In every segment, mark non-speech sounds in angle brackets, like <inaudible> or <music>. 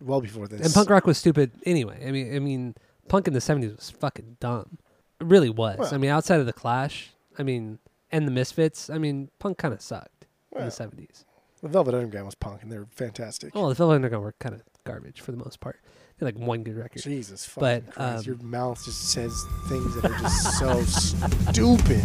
well before this. And punk rock was stupid anyway. I mean, I mean, punk in the '70s was fucking dumb. It really was. Well- I mean, outside of the Clash, I mean, and the Misfits, I mean, punk kind of sucked in the '70s. The Velvet Underground was punk, and they were fantastic. Well, the Velvet Underground were kind of garbage for the most part. They had, like one good record. Jesus fucking But, Christ. um, Your mouth just says things that are just so <laughs> stupid.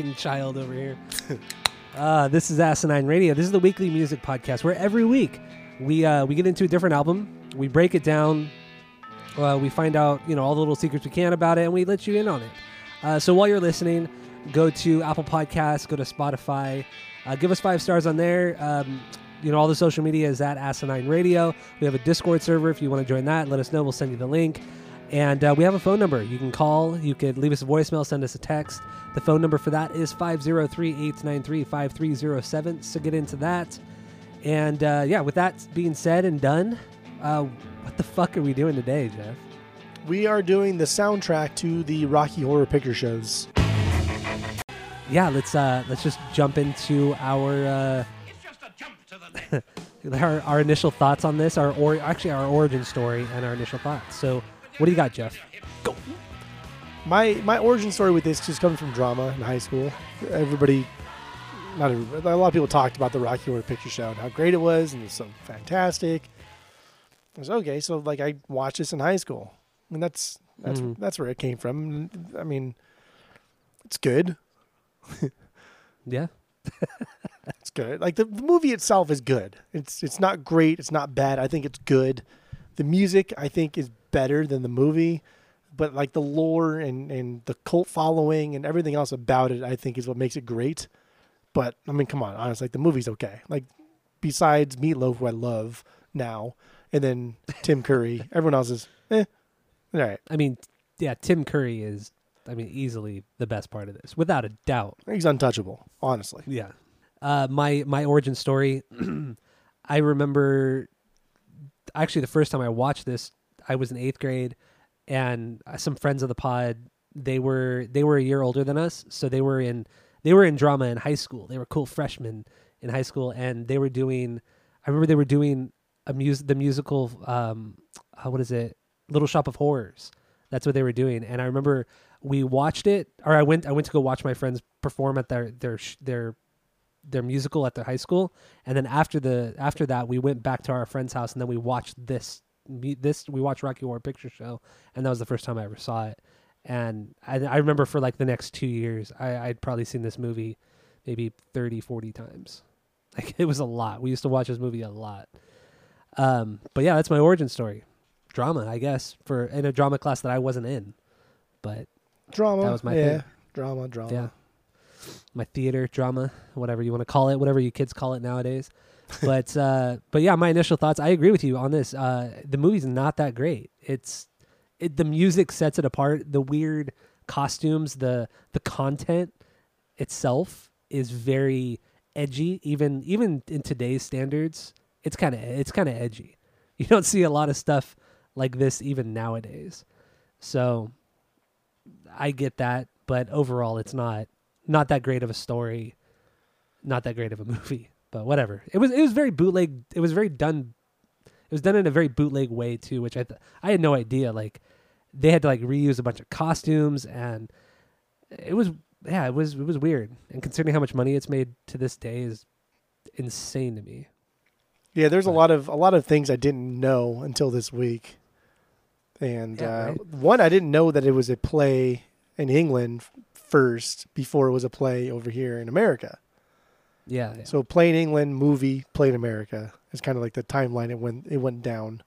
fucking child over here. uh, this is Asinine Radio. This is the weekly music podcast where every week we uh, we get into a different album, we break it down, uh, we find out you know all the little secrets we can about it, and we let you in on it. Uh, so while you're listening, go to Apple Podcasts, go to Spotify, uh, give us five stars on there. Um, you know all the social media is at Asinine Radio. We have a Discord server if you want to join that. Let us know. We'll send you the link. And uh, we have a phone number. You can call. You could leave us a voicemail, send us a text. The phone number for that is 503 893 5307. So get into that. And uh, yeah, with that being said and done, uh, what the fuck are we doing today, Jeff? We are doing the soundtrack to the Rocky Horror Picture Shows. Yeah, let's uh, let's just jump into our uh, <laughs> our, our initial thoughts on this. Our or actually our origin story and our initial thoughts. So, what do you got, Jeff? My my origin story with this just comes from drama in high school. Everybody, not everybody, a lot of people talked about the Rocky Horror Picture Show and how great it was and it was so fantastic. I was okay, so like I watched this in high school, and that's that's Mhm. that's where it came from. I mean, it's good. <laughs> Yeah. <laughs> It's good. Like the, the movie itself is good. It's it's not great. It's not bad. I think it's good. The music I think is better than the movie, but like the lore and and the cult following and everything else about it, I think is what makes it great. But I mean, come on, honestly, like the movie's okay. Like besides Meatloaf, who I love now, and then Tim Curry, <laughs> everyone else is eh. All right, I mean, yeah, Tim Curry is, I mean, easily the best part of this, without a doubt. he's untouchable. Honestly, Yeah. Uh, my my origin story. <clears throat> I remember actually the first time I watched this, I was in eighth grade, and uh, some friends of the pod they were they were a year older than us, so they were in they were in drama in high school. They were cool freshmen in high school, and they were doing. I remember they were doing a mus the musical. Um, uh, what is it? Little Shop of Horrors. That's what they were doing, and I remember we watched it, or I went I went to go watch my friends perform at their their their their musical at their high school, and then after the after that we went back to our friend's house, and then we watched this this we watched Rocky Horror Picture Show, and that was the first time I ever saw it. And I, I remember for like the next two years, I, I'd probably seen this movie maybe 30, 40 times. <laughs> Like it was a lot. We used to watch this movie a lot. Um, but yeah, that's my origin story. Drama, I guess, for in a drama class that I wasn't in. But drama. That was my yeah, thing. drama, drama. yeah, my theater drama, whatever you want to call it, whatever you kids call it nowadays. But uh, but yeah, my initial thoughts. I agree with you on this. Uh, the movie's not that great. It's it, the music sets it apart. The weird costumes, the the content itself is very edgy. Even even in today's standards, it's kind of it's kind of edgy. <laughs> You don't see a lot of stuff like this even nowadays. So I get that, but overall, it's not not that great of a story, not that great of a <laughs> movie. But whatever. It was it was very bootleg. It was very done. It was done in a very bootleg way too, which I th- I had no idea. Like they had to like reuse a bunch of costumes, and it was yeah, it was it was weird. And considering how much money it's made to this day is insane to me. Yeah, there's a lot of a lot of things I didn't know until this week, and Yeah, uh, right. one I didn't know that it was a play in England first before it was a play over here in America. Yeah, yeah. So play in England, movie, play in America is kind of like the timeline it went it went down.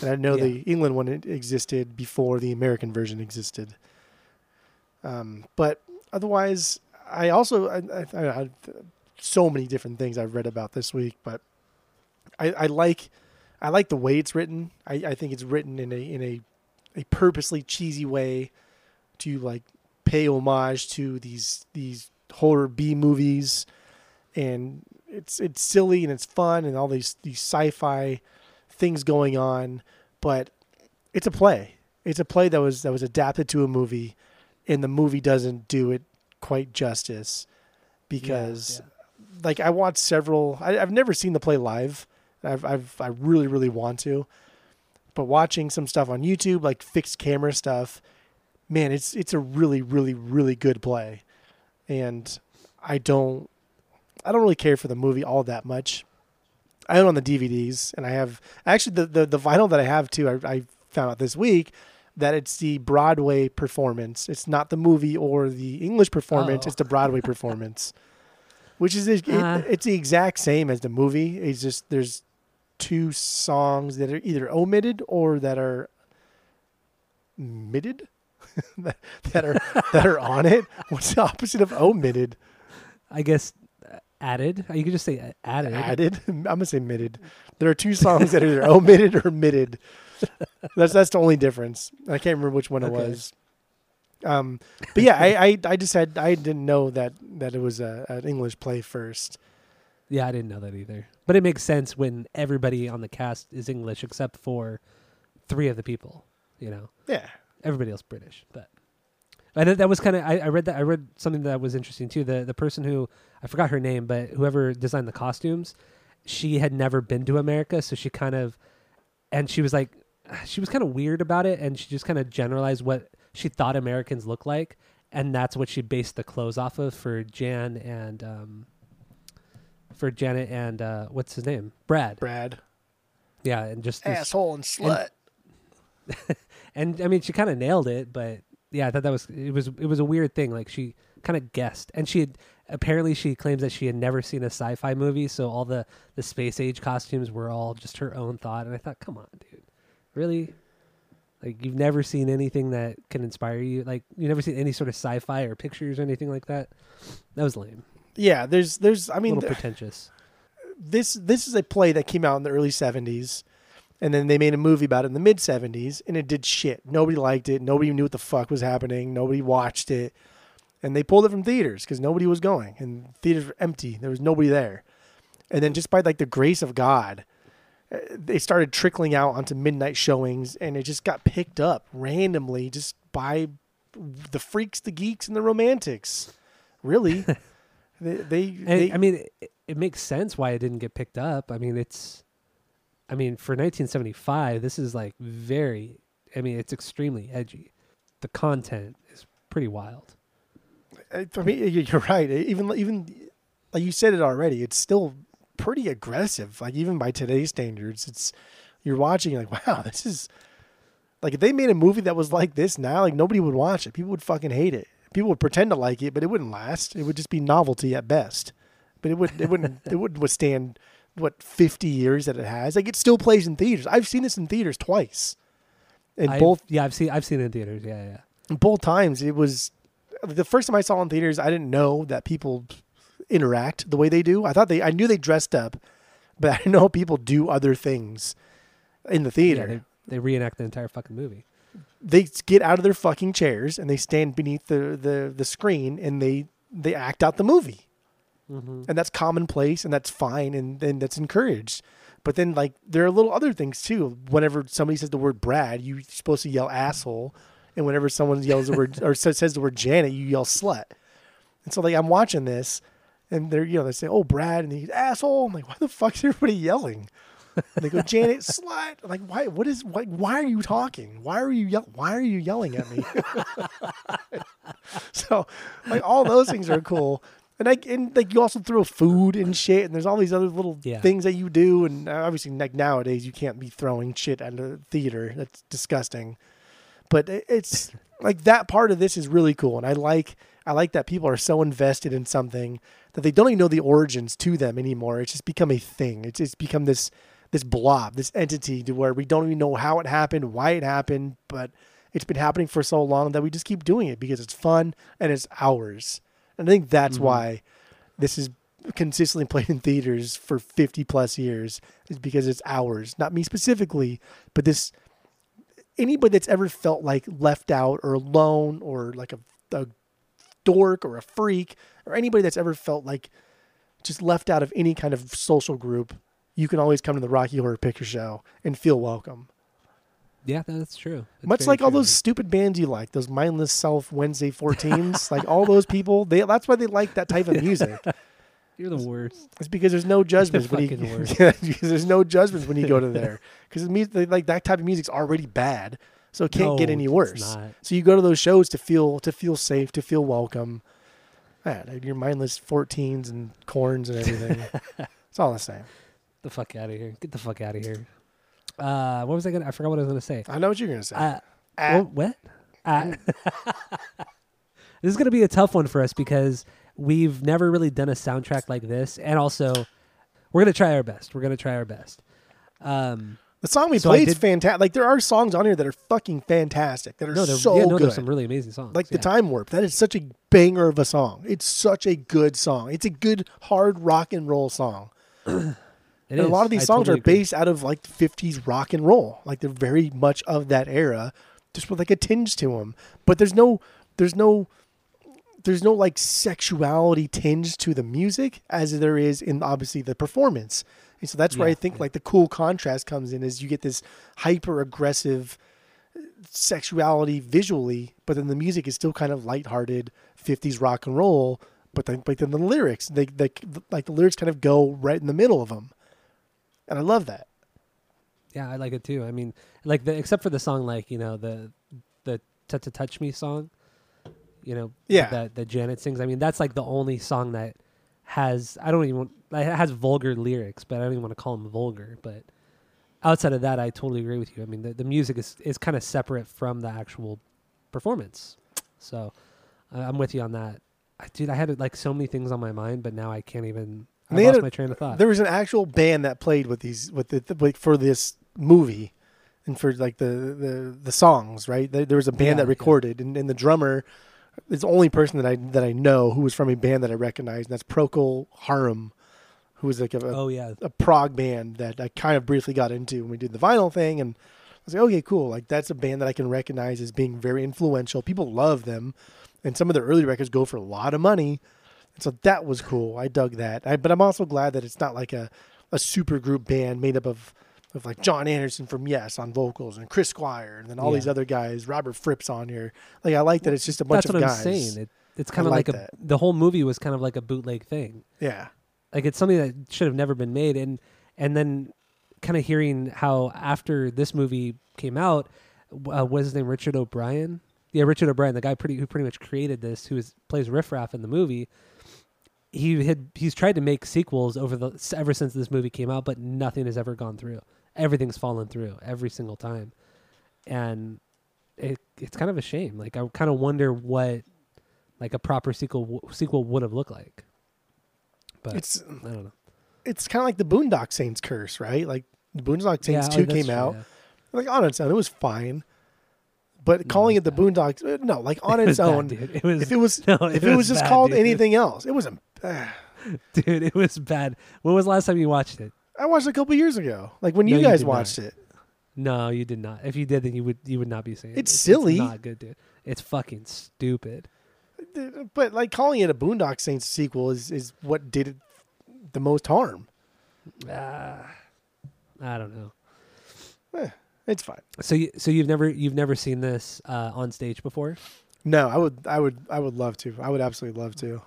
And I know Yeah. the England one existed before the American version existed. Um, but otherwise, I also I, I, I, so many different things I've read about this week, but I, I like I like the way it's written. I, I think it's written in a in a a purposely cheesy way to like pay homage to these these horror B movies, and it's it's silly and it's fun and all these these sci-fi things going on, but it's a play. It's a play that was that was adapted to a movie, and the movie doesn't do it quite justice because, Yeah, like, I watched several. I, I've never seen the play live. I've, I've I really really want to, but watching some stuff on YouTube, like fixed camera stuff, man, it's it's a really really really good play, and I don't I don't really care for the movie all that much. I own on the DVDs, and I have actually the the, the vinyl that I have too. I, I found out this week that it's the Broadway performance. It's not the movie or the English performance. Oh. It's the Broadway performance, <laughs> which is it, Uh. it's the exact same as the movie. It's just there's two songs that are either omitted or that are omitted <laughs> that, are that are on it. What's the opposite of omitted? I guess added. You could just say added. Added. <laughs> I'm gonna say mitted. There are two songs that are either omitted or mitted. <laughs> That's that's the only difference. I can't remember which one it was. Um, but yeah, I, I I just had I didn't know that that it was a, an English play first. Yeah, I didn't know that either. But it makes sense when everybody on the cast is English except for three of the people. You know, Yeah. everybody else British. But and that- that was kind of I, I read that I read something that was interesting too. The the person who I forgot her name, but whoever designed the costumes, she had never been to America, so she kind of and she was like she was kind of weird about it, and she just kind of generalized what she thought Americans look like, and that's what she based the clothes off of for Jan and um for Janet and uh what's his name Brad. Brad. Yeah, and just this- Asshole and slut. and <laughs> I mean, she kind of nailed it, but yeah, I thought that was it was it was a weird thing. Like she kind of guessed, and she had apparently she claims that she had never seen a sci-fi movie, so all the the space age costumes were all just her own thought. And I thought, come on, dude, really? Like you've never seen anything that can inspire you? Like you never seen any sort of sci-fi or pictures or anything like that? That was lame. yeah, there's there's I mean little th- pretentious. this this is a play that came out in the early 70s and then they made a movie about it in the mid 70s and it did shit. Nobody liked it. Nobody knew what the fuck was happening. Nobody watched it. And they pulled it from theaters because nobody was going and theaters were empty. There was nobody there. And then just by like the grace of god uh, they started trickling out onto midnight showings and it just got picked up randomly just by the freaks the geeks and the romantics. Really? <laughs> They, they, they I mean, it, it makes sense why it didn't get picked up. I mean, it's, I mean, for 1975, this is like very, I mean, it's extremely edgy. The content is pretty wild. Uh, For me, you- you're right. Even even like you said it already, it's still pretty aggressive. Like even by today's standards, it's you're watching like, wow, this is like if they made a movie that was like this now, like nobody would watch it. People would fucking hate it. People would pretend to like it, but it wouldn't last. It would just be novelty at best. But it would it wouldn't it wouldn't withstand what 50 years that it has. Like it still plays in theaters. I've seen this in theaters twice. And I've- both yeah, I've seen, I've seen it in theaters. Yeah, yeah. both times it was the first time I saw it in theaters. I didn't know that people interact the way they do. I thought they, I knew they dressed up, but <laughs> I didn't know people do other things in the yeah theater. they, they reenact the entire fucking movie. they get out of their fucking chairs and they stand beneath the the, the screen and they they act out the movie, Mm-hmm. and that's commonplace and that's fine and and that's encouraged. But then like there are little other things too. Whenever somebody says the word Brad, you're supposed to yell asshole, and whenever someone yells the word <laughs> or says, says the word Janet, you yell slut. And so like I'm watching this, and they're you know they say oh Brad and he's asshole. I'm like why the fuck is everybody yelling? And they go Janet <laughs> slut. I'm like why? What is why? Why are you talking? Why are you yell? Why are you yelling at me? <laughs> so like all those things are cool. And like and like you also throw food and shit, and there's all these other little Yeah. things that you do, and uh, obviously like nowadays you can't be throwing shit at a theater. That's disgusting. But it's <laughs> like that part of this is really cool, and I like I like that people are so invested in something that they don't even know the origins to them anymore. It's just become a thing. It's it's become this this blob, this entity to where we don't even know how it happened, why it happened, but it's been happening for so long that we just keep doing it because it's fun and it's ours. And I think that's Mhm. why this is consistently played in theaters for 50 plus years is because it's ours. Not me specifically, but this anybody that's ever felt like left out or alone or like a, a dork or a freak or anybody that's ever felt like just left out of any kind of social group, you can always come to the Rocky Horror Picture Show and feel welcome. Yeah, that's true. That's Much like all true. those stupid bands you like, those mindless self Wednesday 14s, <laughs> like all those people, they that's why they like that type of <laughs> music. You're the worst. It's because there's no judgments when you <laughs> yeah, because there's no judgments when you go to there because like that type of music's already bad, so it can't get No, any it's worse. So you go to those shows to feel to feel safe, to feel welcome. Yeah, your mindless 14s and Korns and everything. it's all the same. The fuck out of here. Get the fuck out of here. Uh, what was I gonna? I forgot what I was gonna say. I know what you're gonna say. Uh, Ah. what? what? Uh, <laughs> this is gonna be a tough one for us because we've never really done a soundtrack like this, and also we're gonna try our best. We're gonna try our best. Um, the song we so played is fantastic. Like there are songs on here that are fucking fantastic. That are no, so yeah, no, good. there's some really amazing songs. like the time warp that is such a banger of a song it's such a good song it's a good hard rock and roll song <clears throat> and a lot of these I songs totally are agree. based out of like 50s rock and roll like they're very much of that era just with like a tinge to them but there's no there's no there's no like sexuality tinge to the music as there is in obviously the performance and so that's where i think yeah. like the cool contrast comes in is you get this hyper aggressive uh, sexuality visually, but then the music is still kind of lighthearted 50s rock and roll. But then, but then the lyrics, they, they like the lyrics kind of go right in the middle of them, and I love that. Yeah, I like it too. I mean, like the except for the song, like you know the the "Touch to Touch Me" song, you know, Yeah. that that Janet sings. I mean, that's like the only song that has I don't even want, it has vulgar lyrics, but I don't even want to call them vulgar. But outside of that, I totally agree with you. I mean, the the music is is kind of separate from the actual performance, so uh, I'm with you on that. I, dude, I had like so many things on my mind, but now I can't even. I They lost a- my train of thought. There was an actual band that played with these with the, the like for this movie, and for like the the, the songs. Right, there, there was a band Yeah, that yeah. recorded, and, and the drummer is the only person that I that I know who was from a band that I recognize, and that's Procol Harum, who was like a, oh yeah, a prog band that I kind of briefly got into when we did the vinyl thing, and I was like, okay, cool. Like that's a band that I can recognize as being very influential. People love them, and some of their early records go for a lot of money. And so that was cool. I dug that. I, but I'm also glad that it's not like a, a super group band made up of of like Jon Anderson from Yes on vocals and Chris Squire and then all Yeah. these other guys, Robert Fripp's on here. Like I like that it's just a bunch that's of what guys. I'm saying. It, it's I kind of like like, a the whole movie was kind of like a bootleg thing. Yeah. Like it's something that should have never been made, and and then kind of hearing how after this movie came out, uh, what is his name? Richard O'Brien. Yeah, Richard O'Brien, the guy pretty who pretty much created this, who is, plays Riff Raff in the movie. He had he's tried to make sequels over the ever since this movie came out, but nothing has ever gone through. Everything's fallen through every single time, and it it's kind of a shame. Like I kind of wonder what like a proper sequel sequel would have looked like. But It's I don't know. it's kind of like the Boondock Saints curse, right? Like the Boondock Saints oh, 2 came true, out. yeah. Like on its own, it was fine. But calling it the Boondocks, uh, no, like on <laughs> It its was bad, own. It was if it was, <laughs> no, if it was was just bad, called dude. anything else, it wasn't. Uh, <sighs> <laughs> dude. It was bad. When was the last time you watched it? I watched it a couple years ago, like when No, you guys watched not. it. No, you did not. If you did, then you would you would not be saying it. It's silly. It's not good, dude. It's fucking stupid. But like calling it a Boondock Saints sequel is is what did it the most harm. Ah, I don't know. It's fine. So you so you've never you've never seen this uh, on stage before? No, I would, I would, I would love to. I would absolutely love to.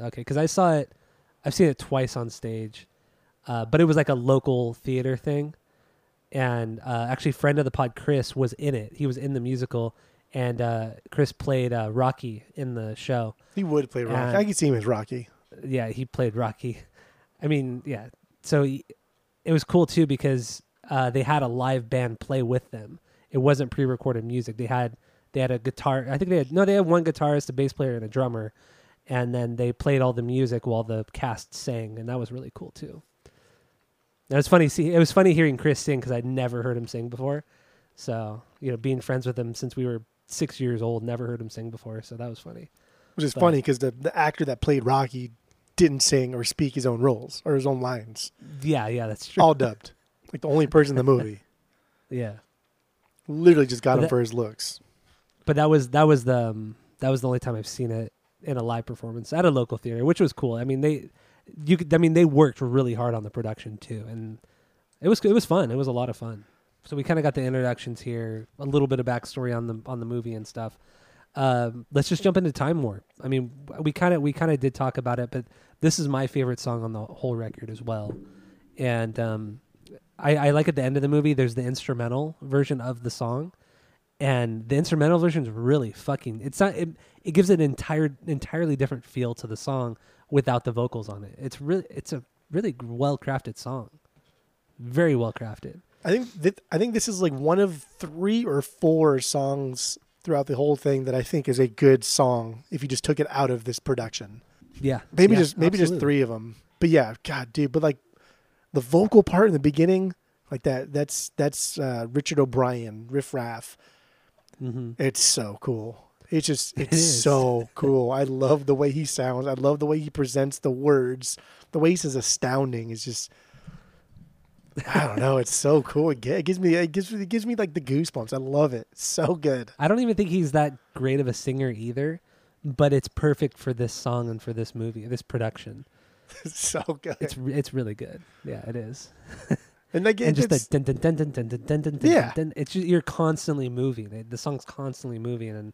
Okay, because I saw it. I've seen it twice on stage, uh, but it was like a local theater thing, and uh, actually, friend of the pod, Chris, was in it. He was in the musical, and uh, Chris played uh, Rocky in the show. He would play Rocky. And- I could see him as Rocky. Yeah, he played Rocky. I mean, yeah. So he, it was cool too because uh, they had a live band play with them. It wasn't pre-recorded music. They had they had a guitar. I think they had no. They had one guitarist, a bass player, and a drummer, and then they played all the music while the cast sang, and that was really cool too. It was funny. See, it was funny hearing Chris sing because I'd never heard him sing before. So you know, being friends with him since we were six years old, never heard him sing before, so that was funny. Which is But- funny because the, the actor that played Rocky didn't sing or speak his own roles or his own lines. Yeah, yeah, that's true. All dubbed. Like the only person in the movie. <laughs> yeah, Literally just got But him that- for his looks. but that was that was the um, that was the only time I've seen it in a live performance at a local theater, which was cool. I mean, they you could I mean they worked really hard on the production too, and it was it was fun. It was a lot of fun. So we kind of got the introductions here, a little bit of backstory on the on the movie and stuff. Um, let's just jump into Time Warp. I mean, we kind of we kind of did talk about it, but this is my favorite song on the whole record as well. And um, I, I like at the end of the movie, there's the instrumental version of the song, and the instrumental version is really fucking. It's not. It, it gives an entire entirely different feel to the song without the vocals on it. It's really it's a really well crafted song, very well crafted. I think that I think this is like one of three or four songs throughout the whole thing that I think is a good song if you just took it out of this production. Yeah, Maybe yeah, just maybe just three of them. But yeah, god dude, but like the vocal part in the beginning like that that's that's uh, Richard O'Brien, Riff Raff. Mhm. It's so cool. It's just it's is. so cool. I love the way he sounds. I love the way he presents the words. The way he says astounding is just I don't know. It's so cool. It gives me it gives me it gives me like the goosebumps. I love it. It's so good. I don't even think he's that great of a singer either, but it's perfect for this song and for this movie, this production. It's <laughs> so good. It's it's really good. Yeah, it is. and like and just it's, the dun dun dun dun dun dun dun dun. Yeah. dun, it's just, you're constantly moving. The song's constantly moving, and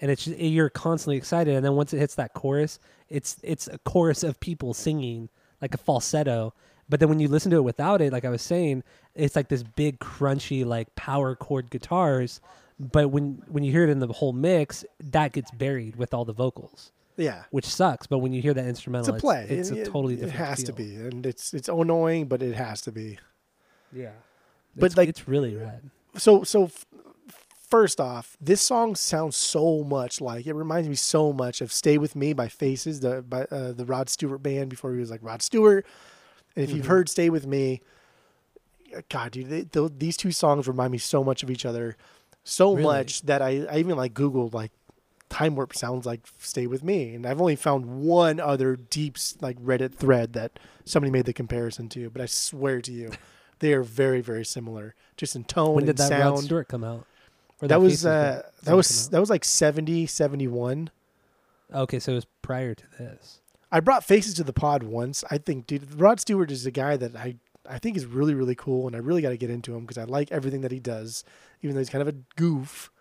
and it's just, you're constantly excited. And then once it hits that chorus, it's it's a chorus of people singing like a falsetto. But then when you listen to it without it, like I was saying, it's like this big crunchy like power chord guitars. But when when you hear it in the whole mix, that gets buried with all the vocals, yeah. which sucks. But when you hear that instrumental, It's a play. It's, It- a it- totally it, different. has to be, and it's it's annoying, but it has to be. Yeah, But, It's- like- it's really rad. So so f- first off, this song sounds so much like it reminds me so much of "Stay with Me" by Faces, the by uh, the Rod Stewart band before he was like Rod Stewart. And if you've Mhm. heard "Stay with Me," God, dude, they, th these two songs remind me so much of each other, so Really? much that I, I even like Googled like "Time Warp" sounds like "Stay with Me," and I've only found one other deep like Reddit thread that somebody made the comparison to, but I swear to you, <laughs> they are very very similar, just in tone When and did that sound. Rod Stewart come out? Or that was uh, that was that was like 70, 71. okay, so it was prior to this. I brought Faces to the pod once. I think, dude, Rod Stewart is a guy that I I think is really really cool, and I really got to get into him because I like everything that he does, even though he's kind of a goof.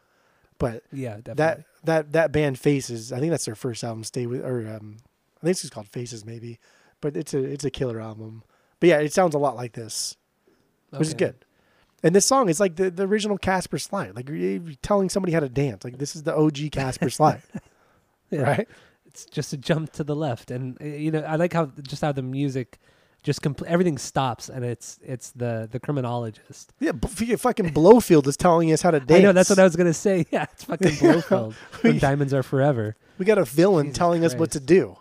But Yeah, definitely. that that that band Faces, I think that's their first album. Stay with, or um, I think it's just called Faces maybe, but it's a it's a killer album. But yeah, it sounds a lot like this, which is good. And this song is like the, the original Casper slide, like telling somebody how to dance. Like this is the OG Casper <laughs> slide, Yeah. right? It's just a jump to the left, and uh, you know I like how just how the music, just compl- everything stops, and it's it's the the criminologist. Yeah, b- fucking Blofeld is telling us how to dance. <laughs> I know that's what I was gonna say. <laughs> Yeah, it's fucking <laughs> Blofeld. from Diamonds Are Forever. We got a villain Jesus telling us what to do.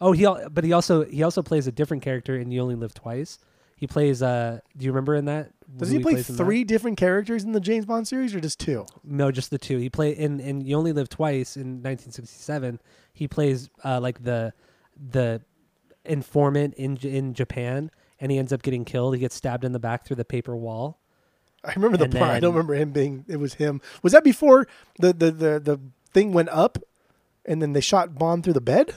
Oh, he al- but he also he also plays a different character in You Only Live Twice. He plays. uh Do you remember in that? Does who he play three different characters in the James Bond series or just two? No, just the two. He play in in You Only Live Twice in 1967. He plays uh, like the the informant in in Japan, and he ends up getting killed. He gets stabbed in the back through the paper wall. I remember the And part. I don't remember him being. It was him. Was that before the the the, the thing went up, and then they shot Bond through the bed?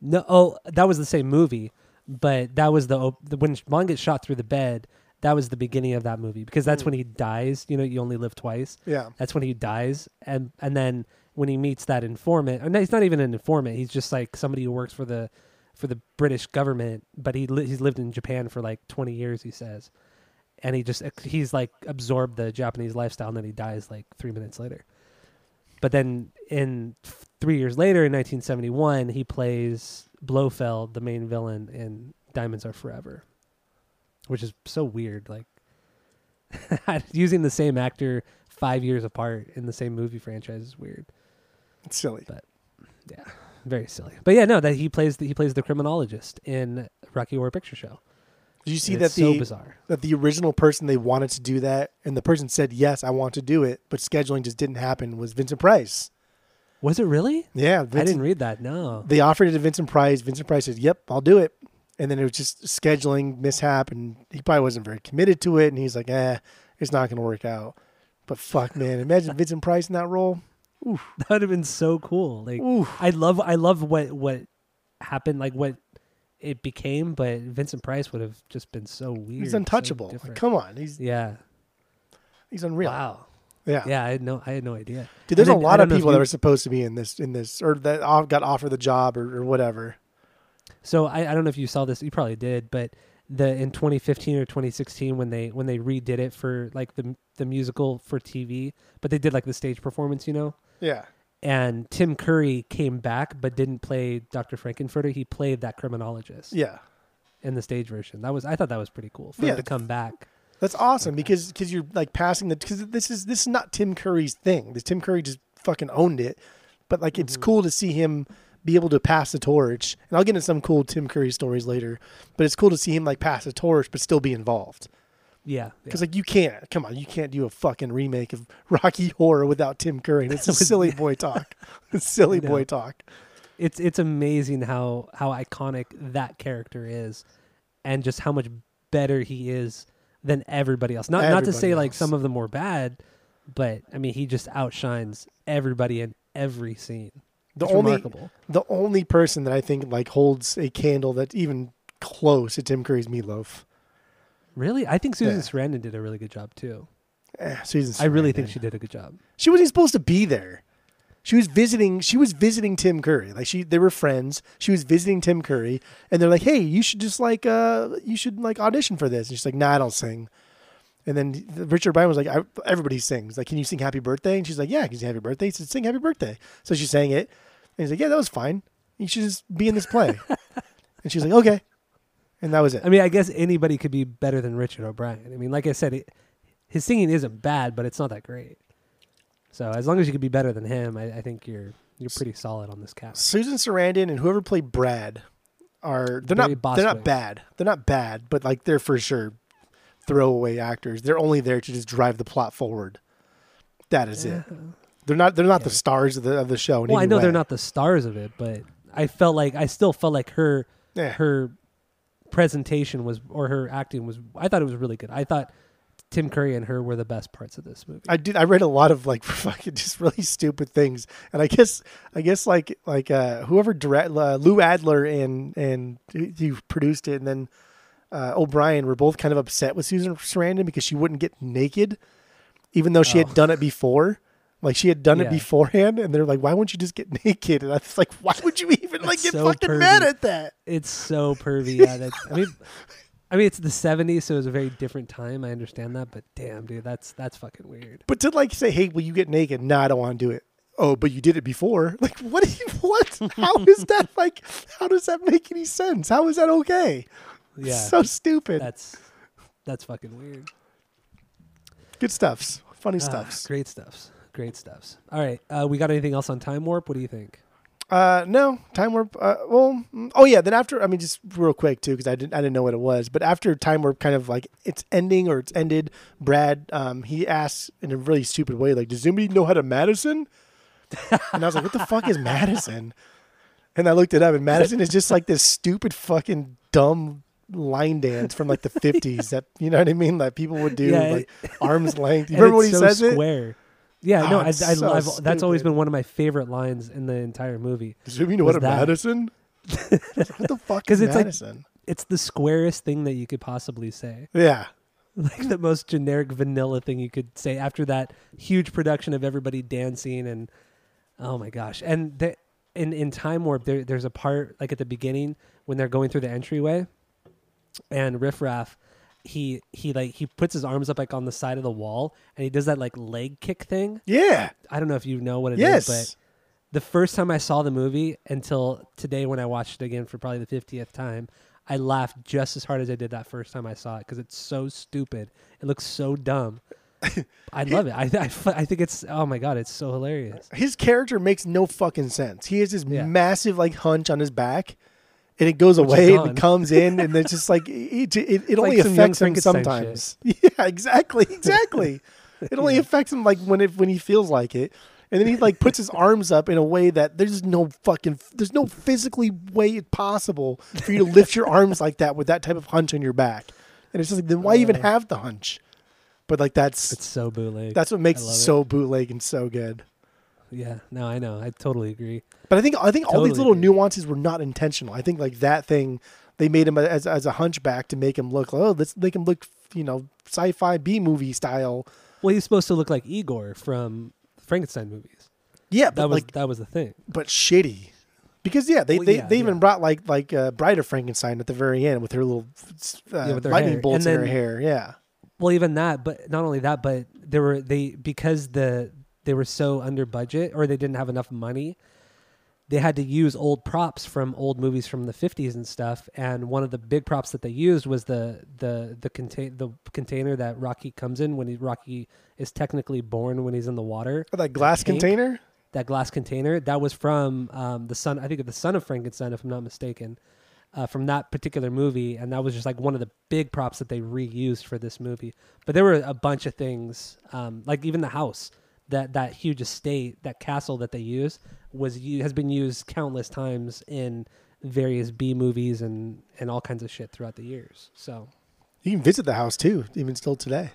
No, oh, that was the same movie, but that was the, when Bond gets shot through the bed. That was the beginning of that movie because that's Mm. when he dies. You know, you only live twice. Yeah. That's when he dies, and and then when he meets that informant, or no, he's not even an informant. He's just like somebody who works for the for the British government, but he li- he's lived in Japan for like twenty years. He says, and he just he's like absorbed the Japanese lifestyle, and then he dies like three minutes later. But then in three years later, in 1971, he plays Blofeld, the main villain in Diamonds Are Forever, which is so weird. Like <laughs> using the same actor five years apart in the same movie franchise is weird. It's silly. But yeah, very silly. But yeah, no, that he plays the, he plays the criminologist in Rocky Horror Picture Show. Did you see And that it's so the bizarre. that the original person they wanted to do that, and the person said yes, I want to do it, but scheduling just didn't happen was Vincent Price. Was it really? Yeah, I didn't read that. No. They offered it to Vincent Price. Vincent Price said, "Yep, I'll do it." And then it was just scheduling mishap, and he probably wasn't very committed to it. And he's like, "Eh, it's not going to work out." But fuck, man, imagine Vincent Price in that role. <laughs> That would have been so cool. Like Ooh, I love I love what what happened like what it became, but Vincent Price would have just been so weird. he's so untouchable. Like, come on, he's yeah. he's unreal. Wow. Yeah. Yeah, I had no I had no idea. dude. There's a lot of people that were supposed to be in this in this or that got offered the job or, or whatever. So I, I don't know if you saw this. You probably did, but the in 2015 or 2016 when they when they redid it for like the the musical for TV, but they did like the stage performance, you know. Yeah. And Tim Curry came back, but didn't play Dr. Frank-N-Furter. He played that criminologist Yeah. in the stage version. That was I thought that was pretty cool for Yeah. him to come back. That's awesome because because you're like passing the because this is this is not Tim Curry's thing. This Tim Curry just fucking owned it, but like it's Mhm. cool to see him be able to pass the torch. And I'll get into some cool Tim Curry stories later, but it's cool to see him like pass the torch but still be involved. Yeah, Because like you can't come on, you can't do a fucking remake of <laughs> Rocky Horror without Tim Curry. It's <laughs> silly <laughs> boy talk. It's silly boy talk. it's it's amazing how how iconic that character is and just how much better he is than everybody else not not to Everybody say like some of them were bad but i mean he just outshines everybody in every scene The it's only remarkable the only person that I think like holds a candle that's even close to Tim Curry's Meatloaf. Really i think susan Yeah. sarandon did a really good job too Eh, Susan i really think she did a good job She wasn't supposed to be there. She was visiting. She was visiting Tim Curry. Like she, they were friends. She was visiting Tim Curry, and they're like, "Hey, you should just like, uh, you should like audition for this." And she's like, "Nah, I don't sing." And then Richard O'Brien was like, I, "Everybody sings. Like, can you sing Happy Birthday?" And she's like, "Yeah, I can sing Happy Birthday." He said, "Sing Happy Birthday." So she sang it, and he's like, "Yeah, that was fine. You should just be in this play." <laughs> and she's like, "Okay," and that was it. i mean i guess anybody could be better than richard o'brien i mean like i said it, his singing isn't bad but it's not that great so as long as you could be better than him i, I think you're you're pretty solid on this cast Susan Sarandon and whoever played Brad are they're not they're not bad. They're not bad, but like they're for sure throwaway actors. They're only there to just drive the plot forward. That is it. They're not they're not the stars of the of the show. Well, I know they're not the stars of it, but I felt like I still felt like her Yeah. her presentation was or her acting was. I thought it was really good. I thought Tim Curry and her were the best parts of this movie. I did. I read a lot of like <laughs> fucking just really stupid things, and I guess I guess like like uh, whoever direct uh, Lou Adler and and who produced it, and then uh, O'Brien were both kind of upset with Susan Sarandon because she wouldn't get naked, even though she Oh. had done it before. Like she had done it beforehand, and they're like, "Why won't you just get <laughs> naked?" And I was like, "Why would you even like get so fucking mad at that?" it's so <laughs> pervy. Yeah, that's, I mean, <laughs> I mean it's the '70s, so it was a very different time. I understand that, but damn, dude, that's that's fucking weird. But to like say, "Hey, will you get naked?" Nah, I don't want to do it. Oh, but you did it before. Like, what? you- What? How is that like? How does that make any sense? How is that okay? Yeah, so stupid. that's that's fucking weird. Good stuffs. Funny Ah, stuffs. great stuffs. Great stuffs. All right, uh, we got anything else on Time Warp? What do you think? Uh, no time warp. Uh, well, mm, oh yeah. Then after, I mean, just real quick too, because I didn't, I didn't know what it was. But after time warp, kind of like it's ending or it's ended. Brad, um, he asks in a really stupid way, like, "Does anybody know how to Madison?" and I was like, "What the fuck is Madison?" And I looked it up, and Madison is just like this stupid fucking dumb line dance from like the <laughs> fifties that you know what I mean, that people would do Yeah, like arms length. <laughs> You remember when he it's so says it? Yeah, no, I, I, so I've, that's always been one of my favorite lines in the entire movie. Does anybody mean what a that. Madison? <laughs> what the fuck 'Cause is it's like- Madison? It's the squarest thing that you could possibly say. yeah. <laughs> Like the most generic vanilla thing you could say after that huge production of everybody dancing and oh my gosh. And the, in in Time Warp there there's a part like at the beginning when they're going through the entryway and Riff Raff he he like he puts his arms up like on the side of the wall and he does that like leg kick thing. Yeah. I don't know if you know what it is, yes. but the first time I saw the movie until today when I watched it again for probably the 50th time, I laughed just as hard as I did that first time I saw it because it's so stupid. It looks so dumb. <laughs> I love it. I, I, I think it's, oh my God, it's so hilarious. his character makes no fucking sense. He has this Yeah. massive like hunch on his back, and it goes Which away and it comes in and it's just <laughs> like it, it, it only like affects him sometimes. <laughs> Yeah, exactly, exactly. it only <laughs> Yeah. affects him like when it when he feels like it. And then he like puts his arms up in a way that there's no fucking there's no physically way possible for you to lift your arms like that with that type of hunch on your back. And it's just like then why even Uh. have the hunch? But like that's It's so bootleg. that's what makes it. so bootleg and so good. Yeah. No, I know. I totally agree. But I think I think all these little agree. nuances were not intentional. I think like that thing they made him as as a hunchback to make him look like oh let's make him look you know sci-fi B movie style. Well, he's supposed to look like Igor from Frankenstein movies. Yeah, but That was like that was the thing. but shitty. Because yeah, they Well, they, yeah, they even yeah. brought like like uh, Bride of Frankenstein at the very end with her little uh, with her lightning hair. bolts And in her then- hair. Yeah, Well, even that, but not only that, but there were they because the they were so under budget or they didn't have enough money. They had to use old props from old movies from the 50s and stuff, and one of the big props that they used was the the the contain the container that Rocky comes in when he Rocky is technically born when he's in the water. oh, that glass tank? container. that glass container that was from um, the son i think of the son of frankenstein if i'm not mistaken uh, from that particular movie and that was just like one of the big props that they reused for this movie but there were a bunch of things um, like even the house that that huge estate that castle that they use was has been used countless times in various b movies and and all kinds of shit throughout the years so You can visit the house too, even still today.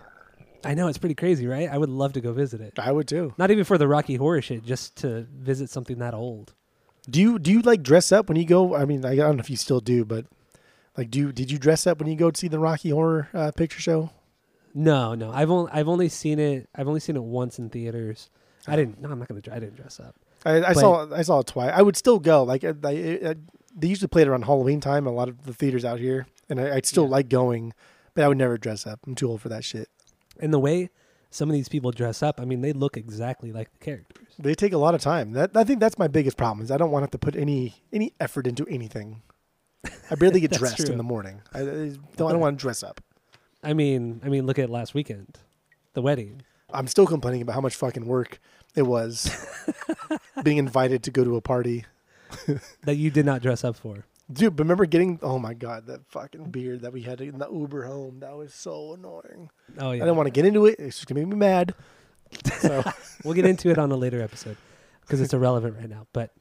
i know it's pretty crazy right i would love to go visit it I would too. not even for the rocky horror shit just to visit something that old Do you do you like dress up when you go? I mean, I don't know if you still do, but like, do you, did you dress up when you go to see the Rocky Horror uh, Picture Show? No, no. I've only I've only seen it. I've only seen it once in theaters. I oh. didn't. No, I'm not gonna. I didn't dress up. I, I saw I saw it twice. I would still go. Like I, I, I- they usually play it around Halloween time. A lot of the theaters out here, and I, I'd still Yeah. like going, but I would never dress up. I'm too old for that shit. And the way some of these people dress up, I mean, they look exactly like the characters. They take a lot of time. That I think that's my biggest problem. Is I don't want to have to put any any effort into anything. I barely get <laughs> dressed true. in the morning. I, I don't, I don't want to dress up. I mean, I mean, look at last weekend, the wedding. I'm still complaining about how much fucking work it was <laughs> being invited to go to a party. <laughs> that you did not dress up for. Dude, but remember getting oh my god, that fucking beard that we had in the Uber home. That was so annoying. Oh yeah. I didn't want to get into it. It's just gonna make me mad. So <laughs> we'll get into it on a later episode because it's irrelevant right now. But,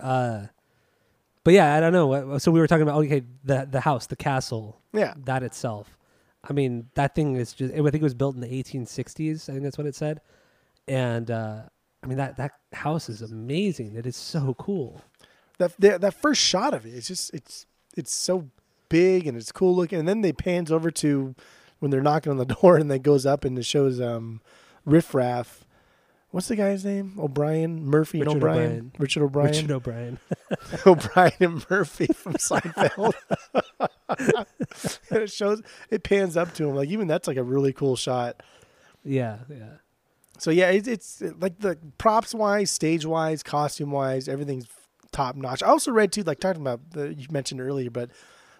uh, but yeah, I don't know. So we were talking about okay, the the house, the castle, yeah, that itself. I mean, that thing is just. I think it was built in the 1860s. I think that's what it said. And uh, I mean that that house is amazing. It is so cool. that that, that first shot of it, it's just it's it's so big and it's cool looking. And then they pans over to when they're knocking on the <laughs> door and then goes up and it shows um Riff Raff. What's the guy's name? O'Brien, Murphy, Richard O'Brien. O'Brien. Richard O'Brien. Richard O'Brien. <laughs> O'Brien and Murphy from Seinfeld. and <laughs> it shows it pans up to him. Like even that's like a really cool shot. yeah, yeah. So yeah, it's, it's like the props wise, stage wise, costume wise, everything's top notch. I also read too, like talking about the you mentioned earlier, but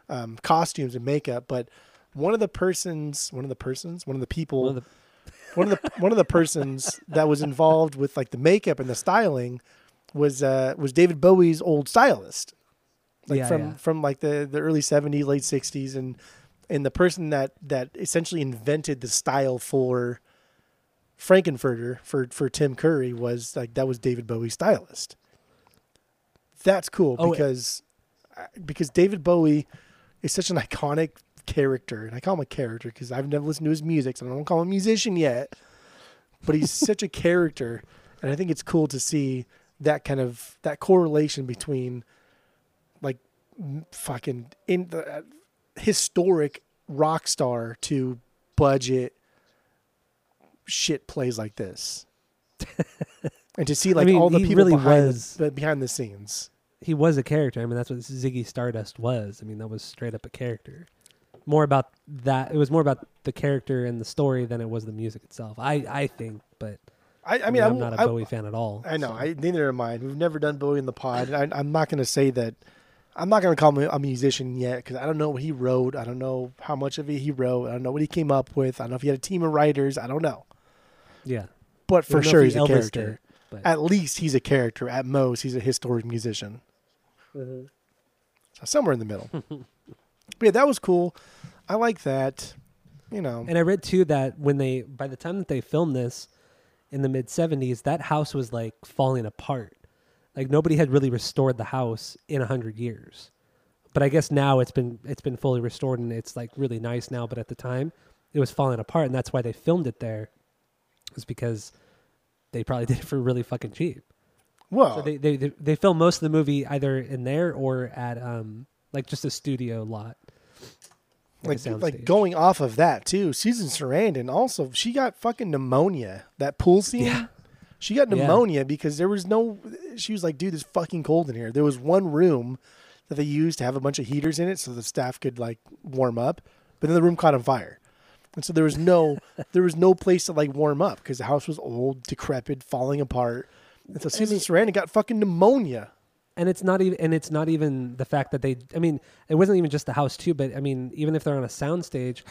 um, costumes and makeup. But one of the persons, one of the persons, one of the people, One of the, one of the one of the persons that was involved with like the makeup and the styling was uh was David Bowie's old stylist. Like Yeah, from yeah. from like the the early 70s, late 60s and and the person that that essentially invented the style for Frank-N-Furter for for Tim Curry was like that was David Bowie's stylist. That's cool Oh, because because David Bowie is such an iconic character, and I call him a character because I've never listened to his music, so I don't call him a musician yet. But he's <laughs> such a character, and I think it's cool to see that kind of that correlation between like fucking in the uh, historic rock star to budget shit plays like this. <laughs> and to see like mean, all the people really behind, was- the, behind the scenes. he was a character. I mean, that's what Ziggy Stardust was. I mean, that was straight up a character. More about that. It was more about the character and the story than it was the music itself. I I think, but I, I mean, I, I'm won't- not a I, Bowie fan at all. I know. so. I neither am I. We've never done Bowie in the pod. I, I'm not going to say that. I'm not going to call him a musician yet because I don't know what he wrote. I don't know how much of it he wrote. I don't know what he came up with. I don't know if he had a team of writers. I don't know. yeah, But for sure, he's he a character. but At least he's a character. At most, he's a historic musician. Mm-hmm. So somewhere in the middle. <laughs> but yeah, that was cool. I like that. You know, And I read too that when they, by the time that they filmed this in the mid 70s, that house was like falling apart. Like nobody had really restored the house in a hundred years. But I guess now it's been it's been fully restored and it's like really nice now. But at the time, it was falling apart, and that's why they filmed it there. Was because they probably <laughs> did it for really fucking cheap. well, So they, they they they filmed most of the movie either in there or at um like just a studio lot. Like a like going off of that too. Susan Sarandon also she got fucking pneumonia. That pool scene. Yeah. She got Yeah. pneumonia because there was no. She was like, "Dude, it's fucking cold in here." There was one room that they used to have a bunch of heaters in it so the staff could like warm up, but then the room caught on fire, and so there was no <laughs> there was no place to like warm up because the house was old, decrepit, falling apart. And so Susan Sarandon got fucking pneumonia. And it's not even and it's not even the fact that they i mean it wasn't even just the house too but i mean even if they're on a soundstage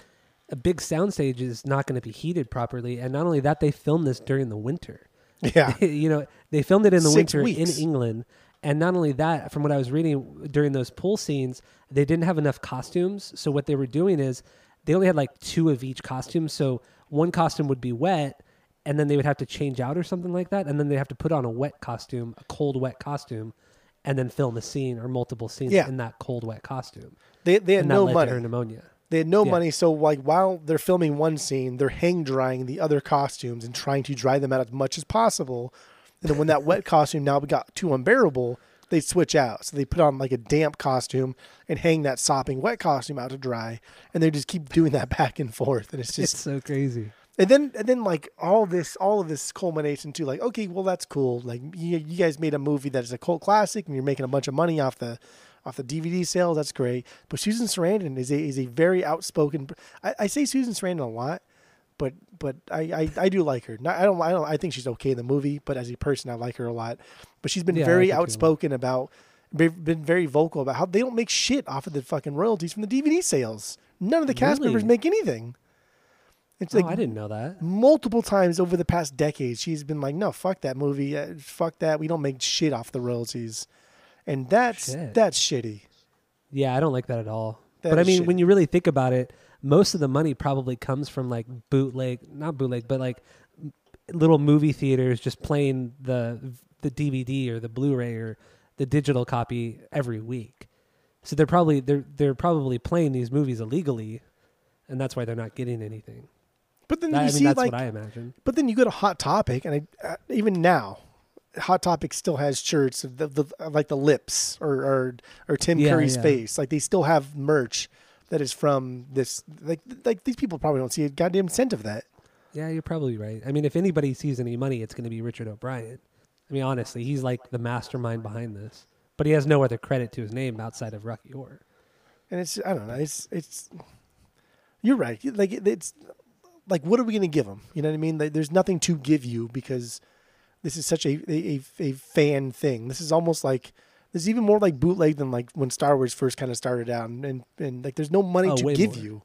a big soundstage is not going to be heated properly. And not only that they filmed this during the winter. Yeah, <laughs> you know they filmed it in the Six winter weeks. in england. And not only that from what i was reading during those pool scenes they didn't have enough costumes. So what they were doing is they only had like two of each costume. So one costume would be wet and then they would have to change out or something like that. And then they have to put on a wet costume a cold wet costume and then film a scene or multiple scenes Yeah. in that cold wet costume they they had and that no led money. to her pneumonia They had no Yeah. money, so like while they're filming one scene, they're hang drying the other costumes and trying to dry them out as much as possible. And then when that wet costume now got too unbearable, they switch out. So they put on like a damp costume and hang that sopping wet costume out to dry, and they just keep doing that <laughs> back and forth. And it's just it's so crazy and then and then like all this all of this culminates into like okay, well that's cool. Like you, you guys made a movie that is a cult classic, and you're making a bunch of money off the off the DVD sales. That's great. But Susan Sarandon is a is a very outspoken. I, I say Susan Sarandon a lot, but but I, I, I do like her. Not, I don't I don't I think she's okay in the movie, but as a person, I like her a lot. But she's been Yeah, very like her too a lot. outspoken about. Been very vocal about how they don't make shit off of the fucking royalties from the DVD sales. None of the cast Really? members make anything. It's oh like i didn't know that multiple times over the past decade, she's been like, "No, fuck that movie, uh, fuck that. We don't make shit off the royalties," and that's Shit. that's shitty. Yeah, I don't like that at all. That but I mean, shitty. when you really think about it, most of the money probably comes from like bootleg, not bootleg, but like little movie theaters just playing the the DVD or the Blu-ray or the digital copy every week. So they're probably they're they're probably playing these movies illegally, and that's why they're not getting anything. But then That- you I mean, see, that's like, what I imagine. but then you go to Hot Topic, and I, uh, even now, Hot Topic still has shirts of the, the like the lips or or, or Tim Yeah, Curry's yeah. face. Like they still have merch that is from this. Like like these people probably don't see a goddamn cent of that. Yeah, you're probably right. I mean, if anybody sees any money, it's going to be Richard O'Brien. I mean, honestly, he's like the mastermind behind this, but he has no other credit to his name outside of Rocky Horror. and it's I don't know. It's it's you're right. Like it's like what are we going to give them? You know what I mean? Like, there's nothing to give you because this is such a, a a fan thing. This is almost like this is even more like bootleg than like when Star Wars first kind of started out, and and, and like there's no money Oh, to give more. you.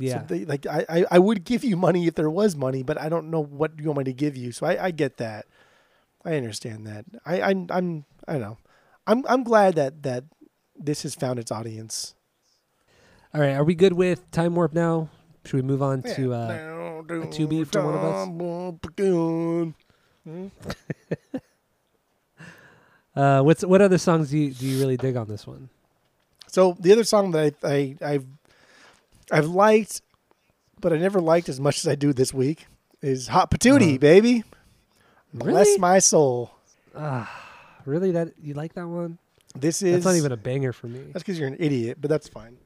Yeah, So they, like I, I I would give you money if there was money, but I don't know what you want me to give you. So I, I get that. I understand that. I, I I'm I don't know. I'm I'm glad that that this has found its audience. All right, are we good with Time Warp now? Should we move on to uh, a to-be for one of us? <laughs> uh, what's what other songs do you do you really dig on this one? So the other song that I, I I've I've liked, but I never liked as much as I do this week is "Hot Patootie," Uh-huh. baby. Bless my soul. Really, that you like that one? This is That's not even a banger for me. That's because you're an idiot, but that's fine.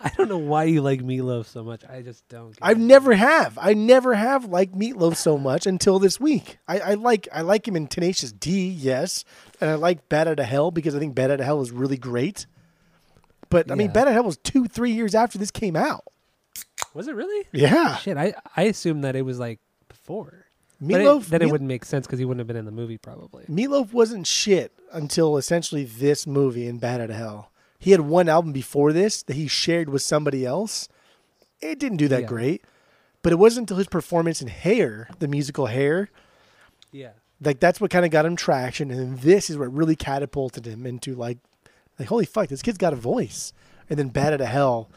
I don't know why you like Meatloaf so much. I just don't. I've it. never have. I never have liked Meatloaf so much until this week. I, I like I like him in Tenacious D, yes, and I like Bat Out of Hell because I think Bat Out of Hell is really great. But I mean. Bat Out of Hell was two, three years after this came out. Was it really? Yeah, Shit, I I assumed that it was like before. Meatloaf. it, then it wouldn't make sense because he wouldn't have been in the movie probably. Meatloaf wasn't shit until essentially this movie in Bat Out of Hell. He had one album before this that he shared with somebody else. It didn't do that Yeah. great, but it wasn't until his performance in Hair, the musical Hair, Yeah. Like that's what kind of got him traction, and this is what really catapulted him into like, like holy fuck, this kid's got a voice. And then Bat out of Hell,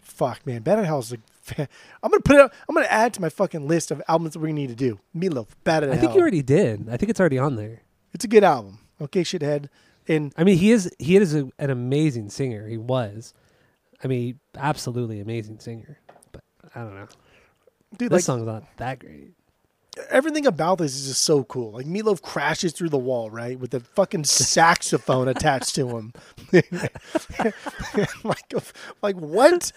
fuck man, Bat out of Hell is like, I'm gonna put it. I'm gonna add to my fucking list of albums that gonna need to do. Meatloaf, Bad of I Hell. think you already did. I think it's already on there. It's a good album. Okay, shithead. And I mean, he is he is a, an amazing singer. He was. I mean, absolutely amazing singer. But I don't know. dude, This like song's not that great. Everything about this is just so cool. Like Meatloaf crashes through the wall, right, with the fucking saxophone attached to him. <laughs> like, like what?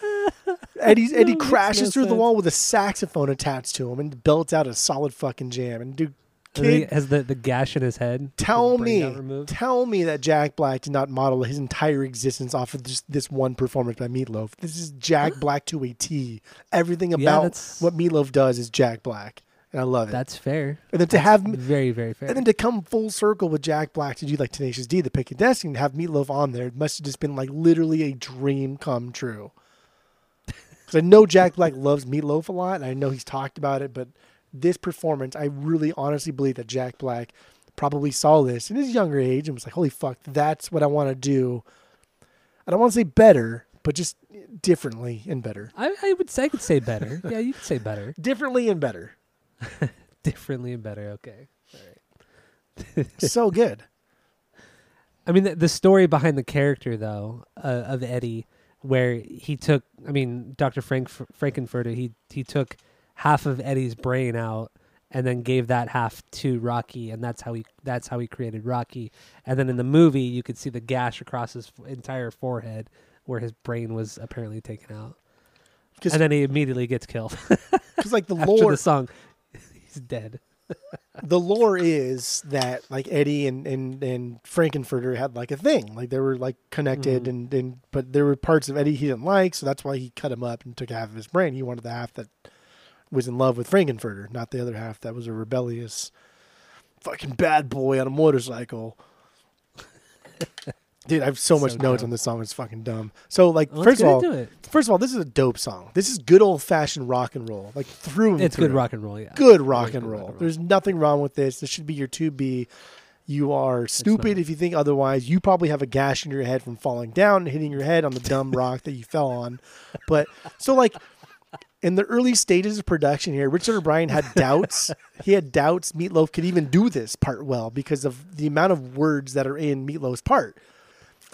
Eddie Eddie No, crashes no through the wall with a saxophone attached to him and belts out a solid fucking jam. And dude, kid, has the, the gash in his head. tell me, tell me that Jack Black did not model his entire existence off of just this one performance by Meatloaf. This is Jack Black to a T. Everything about that's- what Meatloaf does is Jack Black, and I love it. That's fair. and then to have Very very fair. and then to come full circle with Jack Black to do like Tenacious D, The Pick of Destiny, to have Meatloaf on there must have just been like literally a dream come true. <laughs> Because I know Jack Black loves Meatloaf a lot, and I know he's talked about it, but this performance, I really honestly believe that Jack Black probably saw this in his younger age and was like, holy fuck, that's what I want to do. I don't want to say better, but just differently and better. I, I would say I could say better. <laughs> yeah, you could say better. Differently and better. <laughs> Differently and better. Okay. so good. <laughs> I mean, the, the story behind the character, though, uh, of Eddie, where he took, I mean, Dr. Frank Frank-N-Furter, he he took half of Eddie's brain out and then gave that half to Rocky, and that's how he that's how he created Rocky. And then in the movie, you could see the gash across his entire forehead where his brain was apparently taken out, and then he immediately gets killed <laughs> Because like the lore, the song. He's dead. <laughs> the lore is that like Eddie and and and Frank-N-Furter had like a thing, like they were like connected, Mhm. and and but there were parts of Eddie he didn't like, so that's why he cut him up and took half of his brain. He wanted the half that was in love with Frank-N-Furter, not the other half that was a rebellious fucking bad boy on a motorcycle. Dude, I have so, So much notes on this song. It's fucking dumb. So, like, Let's first of all, first of all, this is a dope song. This is good old fashioned rock and roll, like through and It's good rock and roll. Yeah, good Really rock good and roll. rock and There's nothing wrong with this. This should be your 2B. You are stupid if you think otherwise. You probably have a gash in your head from falling down and hitting your head on the dumb <laughs> rock that you fell on. But so like in the early stages of production here, Richard O'Brien had doubts. <laughs> he had doubts Meatloaf could even do this part well because of the amount of words that are in Meatloaf's part.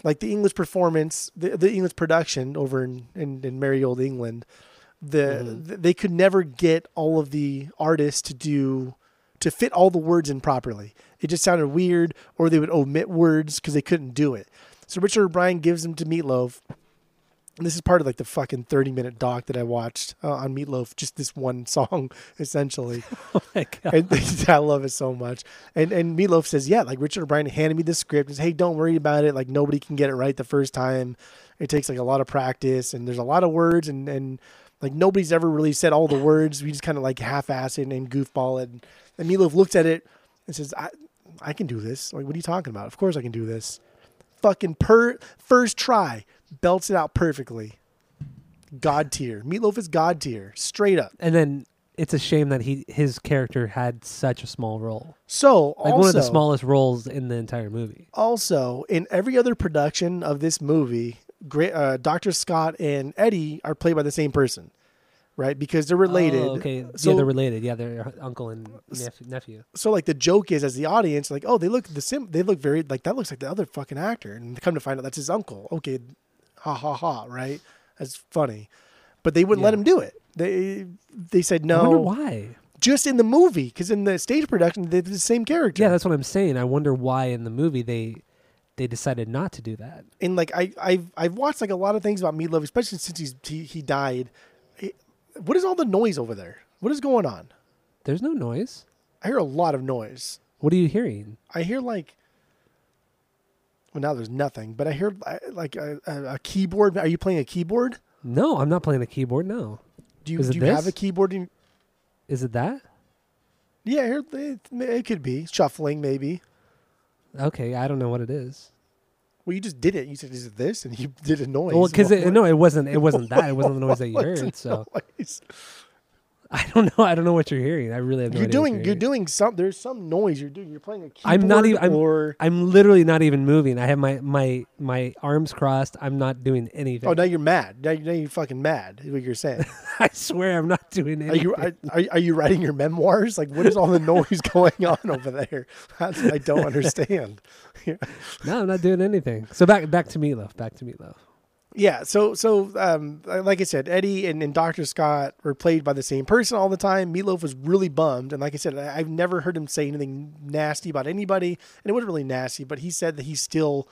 Like the English performance, the, the English production over in, in, in merry old England, the, mm-hmm. th they could never get all of the artists to do to fit all the words in properly. It just sounded weird, or they would omit words because they couldn't do it. So Richard O'Brien gives them to Meatloaf. And this is part of like the fucking thirty minute doc that I watched uh, on Meatloaf. Just this one <laughs> song, essentially. <laughs> Oh my god. and <laughs> I love it so much. And and Meatloaf says, yeah, like Richard O'Brien handed me the script and says, hey, don't worry about it. Like nobody can get it right the first time. It takes like a lot of practice, and there's a lot of words, and and like nobody's ever really said all the words. We just kind of like half ass it and goofball it. And, and Meatloaf looks at it and says, I I can do this. Like, what are you talking about? Of course I can do this. Fucking per first try, belts it out perfectly. God tier. Meatloaf is God tier, straight up. and then it's a shame that he his character had such a small role, So like also, one of the smallest roles in the entire movie. Also, in every other production of this movie, Gra- uh, Dr. Scott and Eddie are played by the same person, right? Because they're related. Oh, okay, So, yeah, they're related. Yeah, they're uncle and nephew. nephew. so like the joke is, as the audience, like, oh, they look the sim. They look very like that. Looks like the other fucking actor, and come to find out that's his uncle. Okay, ha ha ha. Right? That's funny, but they wouldn't let him do it. They they said no. I wonder why. just in the movie, because in the stage production they did the same character. Yeah, that's what I'm saying. I wonder why in the movie they they decided not to do that. and like I I've I've watched like a lot of things about Meatloaf, especially since he's he, he died. It- what is all the noise over there? What is going on? There's no noise. I hear a lot of noise. What are you hearing? I hear like. Well, now there's nothing, but I hear like a, a, keyboard. Are you playing a keyboard? No, I'm not playing a keyboard. No, Do you do you have a keyboard? In, is it that? yeah, hear it, it could be shuffling, maybe. Okay, I don't know what it is. Well, you just did it. You said, "Is it this?" And you <laughs> did a noise. Well, because no, it wasn't. It wasn't that. It wasn't the <laughs> noise that you heard. So noise? <laughs> I don't know. I don't know what you're hearing. I really have no you're doing. You're doing some. There's some noise you're doing. You're playing a keyboard. I'm not even- I'm- Or I'm literally not even moving. I have my my my arms crossed. I'm not doing anything. oh, now you're mad. Now, now you're fucking mad. Is what you're saying? <laughs> I swear I'm not doing anything. Are you are, are, are you writing your memoirs? Like, what is all the noise <laughs> going on over there? That's I don't understand. no, I'm not doing anything. So back back to Meatloaf. Back to Meatloaf. Yeah, so so um, like I said, Eddie and, and Doctor Scott were played by the same person all the time. Meatloaf was really bummed, and like I said, I, I've never heard him say anything nasty about anybody, and it wasn't really nasty, but he said that he still,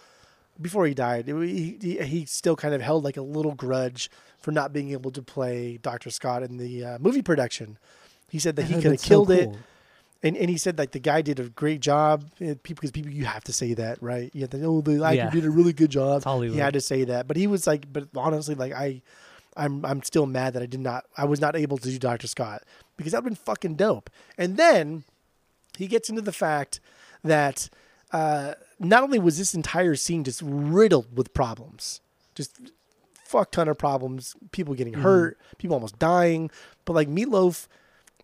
before he died, it, he, he he still kind of held like a little grudge for not being able to play Doctor Scott in the uh, movie production. He said that he could been have so killed it. And, and he said like the guy did a great job. eh, People because people you have to say that right. You have to oh the actor Yeah. did a really good job. Hollywood. He had to say that, but he was like, but honestly, like I, I'm I'm still mad that I did not I was not able to do Doctor Scott because that'd been fucking dope. And then he gets into the fact that uh, not only was this entire scene just riddled with problems, just fuck ton of problems, people getting hurt, people almost dying, but like Meatloaf,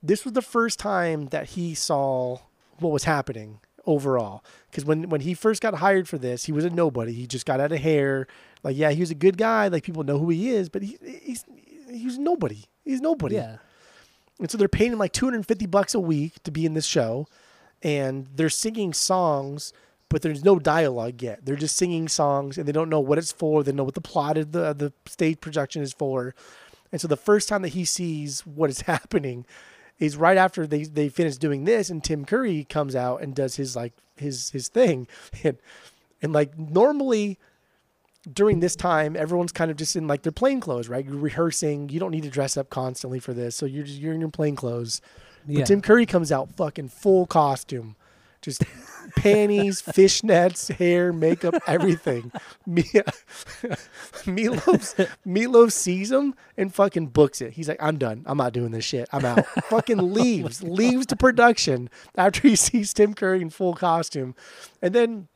this was the first time that he saw what was happening overall. Because when when he first got hired for this, he was a nobody. He just got out of hair. Like yeah, he was a good guy. Like people know who he is, but he, he's he's nobody. He's nobody. Yeah. And so they're paying him like 250 bucks a week to be in this show. And they're singing songs, but there's no dialogue yet. They're just singing songs and they don't know what it's for. They know what the plot of the, the stage production is for. And so the first time that he sees what is <laughs> happening is right after they, they finish doing this and Tim Curry comes out and does his like his his thing. <laughs> And and like normally during this time, everyone's kind of just in like their plain clothes, right? You're rehearsing. You don't need to dress up constantly for this, so you're just you're in your plain clothes. Yeah. But Tim Curry comes out fucking full costume, just <laughs> panties, fishnets, hair, makeup, everything. <laughs> Me, <laughs> Meatloaf, Meatloaf sees him and fucking books it. He's like, "I'm done. I'm not doing this shit. I'm out." fucking oh leaves, leaves to production after he sees Tim Curry in full costume, and then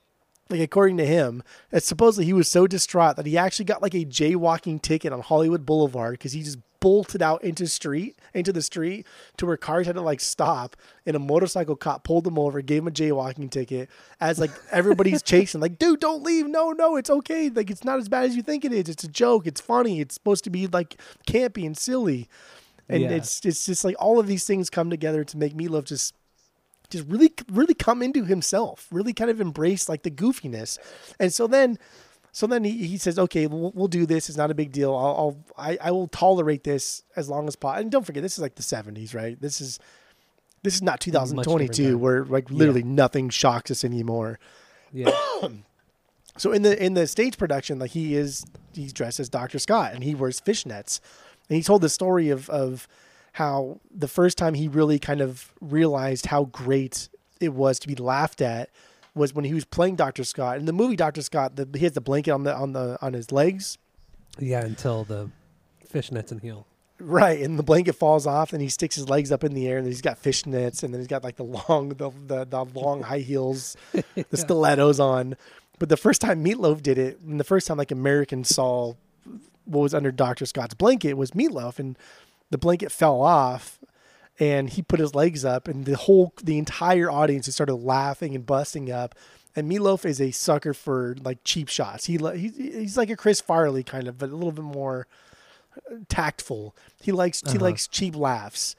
like according to him, that supposedly he was so distraught that he actually got like a jaywalking ticket on Hollywood Boulevard because he just bolted out into street into the street to where cars had to like stop and a motorcycle cop pulled them over, gave him a jaywalking ticket as like everybody's chasing, like, dude, don't leave. No, no, it's okay. Like it's not as bad as you think it is. It's a joke. It's funny. It's supposed to be like campy and silly. And Yeah. it's it's just like all of these things come together to make Meatloaf just just really really come into himself really kind of embrace like the goofiness and so then so then he, he says okay we'll, we'll do this it's not a big deal I'll, I'll I, I will tolerate this as long as possible and don't forget this is like the 70s right this is this is not 2022 where like literally nothing shocks us anymore Yeah. <clears throat> so in the in the stage production, like he is he's dressed as Dr. Scott and he wears fishnets. And he told the story of of how the first time he really kind of realized how great it was to be laughed at was when he was playing Dr. Scott. In the movie Dr. Scott, the, he has the blanket on the on the on his legs. yeah. Until the fishnets and heel. Right, and the blanket falls off, and he sticks his legs up in the air, and he's got fishnets, and then he's got like the long, the the, the long <laughs> high heels, the stilettos on. But the first time Meatloaf did it, and the first time like Americans saw what was under Doctor Scott's blanket was Meatloaf, and the blanket fell off, and he put his legs up, and the whole, the entire audience just started laughing and busting up. And Meatloaf is a sucker for like cheap shots. He li- he's, like a Chris Farley kind of, but a little bit more tactful. He likes he Uh-huh. likes cheap laughs,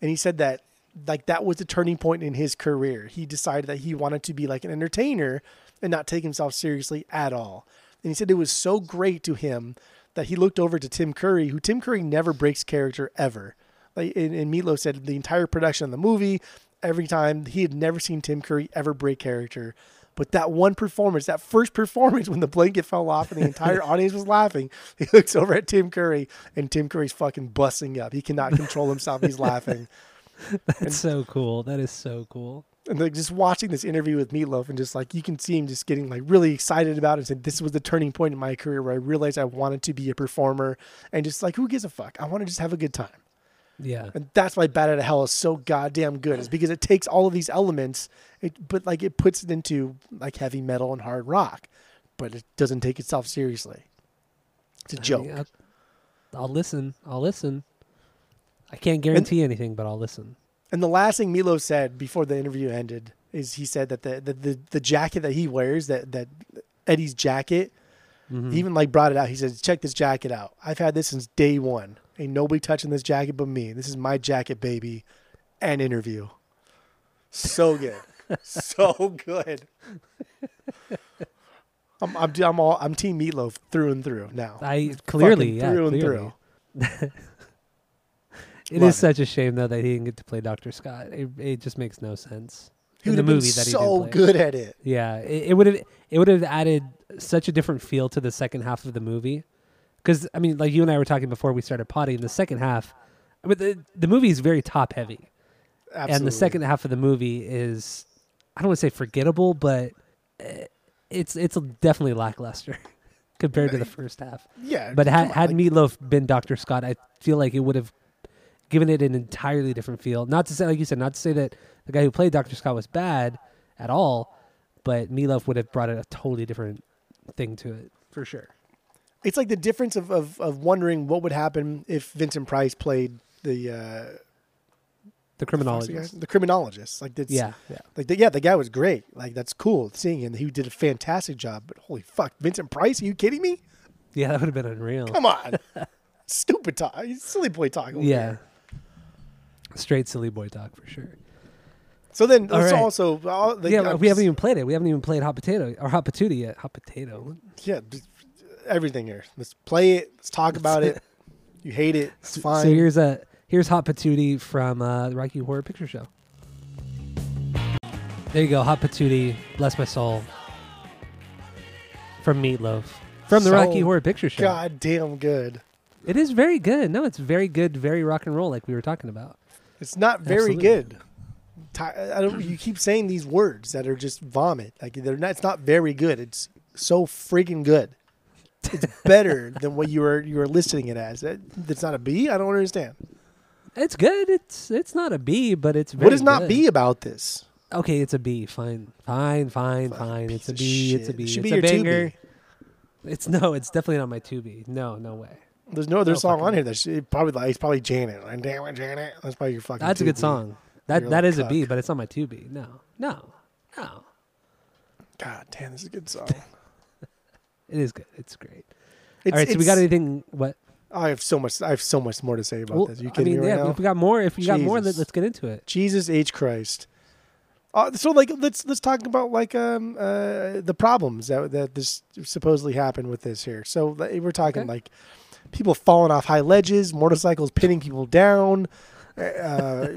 and he said that like that was the turning point in his career. He decided that he wanted to be like an entertainer and not take himself seriously at all. And he said it was so great to him that he looked over to Tim Curry, who Tim Curry never breaks character ever. Like and, and Meatloaf said, the entire production of the movie, every time he had never seen Tim Curry ever break character. But that one performance, that first performance <laughs> when the blanket fell off and the entire <laughs> audience was laughing, he looks over at Tim Curry and Tim Curry's fucking busting up. He cannot control himself. He's laughing. <laughs> That's so cool. That is so cool. And like just watching this interview with Meatloaf and just like you can see him just getting like really excited about it and saying this was the turning point in my career where I realized I wanted to be a performer and just like who gives a fuck? I want to just have a good time. Yeah. And that's why Bat Out of Hell is so goddamn good. Is because it takes all of these elements, it, but like it puts it into like heavy metal and hard rock, but it doesn't take itself seriously. It's a I joke. mean, I'll, I'll listen. I'll listen. I can't guarantee anything, but I'll listen. And the last thing Milo said before the interview ended is he said that the the, the, the jacket that he wears, that that Eddie's jacket, Mhm. he even like brought it out. He said, "Check this jacket out. I've had this since day one. Ain't nobody touching this jacket but me. This is my jacket, baby." And interview. So good, so good. <laughs> I'm I'm I'm all I'm Team Meatloaf through and through now. I clearly, yeah, through and clearly. through. <laughs> It Love is it. such a shame though that he didn't get to play Doctor Scott. It, it just makes no sense. He in would the have been movie that he so good at it. Yeah, it would have it would have added such a different feel to the second half of the movie. Because I mean, like you and I were talking before we started potting, the second half, I mean, the the movie is very top heavy, Absolutely. and the second half of the movie is, I don't want to say forgettable, but eh, it's it's definitely lackluster <laughs> compared to the first half. yeah, But had on, had like- Meatloaf been Doctor Scott, I feel like it would have given it an entirely different feel. Not to say, like you said, not to say that the guy who played Doctor Scott was bad at all, but Meatloaf would have brought a totally different thing to it for sure. It's like the difference of, of, of wondering what would happen if Vincent Price played the uh, The the criminologist. the criminologist. Like that's Yeah, yeah. like the, yeah, the guy was great. Like that's cool seeing him. He did a fantastic job. But holy fuck, Vincent Price? Are you kidding me? Yeah, that would have been unreal. Come on, <laughs> stupid talk, silly boy talk. Yeah. Straight silly boy talk for sure. So then All let's right. also all, the, yeah, I'm we haven't even played it. We haven't even played hot potato or hot patootie yet. Hot potato. yeah everything here. Let's play it. Let's talk about it. You hate it. It's fine. So here's a here's hot patootie from uh, the Rocky Horror Picture Show. There you go, hot patootie. Bless my soul. From Meatloaf, from the So Rocky Horror Picture Show. God damn good. It is very good. No, it's very good, very rock and roll, like we were talking about. It's not very Absolutely. good. I don't. You keep saying these words that are just vomit. Like they're not. It's not very good. It's so freaking good. It's better than what you were you were listing it as. It, it's not a B. I don't understand. It's good. It's it's not a B, but it's very What is not good. B about this? Okay, it's a B. Fine, fine, fine, Fucking fine. It's a B. It's a. B. It should it's be a your two B. banger. It's no. It's definitely not my two B. No, no way. There's no other Oh, song on here that's probably like it's probably Janet. Like, Damn it, Janet. That's probably your fucking. That's a good song. That You're that is a B, but it's not my two B. No, no, no. God damn, this is a good song. <laughs> It is good. It's great. It's, All right, so we got anything? What? I have so much. I have so much more to say about Well, this. Are you I kidding mean, me right yeah. now? If we got more, if you got more, let, Jesus. let's get into it. Jesus H Christ. Uh, so like let's let's talk about like um uh the problems that that this supposedly happened with this here. So we're talking Okay. like people falling off high ledges, motorcycles pinning people down, uh,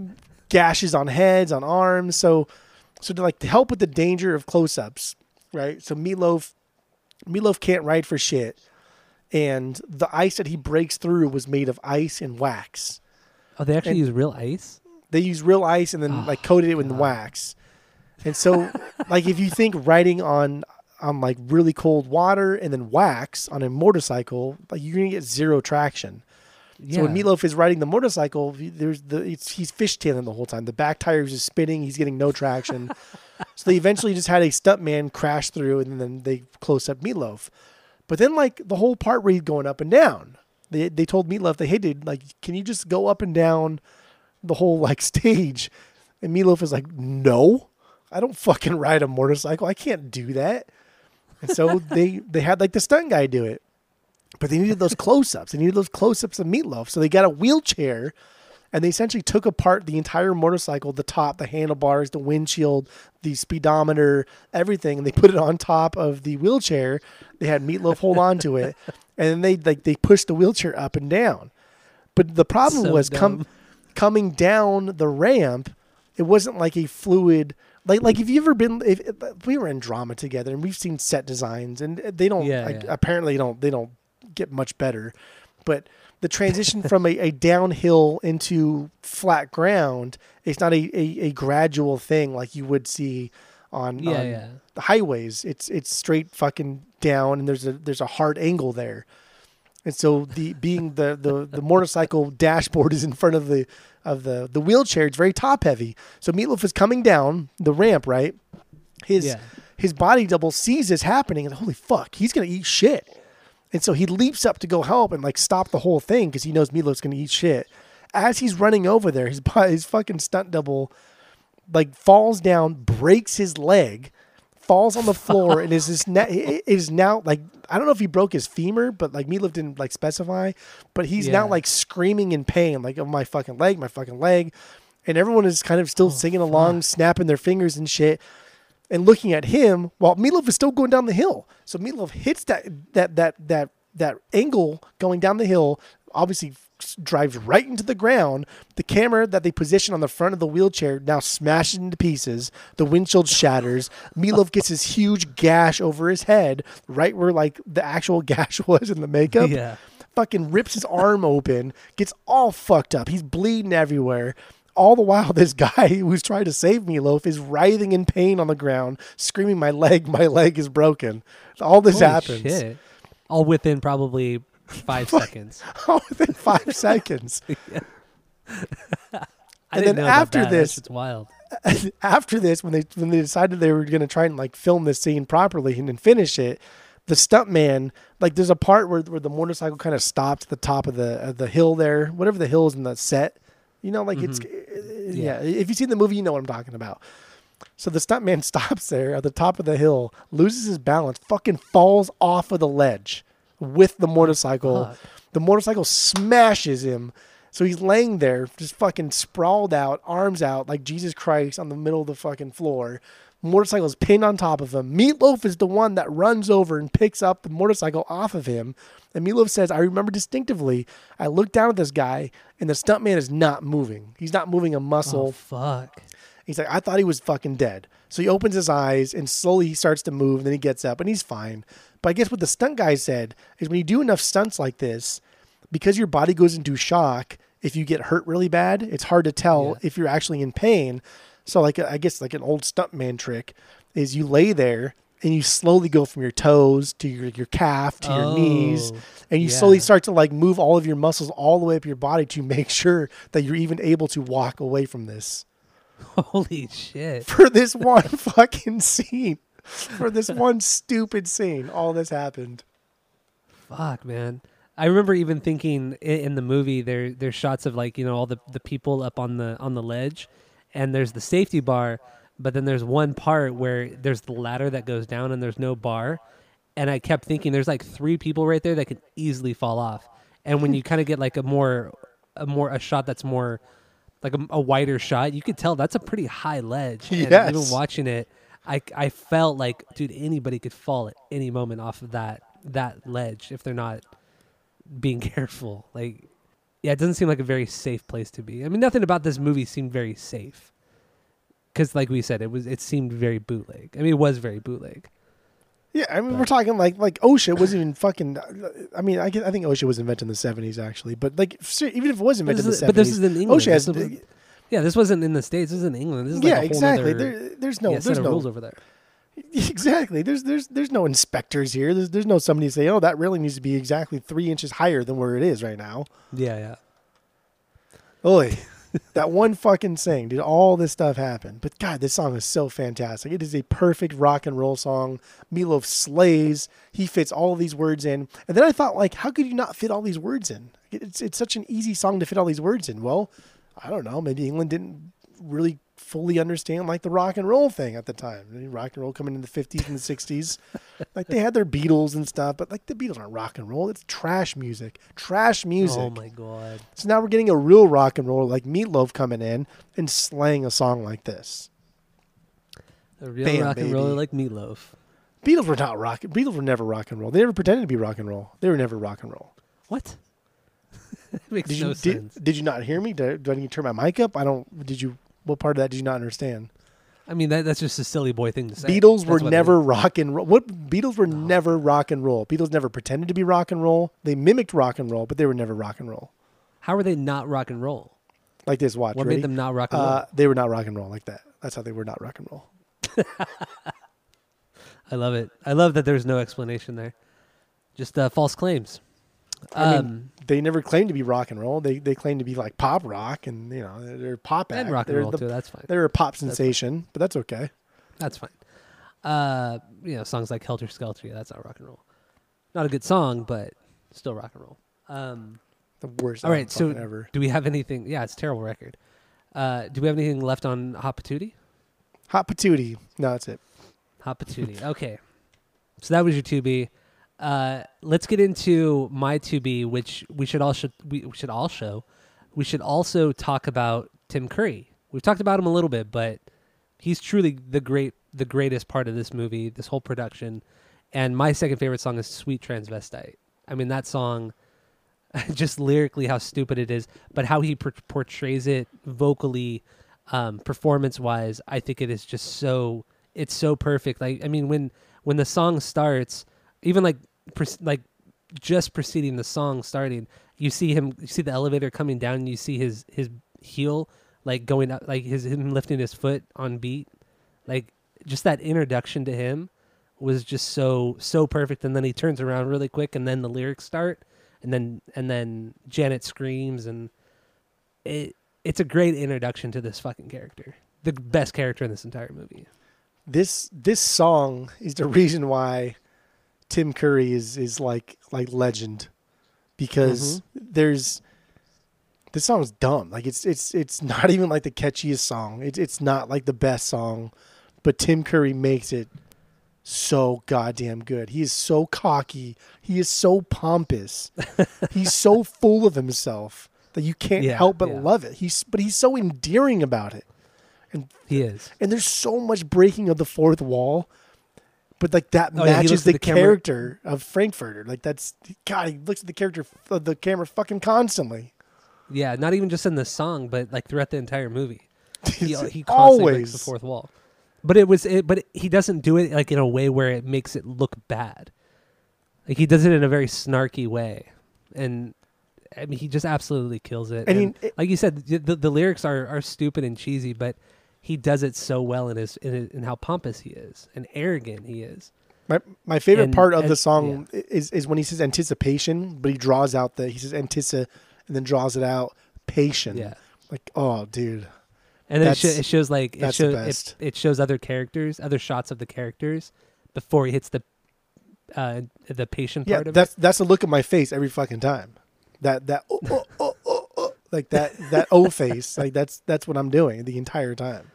<laughs> gashes on heads, on arms. So so to like to help with the danger of close ups, right? So Meatloaf Meatloaf can't ride for shit. And the ice that he breaks through was made of ice and wax Oh, they actually And- use real ice. they use real ice and then Oh, like coated it with wax. And so like if you think riding on on like really cold water and then wax on a motorcycle, like you're gonna get zero traction. Yeah. So when Meatloaf is riding the motorcycle, there's the it's, he's fishtailing the whole time. The back tire is just spinning. He's getting no traction. <laughs> so they eventually just had a stuntman crash through, and then they close up Meatloaf. But then like the whole part where he's going up and down, they they told Meatloaf, they hey dude, like can you just go up and down the whole like <laughs> stage? And Meatloaf is like, no, I don't fucking ride a motorcycle. I can't do that. And so <laughs> they they had like the stunt guy do it. But they needed those close ups. They needed those close ups of Meatloaf. So they got a wheelchair and they essentially took apart the entire motorcycle, the top, the handlebars, the windshield, the speedometer, everything, and they put it on top of the wheelchair. They had Meatloaf hold on to it, <laughs> and then they like they pushed the wheelchair up and down. But the problem So was come coming down the ramp. It wasn't like a fluid. Like like if you've ever been if, if we were in drama together and we've seen set designs and uh, they don't Yeah, like, yeah. apparently don't they don't get much better, but the transition from a, a downhill into flat ground it's not a, a, a gradual thing like you would see on, Yeah, on yeah. the highways. It's it's straight fucking down and there's a there's a hard angle there. And so the being the, the, the motorcycle dashboard is in front of the of the the wheelchair. It's very top heavy. So Meatloaf is coming down the ramp, right? His Yeah. his body double sees this happening and holy fuck, he's gonna eat shit. And so he leaps up to go help and like stop the whole thing because he knows Milo's gonna eat shit. As he's running over there, his <laughs> his fucking stunt double like falls down, breaks his leg, falls on the floor, and is this na- is now like I don't know if he broke his femur, but like Meatloaf didn't like specify, but he's now like screaming in pain, like oh my fucking leg, my fucking leg, and everyone is kind of still oh, singing along, snapping their fingers and shit. And looking at him while Meatloaf is still going down the hill. So Meatloaf hits that that that that that angle going down the hill, obviously drives right into the ground. The camera that they position on the front of the wheelchair now smashes into pieces. The windshield shatters. Meatloaf gets his huge gash over his head, right where like the actual <laughs> gash was in the makeup. Yeah. Fucking rips his arm open, gets all fucked up. He's bleeding everywhere. All the while, <laughs> this guy who's trying to save Meatloaf is writhing in pain on the ground, screaming, "My leg, my leg is broken." All this Holy happens. shit. All within probably five <laughs> seconds. all within five <laughs> seconds. And then after this- it's wild. After this, when they when they decided they were going to try and like film this scene properly and then finish it, the stuntman like there's a part where where the motorcycle kind of stops at the top of the of the hill there, whatever the hill is in the set. You know, like it's Mm-hmm. yeah. If you've seen the movie, you know what I'm talking about. So the stuntman <laughs> stops there at the top of the hill, loses his balance, fucking falls off of the ledge with the motorcycle. Fuck. The motorcycle smashes him. So he's laying there, just fucking sprawled out, arms out, like Jesus Christ on the middle of the fucking floor. Motorcycle's pinned on top of him. Meatloaf is the one that runs over and picks up the motorcycle off of him. And Meatloaf says, I remember distinctively, I looked down at this guy, and the stuntman is not moving. He's not moving a muscle. Oh fuck. He's like, I thought he was fucking dead. So he opens his eyes and slowly he starts to move. And then he gets up and he's fine. But I guess what the stunt guy said is when you do enough stunts like this, because your body goes into shock, if you get hurt really bad, it's hard to tell Yeah. if you're actually in pain. So like I guess like an old stuntman trick is you lay there and you slowly go from your toes to your, your calf to your knees Oh, and you yeah. slowly start to like move all of your muscles all the way up your body to make <laughs> sure that you're even able to walk away from this Holy shit. for this one <laughs> fucking scene. For this one stupid scene, all this happened. Fuck, man. I remember even thinking in the movie there there's shots of like, you know, all the, the people up on the on the ledge and there's the safety bar, but then there's one part where there's the ladder that goes down and there's no bar. And I kept thinking there's like three people right there that could easily fall off. And when you <laughs> kind of get like a more a more a shot that's more like a, a wider shot, you could tell that's a pretty high ledge. Yes. And even watching it, I I felt like, dude, anybody could fall at any moment off of that that ledge if they're not being <laughs> careful. Like, yeah, it doesn't seem like a very safe place to be. I mean, nothing about this movie seemed very safe. Because, like we said, it was it seemed very bootleg. I mean, it was very bootleg. Yeah, I mean, we're talking like like OSHA wasn't even fucking. Uh, I mean, I, I think OSHA was invented in the seventies actually, but like even if it was invented this, is, in but this is in England. OSHA has. This was- yeah, this wasn't in the states. This is in England. This is like yeah, exactly. Nother, There, there's no, yeah, there's no rules over there. Exactly. There's there's there's no inspectors here. There's there's no somebody to say, oh, that really needs to be exactly three inches higher than where it is right now. Yeah, yeah. Oy. <laughs> that one fucking thing did all this stuff happen. But God, this song is so fantastic. It is a perfect rock and roll song. Meatloaf slays. He fits all of these words in. And then I thought, like, how could you not fit all these words in? It's it's such an easy song to fit all these words in. Well, I don't know. Maybe England didn't really fully understand like the rock and roll thing at the time. I mean, rock and roll coming in the fifties and the sixties. <laughs> like they had their Beatles and stuff, but like the Beatles aren't rock and roll. It's trash music. Trash music. Oh my god. So now we're getting a real rock and roll like Meatloaf coming in and slaying a song like this. A real Bam, rock and roller baby. like Meatloaf. Beatles were not rock. Beatles were never rock and roll. They never pretended to be rock and roll. They were never rock and roll. What? <laughs> makes Did no you sense. did, did you not hear me? Did, do I need to turn my mic up? I don't. Did you? What part of that did you not understand? I mean, that, that's just a silly boy thing to say. Beatles That's were never rock and roll. What Beatles were never rock and roll. Beatles never pretended to be rock and roll. They mimicked rock and roll, but they were never rock and roll. How were they not rock and roll? Like this. Watch. What ready? made them not rock and roll? Uh, they were not rock and roll like that. That's how they were not rock and roll. <laughs> I love it. I love that there's no explanation there. Just uh, false claims. I Um, mean, they never claimed to be rock and roll. They they claimed to be like pop rock, and you know they're, pop and act. rock and they're roll the- too. That's fine. They're a pop sensation, but that's okay. That's fine. Uh, you know, songs like Helter Skelter. That's not rock and roll. Not a good song, but still rock and roll. Um, The worst. All right, so ever. do we have anything? Yeah, it's a terrible record. Uh, do we have anything left on Hot Patootie? Hot patootie. No, that's it. Hot Patootie. okay, so that was your two B. Uh, let's get into my two B, which we should all should we, we should all show. We should also talk about Tim Curry. We've talked about him a little bit, but he's truly the great the greatest part of this movie, this whole production. And my second favorite song is Sweet Transvestite. I mean that song <laughs> just lyrically how stupid it is, but how he por- portrays it vocally, um, performance wise, I think it is just so it's so perfect. Like I mean, when when the song starts, even like pre- like just preceding the song starting, you see him, you see the elevator coming down, and you see his his heel like going up, like his him lifting his foot on beat, like just that introduction to him was just so so perfect. And then he turns around really quick, and then the lyrics start and then and then Janet screams and it it's a great introduction to this fucking character. The best character in this entire movie. This this song is the reason why Tim Curry is is like like legend because mm-hmm. there's this song's dumb. Like it's it's it's not <laughs> even like the catchiest song. It's it's not like the best song, but Tim Curry makes it so goddamn good. He is so cocky. He is so pompous. <laughs> he's so full of himself that you can't Yeah, help but yeah. love it. He's but he's so endearing about it. And He is. and there's so much breaking of the fourth wall. But like that Oh, matches looks the, the character of Frankfurter. Like that's God. He looks at the character of the camera fucking constantly. Yeah, not even just in the song, but like throughout the entire movie. <laughs> He, It's he constantly breaks the fourth wall. But it was it, but he doesn't do it like in a way where it makes it look bad. Like he does it in a very snarky way. And I mean he just absolutely kills it. I And mean, it- like you said, the, the, the lyrics are, are stupid and cheesy, but he does it so well in his in, in how pompous he is and arrogant he is. My my favorite And- part of and- the song is is when he says anticipation, but he draws out the he says antissa and then draws it out patient. Yeah, Like oh dude, and then it, That's- sho- it shows like it that's the shows best. it, it shows other characters, other shots of the characters before he hits the uh the patient yeah, part of that's that's the look of my face every fucking time. That that oh, oh, oh, like that that O face. Like that's that's what I'm doing the entire time.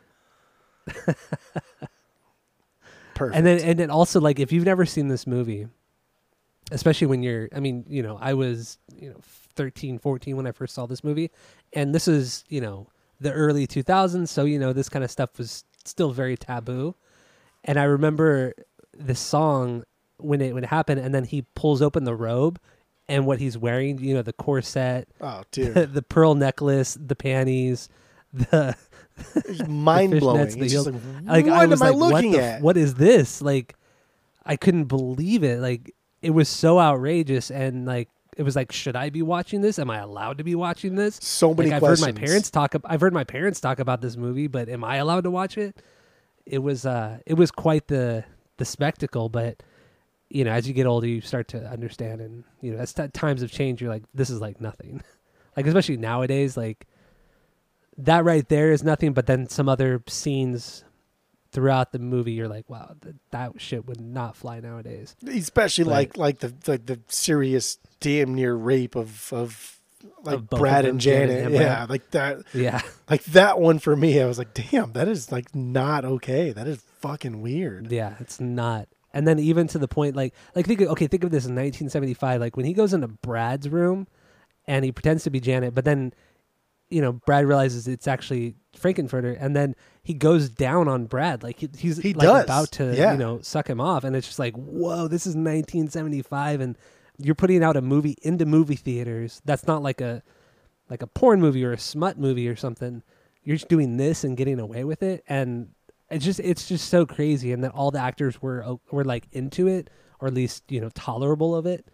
Perfect. And then and then also like if you've never seen this movie, especially when you're I mean, you know, I was, you know, 13, 14 when I first saw this movie, and this is, you know, the early 2000s, so you know, this kind of stuff was still very taboo. And I remember the song when it would happen and then he pulls open the robe and what he's wearing, you know, the corset, oh <laughs> dude, the, pearl necklace, the panties, <laughs> the it's mind blowing. the like, like what I was am I like, looking what the, at? What is this? Like, I couldn't believe it. Like, it was so outrageous, and like, it was like, should I be watching this? Am I allowed to be watching this? so many Like, I've questions. heard my parents talk. I've heard my parents talk about this movie, but am I allowed to watch it? It was, uh, it was quite the the spectacle. But you know, as you get older, you start to understand, and you know, as t- times have changed, you're like, this is like nothing. <laughs> like, especially nowadays, like that right there is nothing. But then some other scenes throughout the movie, you're like, wow, th- that shit would not fly nowadays. especially But- like like the, the the serious damn near rape of of like Of Brad and Janet Janet. and yeah, like that Yeah. <laughs> like that one for me. I was like, damn, that is like not okay. That is fucking weird. Yeah, it's not. And then even to the point like like think okay, think of this in 1975 like when he goes into Brad's room and he pretends to be Janet, but then you know, Brad realizes it's actually Frank-N-Furter and then he goes down on Brad like he, he's He like does, about to, yeah. you know, suck him off and it's just like, "Whoa, this is 1975 and you're putting out a movie into movie theaters. That's not like a like a porn movie or a smut movie or something. You're just doing this and getting away with it, and it's just it's just so crazy. And that all the actors were were like into it, or at least you know tolerable of it.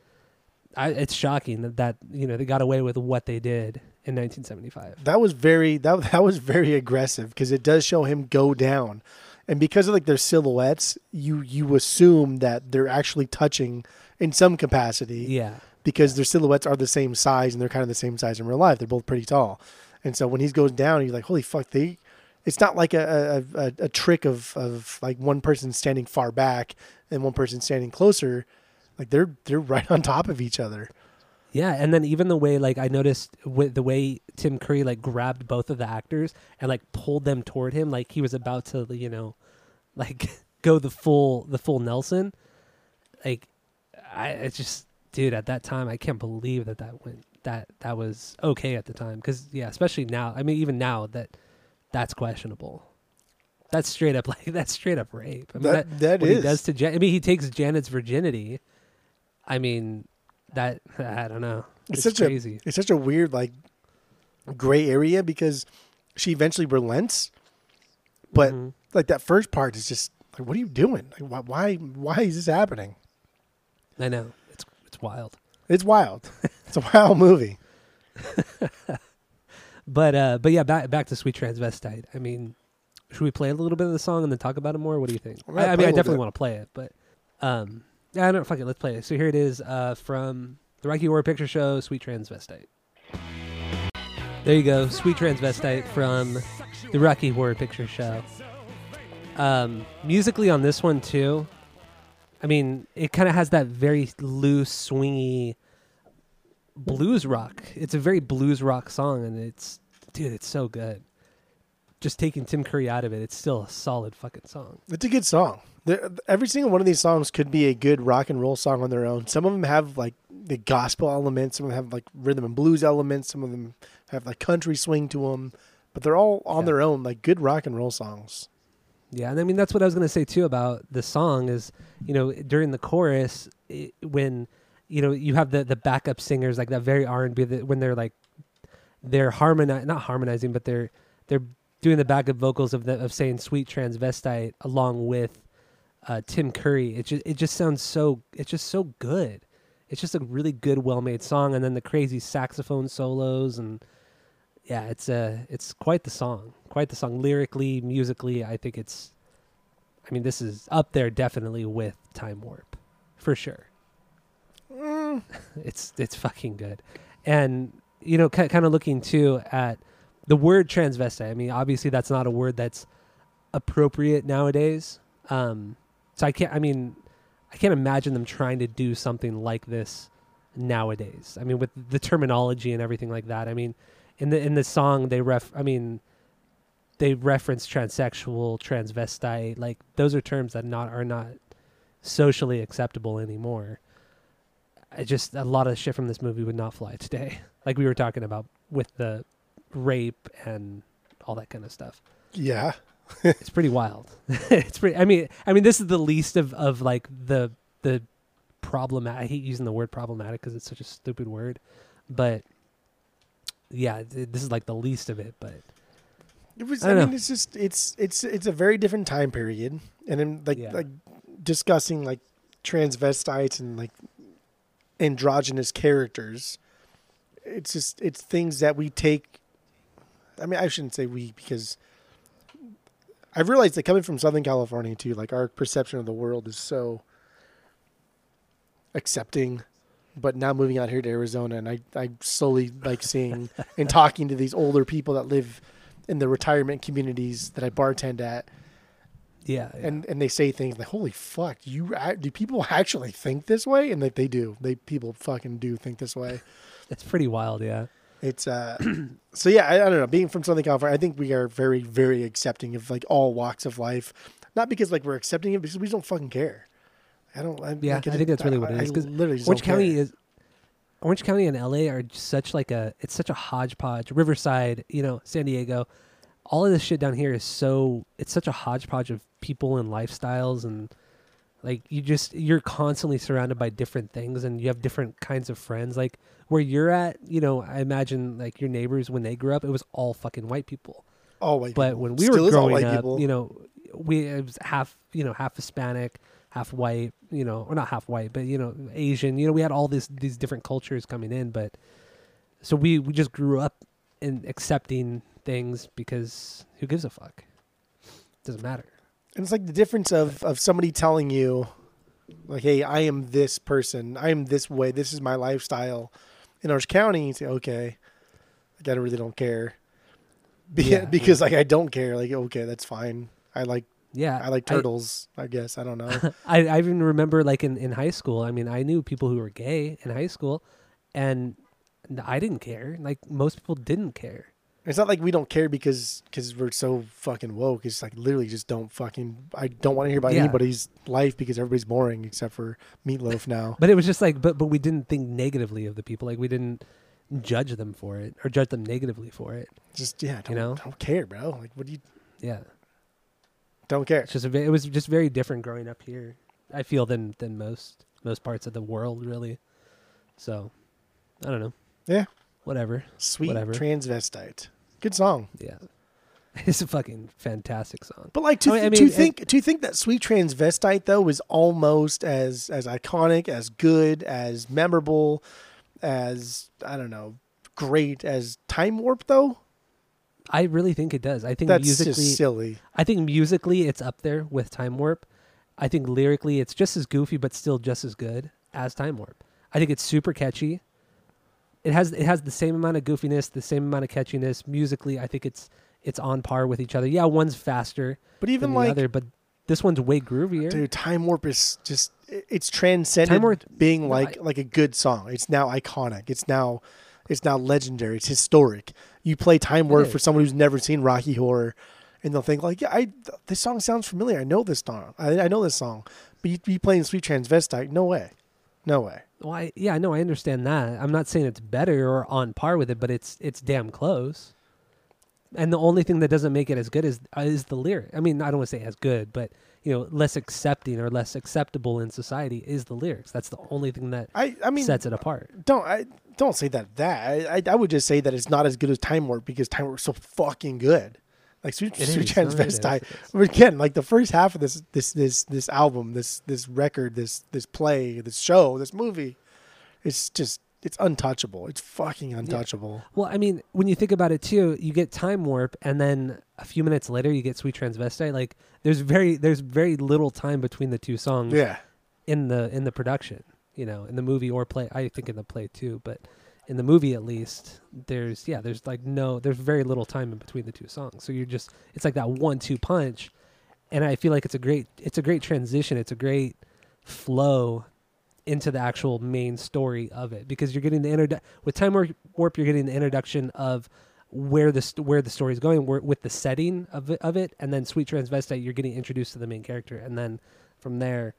I, it's shocking that, that you know they got away with what they did in 1975. That was very that <laughs> that was very aggressive because it does show him go down, and because of like their silhouettes, you you assume that they're actually touching in some capacity. Yeah, because their silhouettes are the same size and they're kind of the same size in real life. They're both pretty tall, and so when he goes down, you're like, holy fuck! They, it's not like a a, a, trick of of like one person standing far back and one person standing closer. Like they're they're <laughs> right on top of each other. Yeah, and then even the way like I noticed with the way Tim Curry like grabbed both of the actors and like pulled them toward him like he was about to you know like <laughs> go the full the full Nelson. Like I it's just dude at that time I can't believe that that went that that was okay at the time cuz yeah, especially now. I mean even now that that's questionable. That's straight up <laughs> like that's straight up rape. I mean, That- that what is. he does to Jan- I mean he takes Janet's virginity. I mean that <laughs> I don't know. It's It's, such a- It's such a weird like gray area because she eventually relents, but Mhm. like that first part is just like, what are you doing? Like, why, why, why is this happening? I know it's it's wild. It's wild. it's a wild movie. <laughs> But uh, but yeah, back back to Sweet Transvestite. I mean, should we play a little bit of the song and then talk about it more? What do you think? I, I mean, I definitely want to play it, but um, yeah, I don't fuck it. Let's play it. So here it is uh, from the Rocky Horror Picture Show, Sweet Transvestite. There you go, Sweet Transvestite from the Rocky Horror Picture Show. Um, musically on this one too, I mean, it kind of has that very loose, swingy blues rock. It's a very blues rock song, and it's dude, it's so good. Just taking Tim Curry out of it, it's still a solid fucking song. It's a good song. There, every single one of these songs could be a good rock and roll song on their own. Some of them have like the gospel elements. Some of them have like rhythm and blues elements. Some of them have like country swing to them. But they're all on Yeah. their own, like good rock and roll songs. Yeah, and I mean that's what I was gonna say too about the song is you know during the chorus i when you know you have the the backup singers like that very R and B when they're like they're harmoni not harmonizing but they're they're doing the backup vocals of the of saying sweet transvestite along with uh, Tim Curry. It just it just sounds so it's just so good. It's just a really good well made song and then the crazy saxophone solos and yeah, it's uh it's quite the song. Quite the song lyrically, musically. I think it's I mean this is up there definitely with Time Warp for sure. <laughs> it's it's fucking good. And you know ki kind of looking too at the word transvestite. I mean obviously that's not a word that's appropriate nowadays. Um so I can't I mean I can't imagine them trying to do something like this nowadays. I mean with the terminology and everything like that. I mean in the in the song they ref I mean they reference transsexual, transvestite, like those are terms that not are not socially acceptable anymore. I just a lot of shit from this movie would not fly today. <laughs> Like we were talking about with the rape and all that kind of stuff. Yeah. It's pretty wild. <laughs> it's pretty I mean I mean this is the least of of like the the problematic I hate using the word problematic because it's such a stupid word. But yeah, th- this is like the least of it, but It was. I I, mean, know. it's just it's it's it's a very different time period, and then like Yeah. like discussing like transvestites and like androgynous characters. It's just it's things that we take. I mean, I shouldn't say we because I've realized that coming from Southern California too, like our perception of the world is so accepting. But now moving out here to Arizona, and I I slowly like seeing <laughs> and talking to these older people that live in the retirement communities that I bartend at, yeah, yeah. and and they say things like, "Holy fuck, you do people actually think this way?" And like they do, they people fucking do think this way. <laughs> it's pretty wild, yeah. It's uh, <clears throat> so yeah, I, I don't know. Being from Southern California, I think we are very very accepting of like all walks of life, not because like we're accepting it, because we don't fucking care. I don't. I, Yeah, like, I think that's really what it I- is, I 'cause literally Orange County care. is Orange County and LA are such like a it's such a hodgepodge. Riverside, you know, San Diego, all of this shit down here is so it's such a hodgepodge of people and lifestyles and like you just you're constantly surrounded by different things and you have different kinds of friends. Like where you're at, you know, I imagine like your neighbors when they grew up, it was all fucking white people. all white. But people. when we Still were growing up, people. you know, we it was half, you know, half Hispanic, half white, you know, or not half white, but you know, Asian. You know, we had all this these different cultures coming in, but so we we just grew up in accepting things because who gives a fuck? Doesn't matter. And it's like the difference of of somebody telling you, like, "Hey, I am this person. I am this way. This is my lifestyle." In Orange County, you say, "Okay, like, I really don't care," <laughs> Be- Yeah, because like I don't care. Like, okay, that's fine. I like Yeah, I like turtles. I, guess I don't know. <laughs> I, I even remember like in, in high school. I mean, I knew people who were gay in high school, and I didn't care. Like most people didn't care. It's not like we don't care because because we're so fucking woke. It's like literally just don't fucking. I don't want to hear about Yeah. anybody's life because everybody's boring except for Meatloaf now. <laughs> But it was just like, but but we didn't think negatively of the people. Like we didn't judge them for it or judge them negatively for it. Just yeah, don't, You know? don't care, bro. Like what do you Yeah, don't care? it's just a, it was just very different growing up here. I feel than than most most parts of the world really. So I don't know. Yeah. Whatever. Sweet Whatever. transvestite. Good song. Yeah, <laughs> it's a fucking fantastic song. But like to, I mean- I to mean, think to think that sweet transvestite though is almost as as iconic, as good, as memorable, as I don't know, great as Time Warp though. I really think it does. I think That's musically, just silly. I think musically it's up there with Time Warp. I think lyrically it's just as goofy but still just as good as Time Warp. I think it's super catchy. It has it has the same amount of goofiness, the same amount of catchiness. Musically, I think it's it's on par with each other. Yeah, one's faster But than even the like other, but this one's way groovier. dude, Time Warp is just it's transcended Time Warp- being no, like I- like a good song. It's now iconic. It's now it's now legendary. It's historic. You play Time Warp for someone who's never seen Rocky Horror, and they'll think like, yeah, I this song sounds familiar. I know this song. I, I know this song. But you, you playing Sweet Transvestite? No way, no way. Well, I, yeah, no, I understand that. I'm not saying it's better or on par with it, but it's it's damn close. And the only thing that doesn't make it as good is is the lyric. I mean, I don't want to say as good, but you know, less accepting or less acceptable in society is the lyrics. That's the only thing that I I mean, sets it apart. don't I don't say that that I, I I would just say that it's not as good as Time Warp because Time Warp's so fucking good. Like Sweet, Sweet is. No, it is. Transvestite. But again, like the first half of this this this this album, this this record, this this play, this show, this movie, it's just it's untouchable. It's fucking untouchable. Well, I mean, when you think about it too, you get Time Warp, and then a few minutes later, you get Sweet Transvestite. Like, there's very there's very little time between the two songs. Yeah. in the in the production you know in the movie or play i think in the play too but in the movie at least there's yeah there's like no there's very little time in between the two songs. So you're just it's like that one two punch. And i feel like it's a great it's a great transition. It's a great flow into the actual main story of it because you're getting the introdu- with time warp, warp you're getting the introduction of where the st- where the story is going where, with the setting of it, of it. And then sweet transvestite you're getting introduced to the main character. And then from there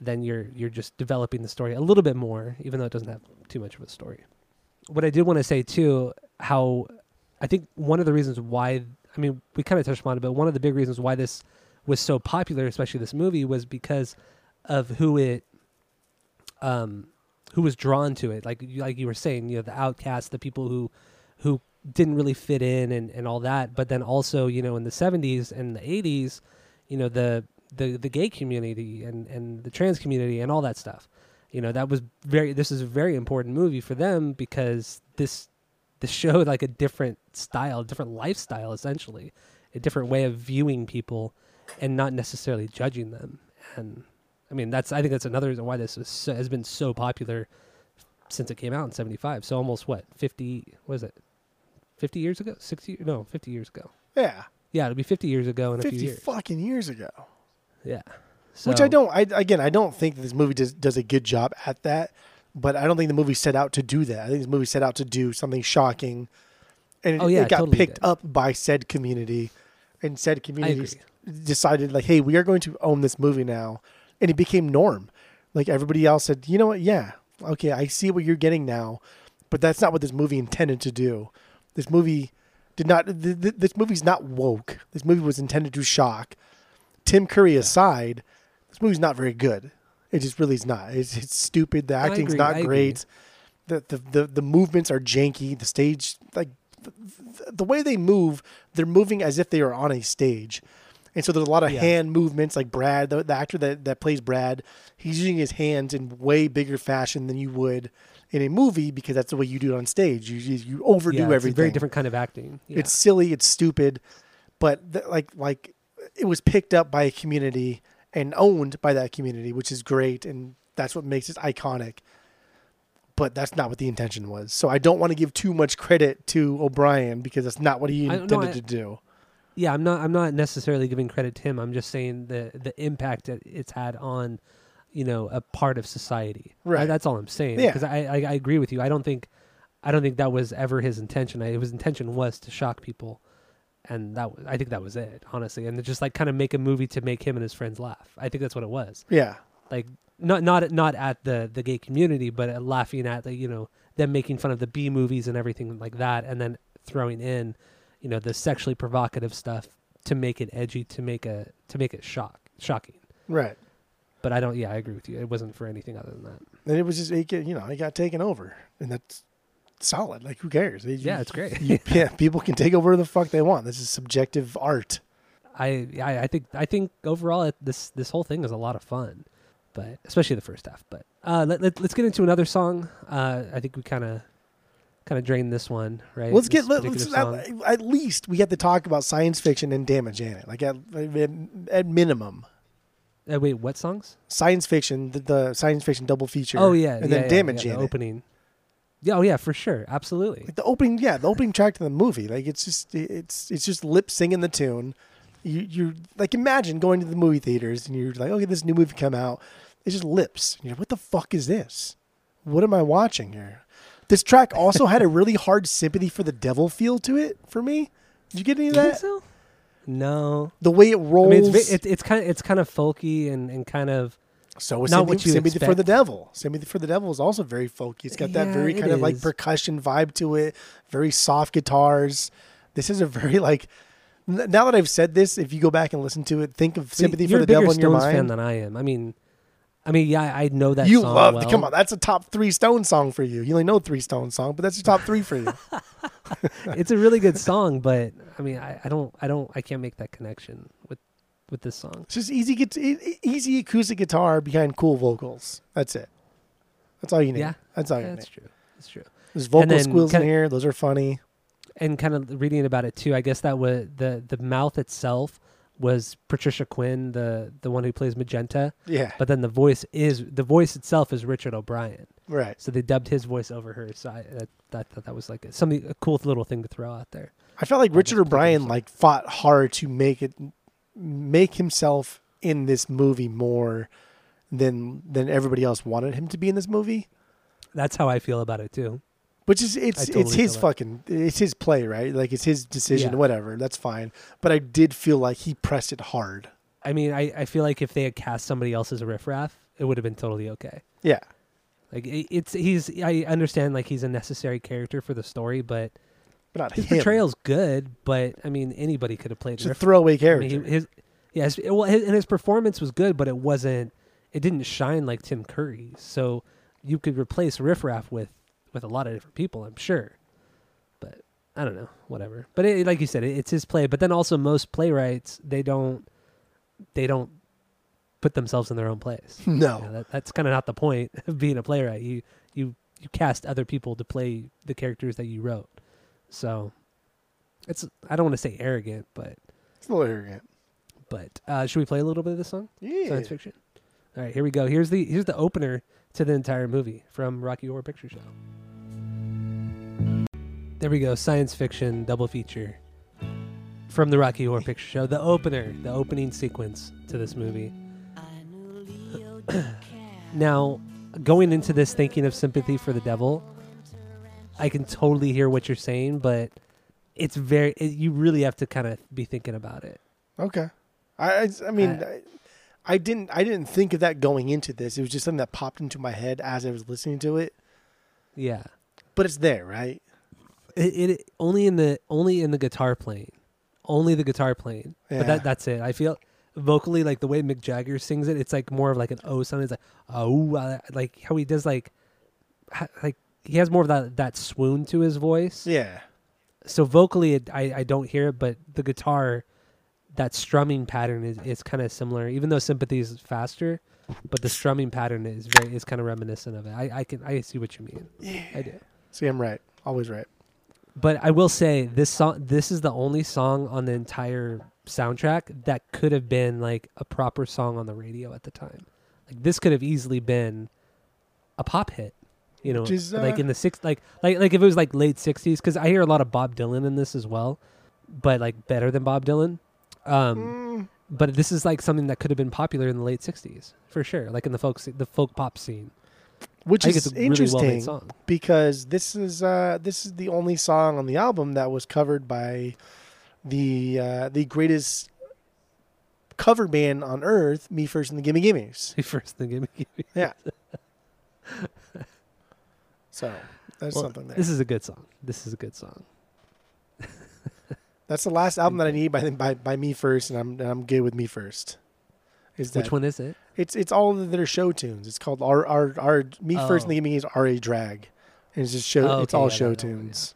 then you're you're just developing the story a little bit more even though it doesn't have too much of a story what i did want to say too how i think one of the reasons why i mean we kind of touched upon it but one of the big reasons why this was so popular especially this movie was because of who it um who was drawn to it. Like you like you were saying you know the outcasts the people who who didn't really fit in and, and all that but then also you know in the 70s and the 80s you know the the the gay community and and the trans community and all that stuff you know that was very this is a very important movie for them because this this <laughs> showed like a different style different lifestyle essentially a different way of viewing people and not necessarily judging them. And i mean that's i think that's another reason why this is so, has been so popular since it came out in 75 so almost what 50 was it? 50 years ago? 60 no 50 years ago. Yeah. yeah it'll be 50 years ago in a few Fifty years. fucking years ago. yeah Which I don't. I again, I don't think this movie does does a good job at that. But I don't think the movie set out to do that. I think this movie set out to do something shocking, and it, Oh, yeah, it got totally picked did. up by said community, and said communities agree. decided like, hey, we are going to own this movie now, and it became norm. Like everybody else said, you know what? Yeah, okay, I see what you're getting now, but that's not what this movie intended to do. This movie did not. Th- th- this movie's not woke. This movie was intended to shock. Tim Curry aside, this movie's not very good. It just really is not. It's, it's stupid. The acting's agree, not I great. The, the the the movements are janky. The stage, like the, the way they move, they're moving as if they are on a stage. And so there's a lot of Yeah. hand movements, like Brad, the, the actor that, that plays Brad, he's using his hands in way bigger fashion than you would in a movie because that's the way you do it on stage. You you, overdo yeah, it's everything. a very different kind of acting. Yeah. It's silly. It's stupid, but th- like like it was picked up by a community and owned by that community, which is great, and that's what makes it iconic. But that's not what the intention was. So I don't want to give too much credit to O'Brien because that's not what he I- no, intended I- to do. yeah, I'm not I'm not necessarily giving credit to him. I'm just saying the the impact that it's had on you know, a part of society. Right. I- that's all I'm saying. Yeah. Because I, I I agree with you. I don't think I don't think that was ever his intention. I, his intention was to shock people, and that was, I think that was it, honestly. And just like kind of make a movie to make him and his friends laugh. I think that's what it was. Yeah. Like not not not at the the gay community, but at laughing at the you know them making fun of the B movies and everything like that, and then throwing in you know the sexually provocative stuff to make it edgy, to make a to make it shock shocking. Right. But I don't. Yeah, I agree with you. It wasn't for anything other than that. And it was just it you know, it got taken over, and that's solid. Like who cares? They- Yeah, it's great. you- <laughs> <laughs> yeah, people can take over the fuck they want. This is subjective art. I, I I think I think overall it, this this whole thing is a lot of fun, but especially the first half. But uh, let, let us get into another song. Uh, I think we kind of kind of drained this one, right? Let's This get let, let's, at, at least we have to talk about science fiction and Damn It Janet. Like at at minimum, Uh, wait, what songs? science fiction, the, the science fiction double feature. Oh yeah, and yeah, then yeah, Damn It yeah, the opening. Yeah, oh yeah, for sure, absolutely. Like the opening, yeah, the opening track to the movie. Like it's just it's it's just lip singing the tune. You you like imagine going to the movie theaters and you're like, okay, this new movie come out. It's just lips. You're like, what the fuck is this? What am I watching here? This track also had a <laughs> really hard sympathy for the devil feel to it for me. Did you get any of that? so? No, The way it I rolls. mean it's, it's it's kind of it's kind of folky and, and kind of so is not sympathy, what you sympathy for the expect. devil. Sympathy for the devil is also very folky. It's got that very kind of like percussion vibe to it. Very soft guitars. This is a very <laughs> like. Now that I've said this, if you go back and listen to it, think of sympathy You're for the devil in your Stones fan mind. than I am. I mean, I mean, yeah, I know that you love. well. Come on, that's a top three Stone song for you. You only know three Stone song, but that's your top three for you. <laughs> it's a really good song, but I mean, I, I don't, I don't, I can't make that connection with with this song. It's just easy, easy acoustic guitar behind cool vocals. That's it. That's all you need. Yeah. that's all Yeah, you that's need. true. That's true. There's vocal squeals in here. Those are funny. And kind of reading about it too, I guess that was the the mouth itself was Patricia Quinn, the the one who plays Magenta, Yeah, but then the voice is the voice itself is Richard O'Brien. right. So they dubbed his voice over her. So I that, that thought that was like a, something a cool little thing to throw out there. I felt like Richard O'Brien like fought hard to make it make himself in this movie more than than everybody else wanted him to be in this movie. That's how I feel about it too. Which is it's totally it's his fucking it's his play, right? Like it's his decision, Yeah. whatever. That's fine. But I did feel like he pressed it hard. I mean, I, I feel like if they had cast somebody else as a riffraff, it would have been totally okay. Yeah. Like it, it's he's I understand like he's a necessary character for the story, but But not his him. portrayal's good. But I mean, anybody could have played It's a riff. throwaway I character. mean, he, his yes, well, his, and his performance was good, but it wasn't. It didn't shine like Tim Curry. So you could replace riffraff with with a lot of different people, I'm sure. But I don't know, whatever. But it, like you said, it, it's his play. But then also most playwrights they don't they don't put themselves in their own place. <laughs> no. You know, that, that's kind of not the point of being a playwright. You you you cast other people to play the characters that you wrote. So it's I don't want to say arrogant, but It's a little arrogant. but uh, should we play a little bit of this song? Yeah. Science fiction. All right, here we go. Here's the here's the opener to the entire movie from Rocky Horror Picture Show. There we go. Science fiction double feature from the Rocky Horror Picture Show. The opener, the opening sequence to this movie. <coughs> now, going into this thinking of sympathy for the devil, I can totally hear what you're saying, but it's very it, you really have to kind of be thinking about it. Okay. I I, I mean I, I didn't I didn't think of that going into this. It was just something that popped into my head as I was listening to it. Yeah. But it's there, right? It, it only in the only in the guitar playing, only the guitar playing. Yeah. But that that's it. I feel vocally like the way Mick Jagger sings it. It's like more of like an O sound. It's like oh, like how he does like, like he has more of that that swoon to his voice. Yeah. So vocally, it, I I don't hear it, but the guitar, that strumming pattern is is kind of similar. Even though Sympathy is faster, but the strumming pattern is very is kind of reminiscent of it. I I can I see what you mean. Yeah. I do. See, I'm right. Always right. But I will say this song this is the only song on the entire soundtrack that could have been like a proper song on the radio at the time. Like this could have easily been a pop hit. You know, is, like uh, in the six like like like if it was like late 60s cuz I hear a lot of Bob Dylan in this as well, but like better than Bob Dylan. Um Mm, but this is like something that could have been popular in the late '60s for sure, like in the folk the folk pop scene. Which is really interesting well song. because this is uh, this is the only song on the album that was covered by the uh, the greatest cover band on earth, Me First and the Gimme Gimmes. Me First thing, give me. Gimmes. Yeah. <laughs> so that's Well, something there. This is a good song. This is a good song. That's the last album that I need by by by Me First, and I'm and I'm good with Me First. Is that Which one is it? It's it's all of their show tunes. It's called our our our Me First and the Oh. Gimme is R A Drag, and it's just show. Oh, it's all yeah, show one, yeah. tunes.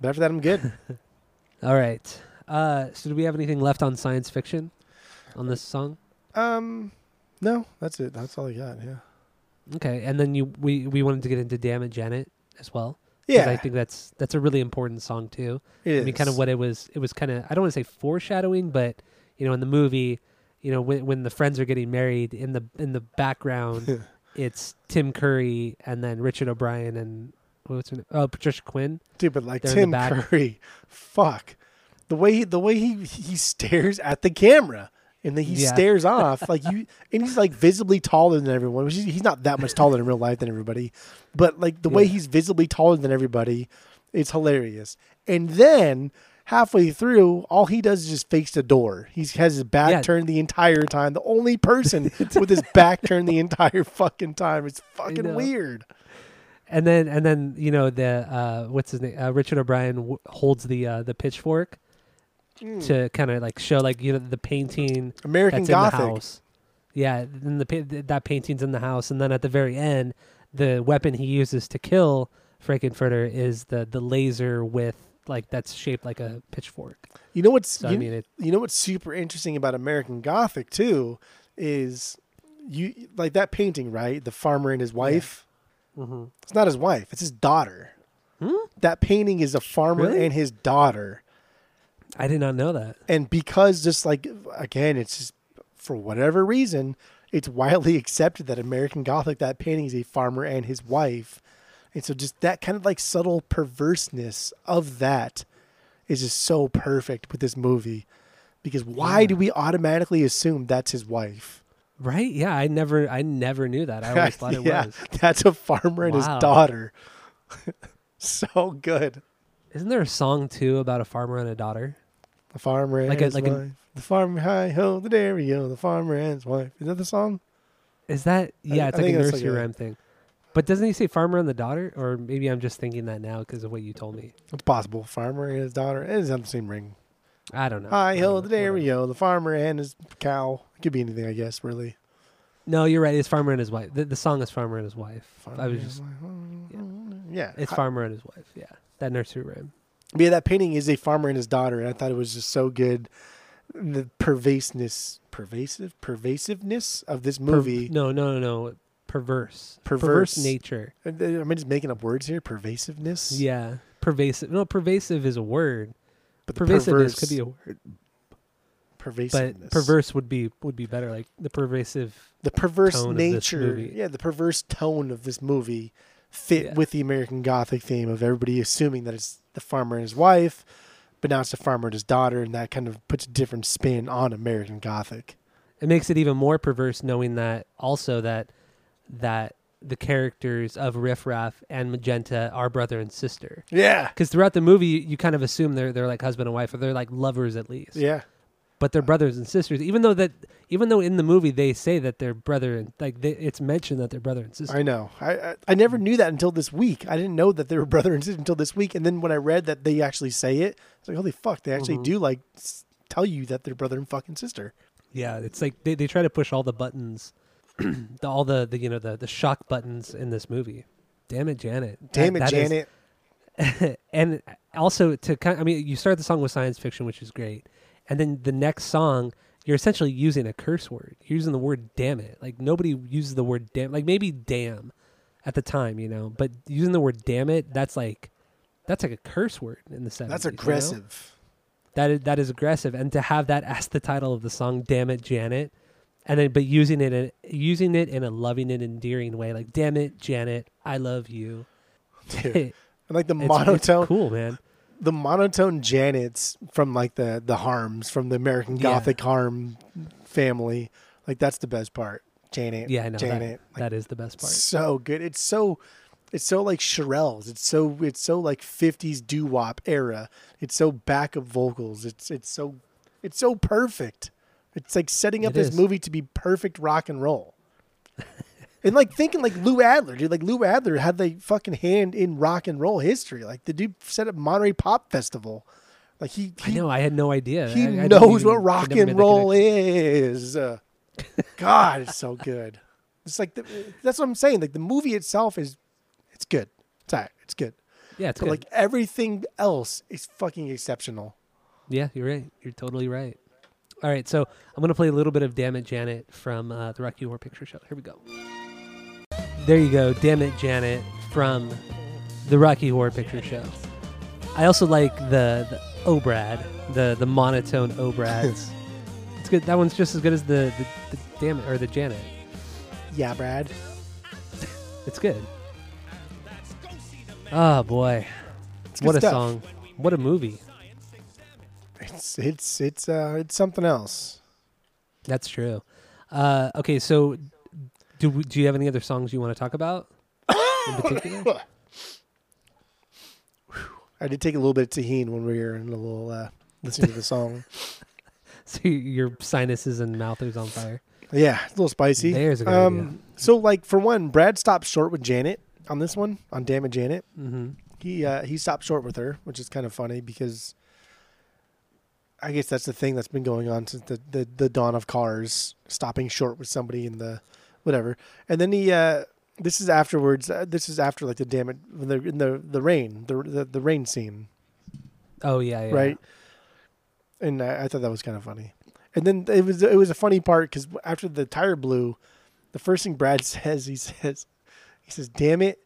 But after that, I'm good. <laughs> All right. Uh, so do we have anything left on science fiction on this song? um, no, that's it. That's all I got. Yeah. Okay, and then you we we wanted to get into "Damn It, Janet" as well. Yeah. I think that's that's a really important song too. it I mean, kind of what it was. It was kind of I don't want to say foreshadowing, but you know, in the movie, you know, when when the friends are getting married in the in the background, <laughs> it's Tim Curry and then Richard O'Brien and what's her name? Oh, Patricia Quinn. Dude, but like They're Tim. Curry, fuck the way he, the way he he stares at the camera and then he Yeah. stares <laughs> off like you and he's like visibly taller than everyone. Which is, he's not that much taller in real life than everybody, but like the way he's visibly taller than everybody, it's hilarious. And then halfway through, all he does is just face the door. He has his back Yeah. turned the entire time. The only person <laughs> with his <laughs> back turned the entire fucking time. It's fucking weird. And then and then you know the uh, what's his name? Uh, Richard O'Brien w- holds the uh, the pitchfork Hmm. to kind of like show like you know the painting American that's Gothic. in the house. Yeah, then the that painting's in the house, and then at the very end, the weapon he uses to kill Frank-N-Furter is the the laser with like that's shaped like a pitchfork. You know what's So you, I mean, it you know what's super interesting about American Gothic too is you like that painting, right? The farmer and his wife. It's not his wife; it's his daughter. Hmm? That painting is a farmer Really? and his daughter, I did not know that. and because just like again, it's just for whatever reason, it's widely accepted that American Gothic that painting is a farmer and his wife, and so just that kind of like subtle perverseness of that is just so perfect with this movie. Because why Yeah. do we automatically assume that's his wife? Right? Yeah, I never I never knew that. I always <laughs> thought it yeah, was. that's a farmer and his daughter. <laughs> so good. Isn't there a song too about a farmer and a daughter? The farmer and Like a- his like an- wife. the farmer, hi ho, the dairy o, the farmer and his wife. Is that the song? Is that yeah? I it's like a that's like nursery a- rhyme thing. But doesn't he say farmer and the daughter? Or maybe I'm just thinking that now because of what you told me. It's possible. Farmer and his daughter. It doesn't have the same ring. I don't know. Hi I ho, the dairy Whatever. o, the farmer and his cow. It could be anything, I guess. Really. No, you're right. It's farmer and his wife. The, the song is farmer and his wife. Farmer I was just wife. Yeah. it's I- farmer and his wife. Yeah, that nursery rhyme. But yeah, that painting is a farmer and his daughter, and I thought it was just so good. The pervasiveness, pervasive, pervasiveness of this Per- movie. no, no, no, no. Perverse. Perverse. nature. Uh, am I just making up words here? Pervasiveness. Yeah, pervasive. No, pervasive is a word. but Pervasiveness perverse, could be a word, pervasiveness. but perverse would be would be better. Like the pervasive. The perverse tone of this nature. Yeah, the perverse tone of this movie fit Yeah. with the American Gothic theme of everybody assuming that it's the farmer and his wife, but now it's the farmer and his daughter, and that kind of puts a different spin on American Gothic. It makes it even more perverse knowing that also that that the characters of Riff Raff and Magenta are brother and sister. Yeah. Because throughout the movie, you, you kind of assume they're they're like husband and wife, or they're like lovers at least. Yeah. But they're brothers and sisters. Even though that, even though in the movie they say that they're brother and like they, it's mentioned that they're brother and sister. I know. I, I I never knew that until this week. I didn't know that they were <laughs> brother and sister until this week. And then when I read that they actually say it, it's like, holy fuck, they actually Mhm. do like s- tell you that they're brother and fucking sister. Yeah, it's like they, they try to push all the buttons, <clears throat> the, all the, the you know the the shock buttons in this movie. Damn it, Janet. Damn That- it, that is- Janet. <laughs> and also to kind, of, I mean, you start the song with science fiction, which is great, and then the next song, you're essentially using a curse word. You're using the word "damn it." Like nobody uses the word "damn." Like maybe "damn" at the time, you know, but using the word "damn it," that's like that's like a curse word in the 70s. That's you know? aggressive. That is that is aggressive, and to have that as the title of the song, "Damn it, Janet," and then but using it in using it in a loving and endearing way, like "Damn it, Janet, I love you." Dude. <laughs> And like the monotone, cool, man. The monotone Janets from like the the Harms from the American Yeah. Gothic Harm family. Like that's the best part. Janet. Yeah, I know Janet. that. that is the best part. so good. It's so it's so like Shirelles. It's so it's so like 50s doo wop era. It's so backup vocals. It's it's so it's so perfect. It's like setting up It this is. movie to be perfect rock and roll. And like thinking like Lou Adler, dude. Like Lou Adler had the fucking hand in rock and roll history. Like the dude set up Monterey Pop Festival. Like he, I know. I had no idea. he I- I knows even- what rock and roll is. Uh, God, it's so good. It's like the, that's what I'm saying. Like the movie itself is, it's good. It's all right. It's good. Yeah, it's But good. like everything else is fucking exceptional. Yeah, you're right. You're totally right. All right, so I'm gonna play a little bit of "Damn It, Janet" from uh, the Rocky Horror Picture Show. Here we go. There you go, "Damn It, Janet" from the Rocky Horror Picture Show. I also like the the Obrad, the the monotone Obrads. <laughs> it's good. That one's just as good as the the, the Damn It or the Janet. Yeah, Brad. It's good. Oh boy, It's what a stuff. song! What a movie! It's it's it's uh it's something else. That's true. Uh, okay, so do we- do you have any other songs you want to talk about in <coughs> particular? I did take a little bit of Tajín when we were in a little uh, listening to the song. <laughs> so your sinuses and mouth is on fire. Yeah, it's a little spicy. There's a good um, so like for one, Brad stopped short with Janet on this one on Damn It Janet. Mm-hmm. he uh, he stopped short with her, which is kind of funny because I guess that's the thing that's been going on since the, the, the dawn of cars, stopping short with somebody in the whatever. And then he uh, this is afterwards. Uh, this is after like the damn it when they're in the the rain the the, the rain scene, Oh yeah, yeah. right? And I, I thought that was kind of funny. And then it was it was a funny part because after the tire blew, the first thing Brad <laughs> says he says he says, "Damn it,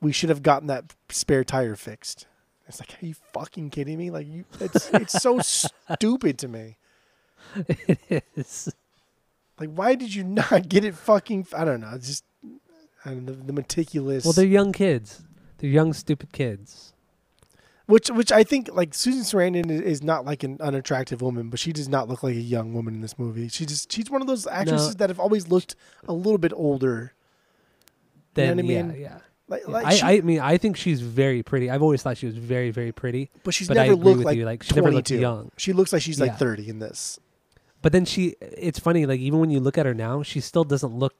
we should have gotten that spare tire fixed." It's like, are you fucking kidding me? Like you, it's it's so <laughs> stupid to me. it is. Like, why did you <laughs> not get it fucking? I don't know. It's just I don't know, the, the meticulous. Well, they're young kids. They're young, stupid kids. which which I think like Susan Sarandon is, is not like an unattractive woman, but she does not look like a young woman in this movie. She just she's one of those actresses that have always looked a little bit older. You know Then what I yeah, mean? yeah. Like, like I, she, I mean, I think she's very pretty. I've always thought she was very, very pretty. but she's but I never agree looked with like you. Like she never looked 22. young. She looks like she's Yeah. like thirty in this. But then she, it's funny. Like even when you look at her now, she still doesn't look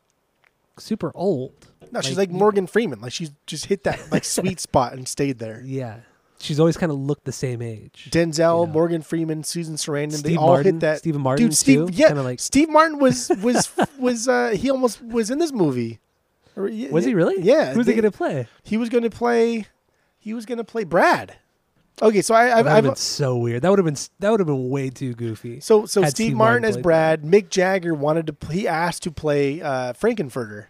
super old. No, she's Like, Morgan Freeman. Like she's just hit that like sweet <laughs> spot and stayed there. Yeah, she's always kind of looked the same age. Denzel, Yeah. Morgan Freeman, Susan Sarandon, they all Martin, hit that. Stephen Martin Dude, Steve, too. yeah, kind of like Steve Martin was was <laughs> was uh he almost was in this movie. Was he really? Yeah. Who's they- he gonna play? He was going to play. He was going to play Brad. Okay, so I, That I've, would have been so weird. That would have been that would have been way too goofy. so so Steve, Steve Martin as Brad. Mick Jagger wanted to. Play, he asked to play uh, Frank-N-Furter.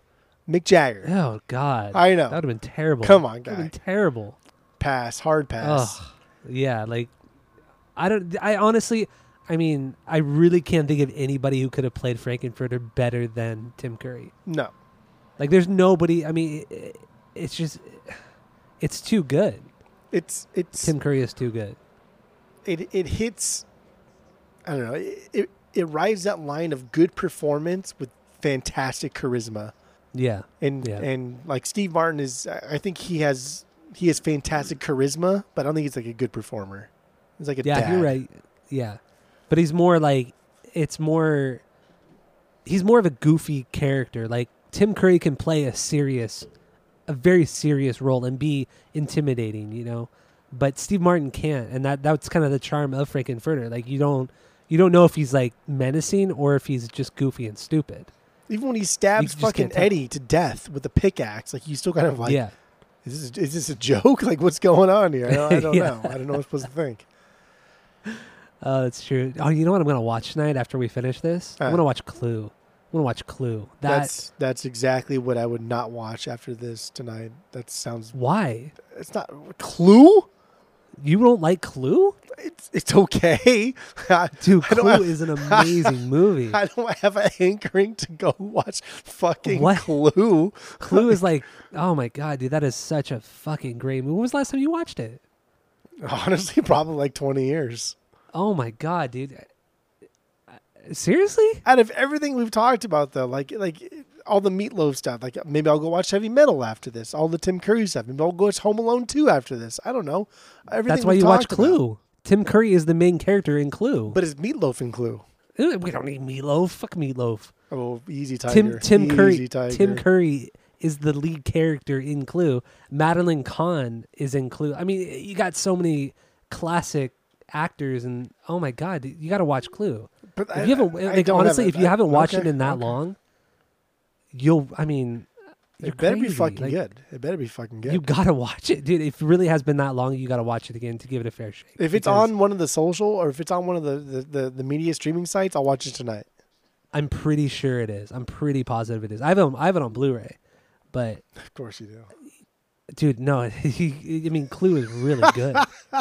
Mick Jagger. Oh God, I know. that would have been terrible. Come on, that guy. been terrible. Pass. Hard pass. Ugh. Yeah, like I don't. I honestly, I mean, I really can't think of anybody who could have played Frank-N-Furter better than Tim Curry. No. Like, there's nobody. I mean, it, it's just, it's too good. It's it's Tim Curry is too good. it it hits. I don't know. It, it it rides that line of good performance with fantastic charisma. Yeah, and Yeah. and like Steve Martin is, I I think he has he has fantastic charisma, but I don't think he's like a good performer. He's like a yeah, dad. you're right. Yeah, but he's more like it's more. He's more of a goofy character. Like Tim Curry can play a serious, a very serious role and be intimidating. You know, but Steve Martin can't, and that that's kind of the charm of Frank-N-Furter. Like you don't you don't know if he's like menacing or if he's just goofy and stupid. Even when he stabs fucking. Eddie to death with a pickaxe, like you still kind of like, yeah, is this is this a joke? <laughs> Like what's going on here? I don't, I <laughs> don't Yeah. know. I don't know what I'm supposed to think. <laughs> oh, that's true. Oh, you know what I'm gonna watch tonight after we finish this? I'm uh. gonna watch Clue. I'm gonna watch Clue. That that's that's exactly what I would not watch after this tonight. That sounds. why It's not Clue. you don't like Clue? It's it's okay. <laughs> Dude, Clue have- is an amazing <laughs> movie. I don't have a hankering to go watch fucking What? Clue. Clue is <laughs> like, oh my god, dude, that is such a fucking great movie. When was the last time you watched it? Honestly, probably like 20 years. Oh my god, dude. Seriously? Out of everything we've talked about, though, like like all the meatloaf stuff, like maybe I'll go watch Heavy Metal after this. All the Tim Curry stuff. Maybe I'll go watch Home Alone 2 after this. I don't know. Everything That's why you watch talked about. Clue. Tim Curry is the main character in Clue. But it's Meatloaf in Clue. We don't need meatloaf. Fuck meatloaf. Oh, easy tiger. Tim Tim easy Curry. Tiger. Tim Curry is the lead character in Clue. Madeline Kahn is in Clue. I mean, you got so many classic actors, and oh my god, you got to watch Clue. But If you haven't, like, honestly, have if you haven't watched okay, it in that okay. long, you'll. I mean, it better be fucking Like, good. It better be fucking good. You gotta watch it, dude. If it really has been that long, you gotta watch it again to give it a fair shake. if it's on one of the social or if it's on one of the, the, the, the media streaming sites, I'll watch it tonight. I'm pretty sure it is. I'm pretty positive it is. I have it. I have it on Blu-ray, but Of course you do. dude, no. <laughs> I mean, Clue is really good. <laughs>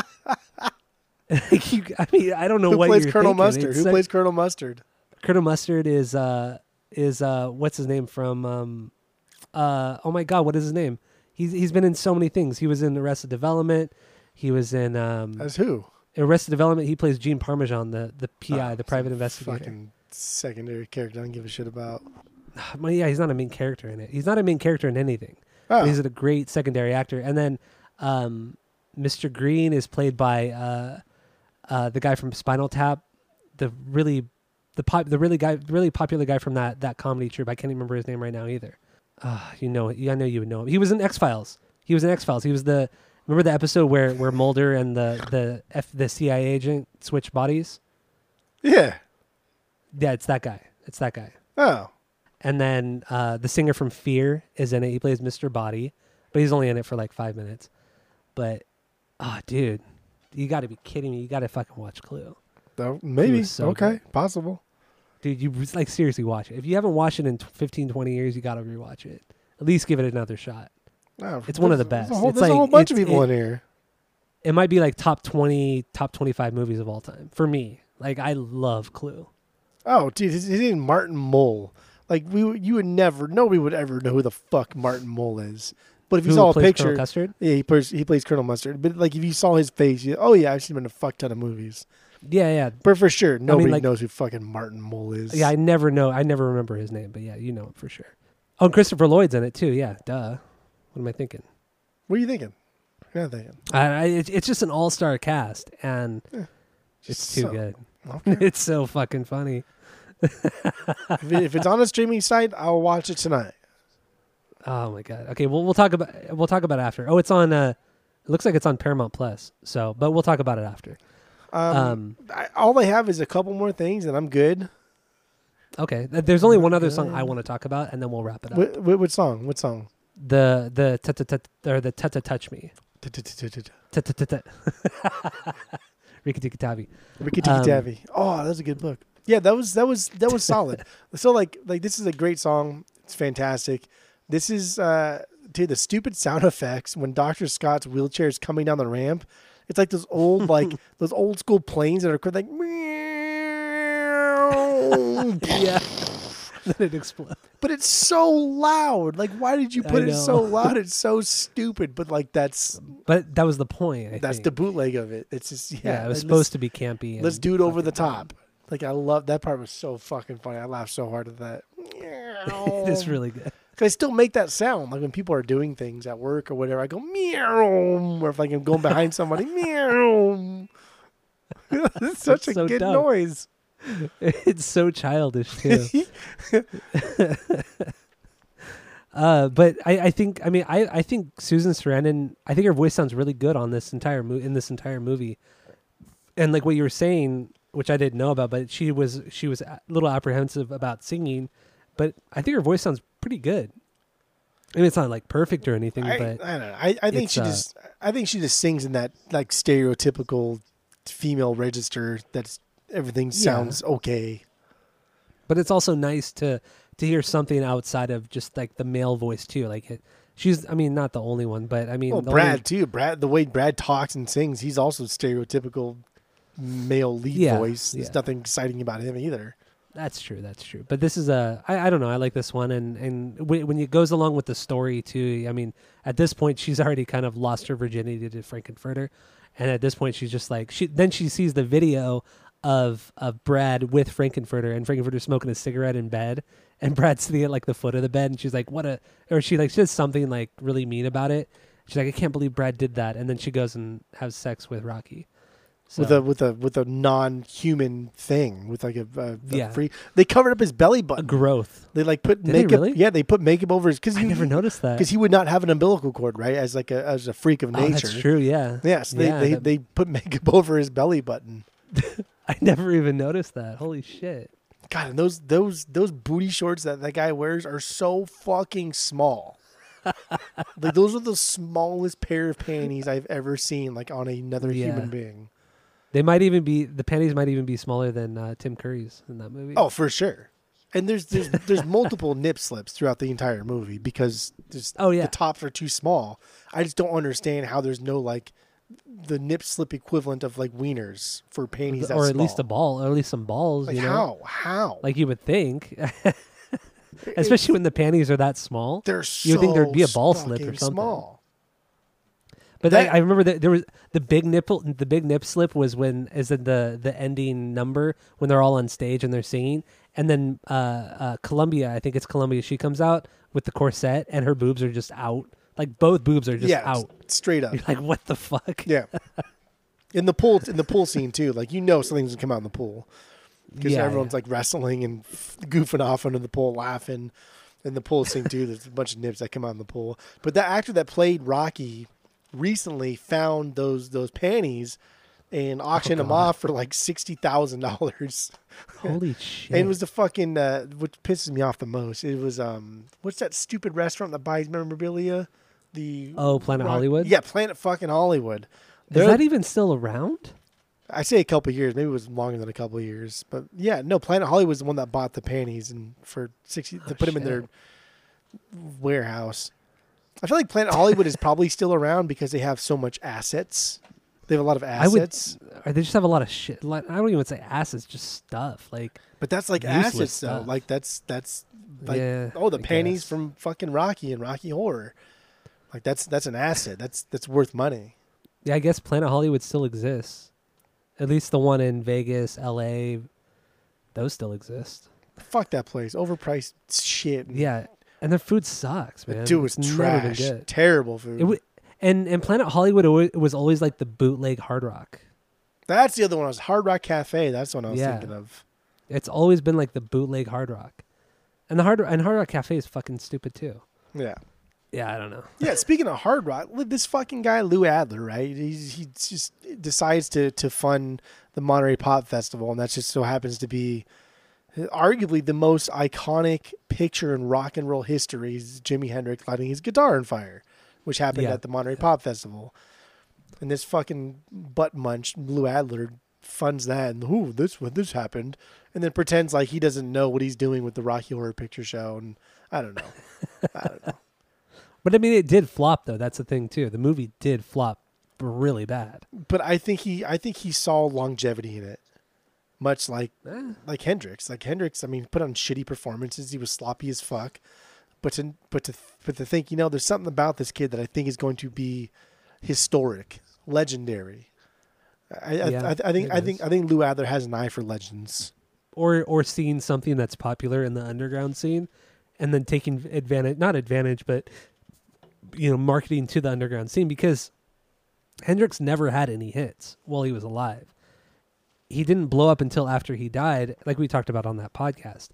Like, <laughs> you, I mean, I don't know Who what plays you're Colonel thinking. Mustard? It's Who like- plays Colonel Mustard? Colonel Mustard is uh is uh what's his name from um uh oh my god what is his name? He's he's been in so many things. He was in Arrested Development. He was in um As who? Arrested Development. He plays Gene Parmesan, the the PI, Oh, the private investigator. Fucking secondary character. I don't give a shit about. <sighs> Well, yeah, he's not a main character in it. He's not a main character in anything. Oh, He's a great secondary actor. And then um, Mr. Green is played by uh, uh, the guy from Spinal Tap, the really the pop, the really guy, really popular guy from that that comedy troupe. I can't even remember his name right now either. Uh, you know. I know you would know him. He was in X Files. He was in X Files. He was the remember the episode where where Mulder and the the F, the CIA agent switch bodies. yeah. Yeah, it's that guy. It's that guy. Oh, And then uh, the singer from Fear is in it. He plays Mr. Boddy, but he's only in it for like five minutes. But, oh, dude, you got to be kidding me! You got to fucking watch Clue, oh, maybe. so okay, good. possible. dude. You like seriously watch it. If you haven't watched it in t- 15, 20 years, you got to rewatch it. At least give it another shot. No, It's one of the best. There's a whole, It's there's a whole bunch of people it- in here. It might be like top twenty, top twenty-five movies of all time for me. Like I love Clue. Oh, dude, his, his name Martin Mull. Like we, you would never, nobody would ever know who the fuck Martin Mull is. But if you Who saw a plays Colonel picture, Custard? yeah, he plays he plays Colonel Mustard. But like if you saw his face, you, oh yeah, I've seen him in a fuck ton of movies. Yeah, yeah, But for sure, nobody like- knows who fucking Martin Mull is. yeah. I never know. I never remember his name, but yeah, you know it for sure. Oh, and Christopher Lloyd's in it too. Yeah, duh. What am I thinking? What are you thinking? You're not thinking. I, I, it, it's just an all-star cast, and it's too So- good. Okay. <laughs> it's so fucking funny. <laughs> if, it- if it's on a streaming site, I'll watch it tonight. Oh my god. Okay, well we'll talk about we'll talk about it after. Oh, it's on. uh It looks like it's on Paramount Plus. So, but we'll talk about it after. Um, Um, I, all I have is a couple more things, and I'm good. okay. There's only one other song I want to talk about, and then we'll wrap it up. What, what, what song? What song? The the ta ta ta or the ta ta touch me. Ta ta ta ta. <laughs> Rikki Tikki Tavi. Ricky Tikki Um, Tavi. Oh, that was a good book. Yeah, that was that was that was <laughs> solid. so like like this is a great song. It's fantastic. This is uh dude the stupid sound effects when Doctor Scott's wheelchair is coming down the ramp. It's like those old <laughs> like those old school planes that are like meow. <laughs> Yeah. <laughs> then it explodes. but it's so loud. Like why did you put it so loud? It's so stupid. But like that's But that was the point. I that's the think. bootleg of it. It's just yeah. yeah. It was like, supposed to be campy. Let's do it over the top. Like I love that part was so fucking funny. I laughed so hard at that. It is really good. 'Cause I still make that sound like when people are doing things at work or whatever. I go meow, or if like I'm going behind somebody meow. <laughs> it's such a so good dumb. noise. <laughs> It's so childish too. <laughs> uh, but I, I think I mean I, I think Susan Sarandon I think her voice sounds really good on this entire mo- in this entire movie, and like what you were saying, which I didn't know about, but she was she was a little apprehensive about singing, but I think her voice sounds pretty good. I mean, it's not like perfect or anything, I, but I don't know. I, I think she uh, just I think she just sings in that like stereotypical female register that's everything sounds okay. but it's also nice to to hear something outside of just like the male voice too. Like it, she's, I mean, not the only one, but I mean, Well, the only- Brad too. Brad, the way Brad talks and sings, he's also stereotypical male lead Yeah, voice. There's yeah. nothing exciting about him either. That's true. That's true. But this is a I, I don't know. I like this one, and and when, when it goes along with the story too. I mean, at this point, she's already kind of lost her virginity to Frank-N-Furter, And at this point, she's just like she. Then she sees the video of of Brad with Frank-N-Furter, and Frank-N-Furter smoking a cigarette in bed, and <laughs> Brad's sitting at like the foot of the bed, and she's like, "What a," or she like says something like really mean about it. She's like, "I can't believe Brad did that," and then she goes and has sex with Rocky. So, with a with a with a non-human thing with like a, a, a Yeah. free. They covered up his belly a button. growth. They like put Did they makeup. really? Yeah, they put makeup over his because I never noticed that. because he would not have an umbilical cord, right? As like a as a freak of oh, nature. that's true. Yeah. Yes, they Yeah, they, that- they put makeup <laughs> over his belly button. <laughs> I never even noticed that. Holy shit. God, and those those those booty shorts that that guy wears are so fucking small. <laughs> like those are the smallest pair of panties I've ever seen, like on another Yeah. human being. They might even be the panties might even be smaller than uh, Tim Curry's in that movie. Oh, for sure. And there's there's there's multiple nip slips throughout the entire movie because Oh, yeah. the tops are too small. I just don't understand how there's no like the nip slip equivalent of like wieners for panties or at least a ball, or at least some balls. like you know? how how Like you would think, <laughs> especially when the panties are that small. they're so you would think there'd be a ball slip or something. Small. But That- I, I remember that there was the big nipple. The big nip slip was when is in the the ending number when they're all on stage and they're singing, and then uh, uh, Columbia, I think it's Columbia. She comes out with the corset and her boobs are just out. Like both boobs are just yeah, out. straight up. You're <laughs> like, what the fuck? Yeah. In the pool, in the pool scene too, like you know something's gonna come out in the pool because Yeah, everyone's yeah. like wrestling and goofing off under the pool, laughing. In the pool scene too, there's a bunch of nips that come out in the pool. But the actor that played Rocky recently found those those panties and auctioned them Oh, God. off for like sixty thousand dollars. Holy shit! <laughs> And it was the fucking uh, what pisses me off the most. It was um, what's that stupid restaurant that buys memorabilia? The Oh, Planet Rock- Hollywood? Yeah, Planet fucking Hollywood. is They're- that even still around? I say a couple years, maybe it was longer than a couple years, but yeah, no. Planet Hollywood was the one that bought the panties and for sixty to Oh, put them in their warehouse. I feel like Planet Hollywood is probably still around because they have so much assets. They have a lot of I would- assets, they just have a lot of shit. Like I don't even say assets, just stuff. Like but that's like assets though. Like that's that's like yeah. oh the I panties guess. from fucking Rocky and Rocky Horror. Like that's that's an asset. That's that's worth money. Yeah, I guess Planet Hollywood still exists. At least the one in Vegas, L.A. Those still exist. Fuck that place. Overpriced shit. Yeah, and their food sucks, man. Dude, was It's trash. Terrible food. It w- and and Planet Hollywood alwa- was always like the bootleg Hard Rock. that's the other one. It was Hard Rock Cafe. That's the one I was Yeah. thinking of. It's always been like the bootleg Hard Rock, and the Hard and Hard Rock Cafe is fucking stupid too. Yeah. Yeah, I don't know. Yeah, <laughs> speaking of hard rock, this fucking guy Lou Adler, right? He's, he just decides to to fund the Monterey Pop Festival, and that just so happens to be arguably the most iconic picture in rock and roll history. Is Jimi Hendrix lighting his guitar on fire, which happened Yeah. at the Monterey Pop Festival. And this fucking butt munch Lou Adler funds that, and ooh, this what this happened, and then pretends like he doesn't know what he's doing with the Rocky Horror Picture Show, and I don't know, I don't know. <laughs> But I mean, it did flop though. That's the thing too. The movie did flop really bad. but I think he I think he saw longevity in it, much like Eh, like Hendrix. Like Hendrix, I mean, put on shitty performances. He was sloppy as fuck. But to but to but to think, you know, there's something about this kid that I think is going to be historic, legendary. I I, Yeah, I, I think I think. I think Lou Adler has an eye for legends. or or seeing something that's popular in the underground scene, and then taking advantage not advantage, but you know, marketing to the underground scene because Hendrix never had any hits while he was alive. He didn't blow up until after he died, like we talked about on that podcast.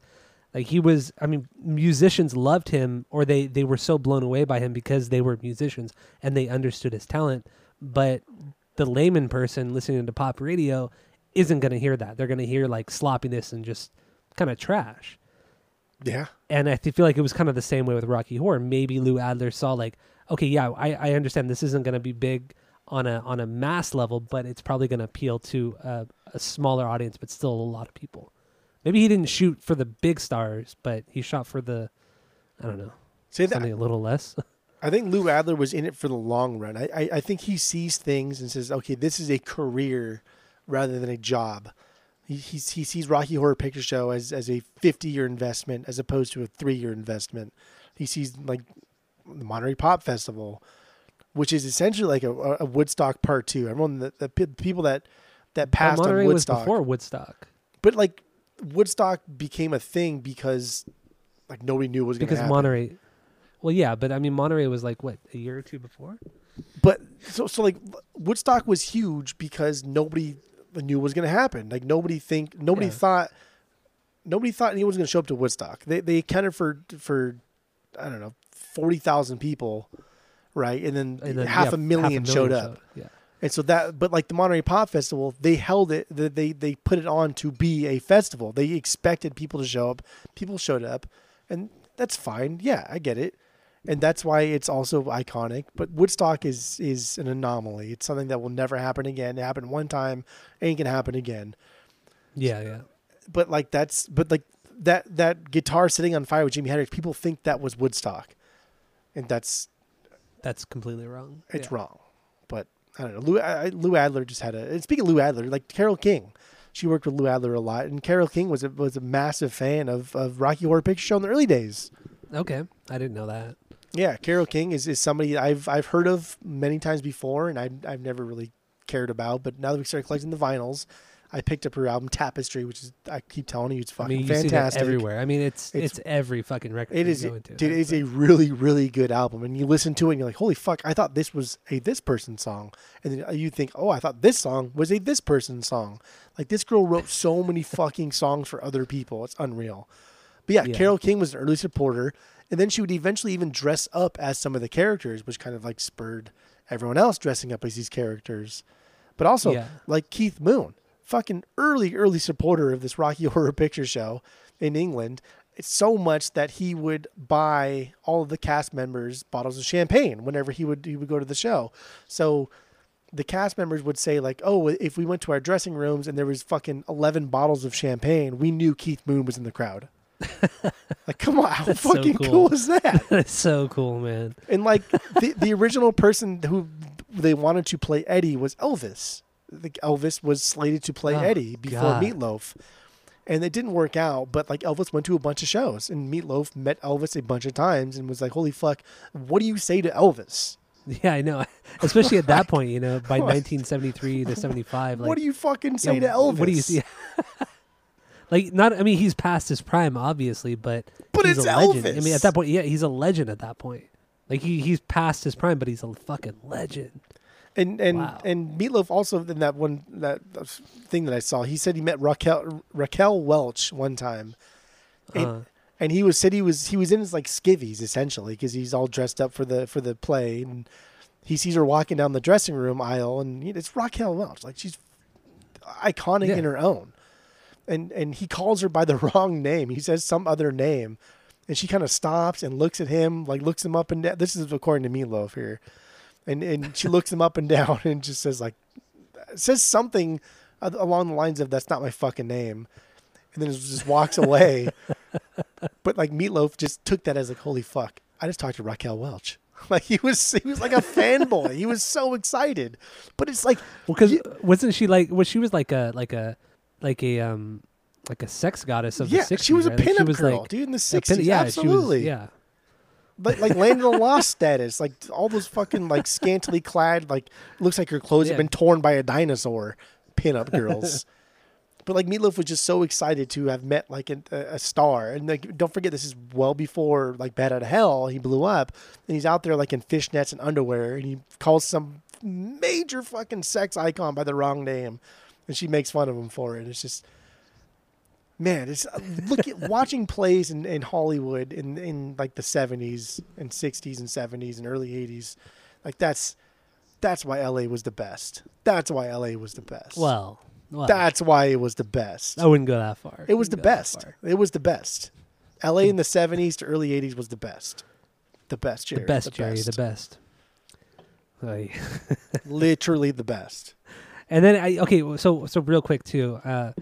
Like he was, I mean, musicians loved him, or they they were so blown away by him because they were musicians and they understood his talent. But the layman person listening to pop radio isn't going to hear that. They're going to hear like sloppiness and just kind of trash. Yeah. And I feel like it was kind of the same way with Rocky Horror. Maybe Lou Adler saw like, okay, yeah, I, I understand this isn't going to be big on a on a mass level, but it's probably going to appeal to a, a smaller audience, but still a lot of people. Maybe he didn't shoot for the big stars, but he shot for the, I don't know, Say that something a little less. <laughs> I think Lou Adler was in it for the long run. I, I, I think he sees things and says, okay, this is a career rather than a job. He, he, he sees Rocky Horror Picture Show as, as a 50 year investment as opposed to a three year investment. He sees like the Monterey Pop Festival. Which is essentially like a, a Woodstock Part Two. Everyone, the, the pe- people that that passed on Monterey was Woodstock, before Woodstock but like Woodstock became a thing because like nobody knew what was going to because. Monterey. Well, yeah, but I mean Monterey was like what a year or two before. But so so like Woodstock was huge because nobody knew what was going to happen. Like nobody think nobody Yeah. thought nobody thought anyone was going to show up to Woodstock. They they accounted for for I don't know forty thousand people, right? And then, And then half, yeah, a million showed up. Yeah, And so that, but like the Monterey Pop Festival, they held it. They they they put it on to be a festival. They expected people to show up. People showed up, and that's fine. Yeah, I get it, and that's why it's also iconic. But Woodstock is is an anomaly. It's something that will never happen again. It happened one time, ain't gonna happen again. yeah, yeah. But like that's but like that that guitar sitting on fire with Jimi Hendrix. People think that was Woodstock, and that's That's completely wrong. it's Yeah. wrong. But I don't know. Lou, I, Lou Adler just had a. And speaking of Lou Adler, like Carole King, she worked with Lou Adler a lot, and Carole King was a, was a massive fan of, of Rocky Horror Picture Show in the early days. Okay, I didn't know that. Yeah, Carole King is, is somebody I've I've heard of many times before, and I I've never really cared about. But now that we started collecting the vinyls, I picked up her album Tapestry, which is I keep telling you it's I fucking mean, you fantastic. everywhere. I mean, it's It's- it's, every fucking record. It is, into. dude. It's a really, really good album, and you listen to it, and you're like, "Holy fuck!" I thought this was a this person's song, and then you think, "Oh, I thought this song was a this person's song." Like this girl wrote so many <laughs> fucking songs for other people. It's unreal. But yeah, Yeah. Carole King was an early supporter, and then she would eventually even dress up as some of the characters, which kind of like spurred everyone else dressing up as these characters. But also, Yeah. like Keith Moon, fucking early, early supporter of this Rocky <laughs> Horror Picture Show in England. It's so much that he would buy all of the cast members bottles of champagne whenever he would he would go to the show. So the cast members would say like, "Oh, if we went to our dressing rooms and there was fucking eleven bottles of champagne, we knew Keith Moon was in the crowd." <laughs> like, come on, how That's so fucking cool. cool is that? <laughs> That's so cool, man. And like the the original person who they wanted to play Eddie was Elvis. The Elvis was slated to play Oh, Eddie before God. Meatloaf. And it didn't work out, but like Elvis went to a bunch of shows and Meatloaf met Elvis a bunch of times and was like, "Holy fuck, what do you say to Elvis? <laughs> Yeah, I know. <laughs> Especially at that <laughs> point, you know, by 1973 to 75. Like, what do you fucking say yeah, to Elvis? What do you see? like, not. I mean, he's past his prime, obviously, but But he's it's a legend. I mean, at that point, yeah, he's a legend. At that point, like he he's past his prime, but he's a fucking legend. And and Wow. and Meatloaf also in that one that thing that I saw, he said he met Raquel Raquel Welch one time. And- Uh, and he was said he was he was in his like skivvies essentially because he's all dressed up for the for the play. And he sees her walking down the dressing room aisle and it's Raquel Welch. Like she's iconic Yeah. in her own. And and he calls her by the <laughs> wrong name. He says some other name. And she kind of stops and looks at him like looks him up and down. This is according to Meatloaf here and and she looks him up and down <laughs> and just says like says something along the lines of that's not my fucking name and then just walks away <laughs> but like Meatloaf just took that as like, holy fuck! I just talked to Raquel Welch. <laughs> Like he was, he was like a fanboy. He was so excited. But it's like, well, because wasn't she like? Was she was like a like a like a um like a sex goddess of yeah, the 60s? she was a right? Like, pinup was girl, like, dude, in the a pin- sixties. yeah, absolutely. She was, yeah. Like like Land of the Lost status. Like all those fucking like scantily clad, like looks like her clothes have been torn by a dinosaur. Pinup girls. <laughs> But like Meatloaf was just so excited to have met like a, a star, and like don't forget this is well before like Bat Out of Hell. He blew up, and he's out there like in fishnets and underwear, and he calls some major fucking sex icon by the wrong name, and she makes fun of him for it. It's just, man, it's look at watching plays in, in Hollywood in in like the seventies and sixties and seventies and early eighties, like that's that's why LA was the best. That's why LA was the best. Well, well That's why it was the best. I wouldn't go that far. it was the Wouldn't go that best. It was the best. LA in the 70s to early 80s was the best. The best, Jerry. The best, Jerry. The best. Oy. Literally the best. <laughs> And then I okay, so so real quick too. Uh,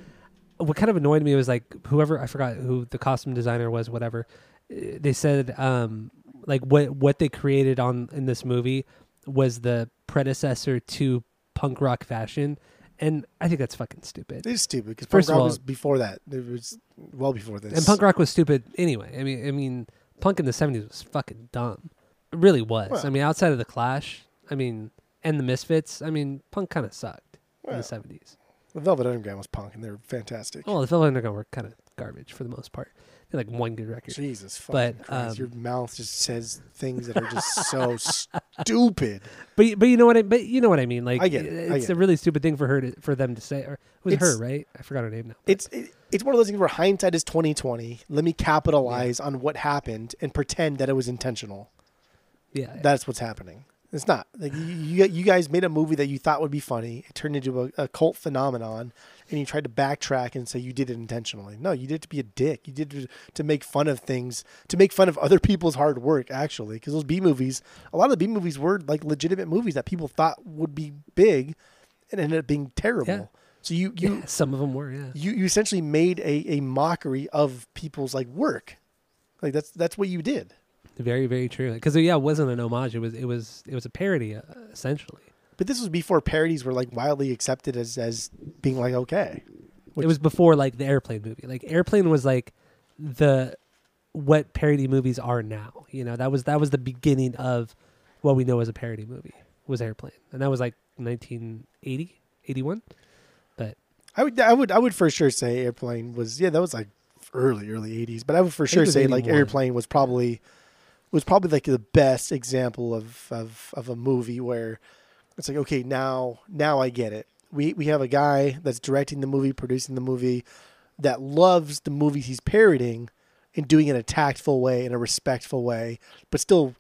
what kind of annoyed me was like whoever I forgot who the costume designer was, whatever. uh, They said um like what what they created on in this movie was the predecessor to punk rock fashion, and I think that's fucking stupid. It is stupid because punk rock all- was before that. It was well before this. And punk rock was stupid anyway. I mean, I mean, punk in the seventies was fucking dumb. It really was. Well- I mean, outside of the Clash, I mean, and the Misfits. I mean, punk kind of sucked in the seventies. The Velvet Underground was punk, and they're fantastic. Well, the Velvet Underground were kind of garbage for the most part. They had, like one good record. Jesus, But, um, your mouth just says things that are just so stupid. <laughs> But but you know what I but you know what I mean. Like I get it. It's get a really stupid thing for her to for them to say. Or it was It's- her, right? I forgot her name now. It's it, it's one of those things where hindsight is twenty twenty. Let me capitalize on what happened and pretend that it was intentional. Yeah, yeah. That's what's happening. It's not like you, you guys made a movie that you thought would be funny. It turned into a, a cult phenomenon, and you tried to backtrack and say you did it intentionally. No, you did it to be a dick. You did it to make fun of things, to make fun of other people's hard work. Actually, because those B movies, a lot of the B movies were like legitimate movies that people thought would be big, and ended up being terrible. Yeah. So you you Yeah, some of them were. Yeah. you you essentially made a, a mockery of people's like work. Like that's that's what you did. Very very true. Because yeah, it wasn't an homage. It was it was it was a parody uh, essentially. But this was before parodies were like wildly accepted as as being like okay. Which- it was before like the airplane movie. Like airplane was like the what parody movies are now. You know that was that was the beginning of what we know as a parody movie was airplane, and that was like 1980, 81. I would I would I would for sure say airplane was yeah that was like early early eighties. But I would for sure say like airplane was probably was probably like the best example of of of a movie where it's like okay now now I get it. We we have a guy that's directing the movie, producing the movie, that loves the movies he's parodying and doing it in a tactful way, in a respectful way, but still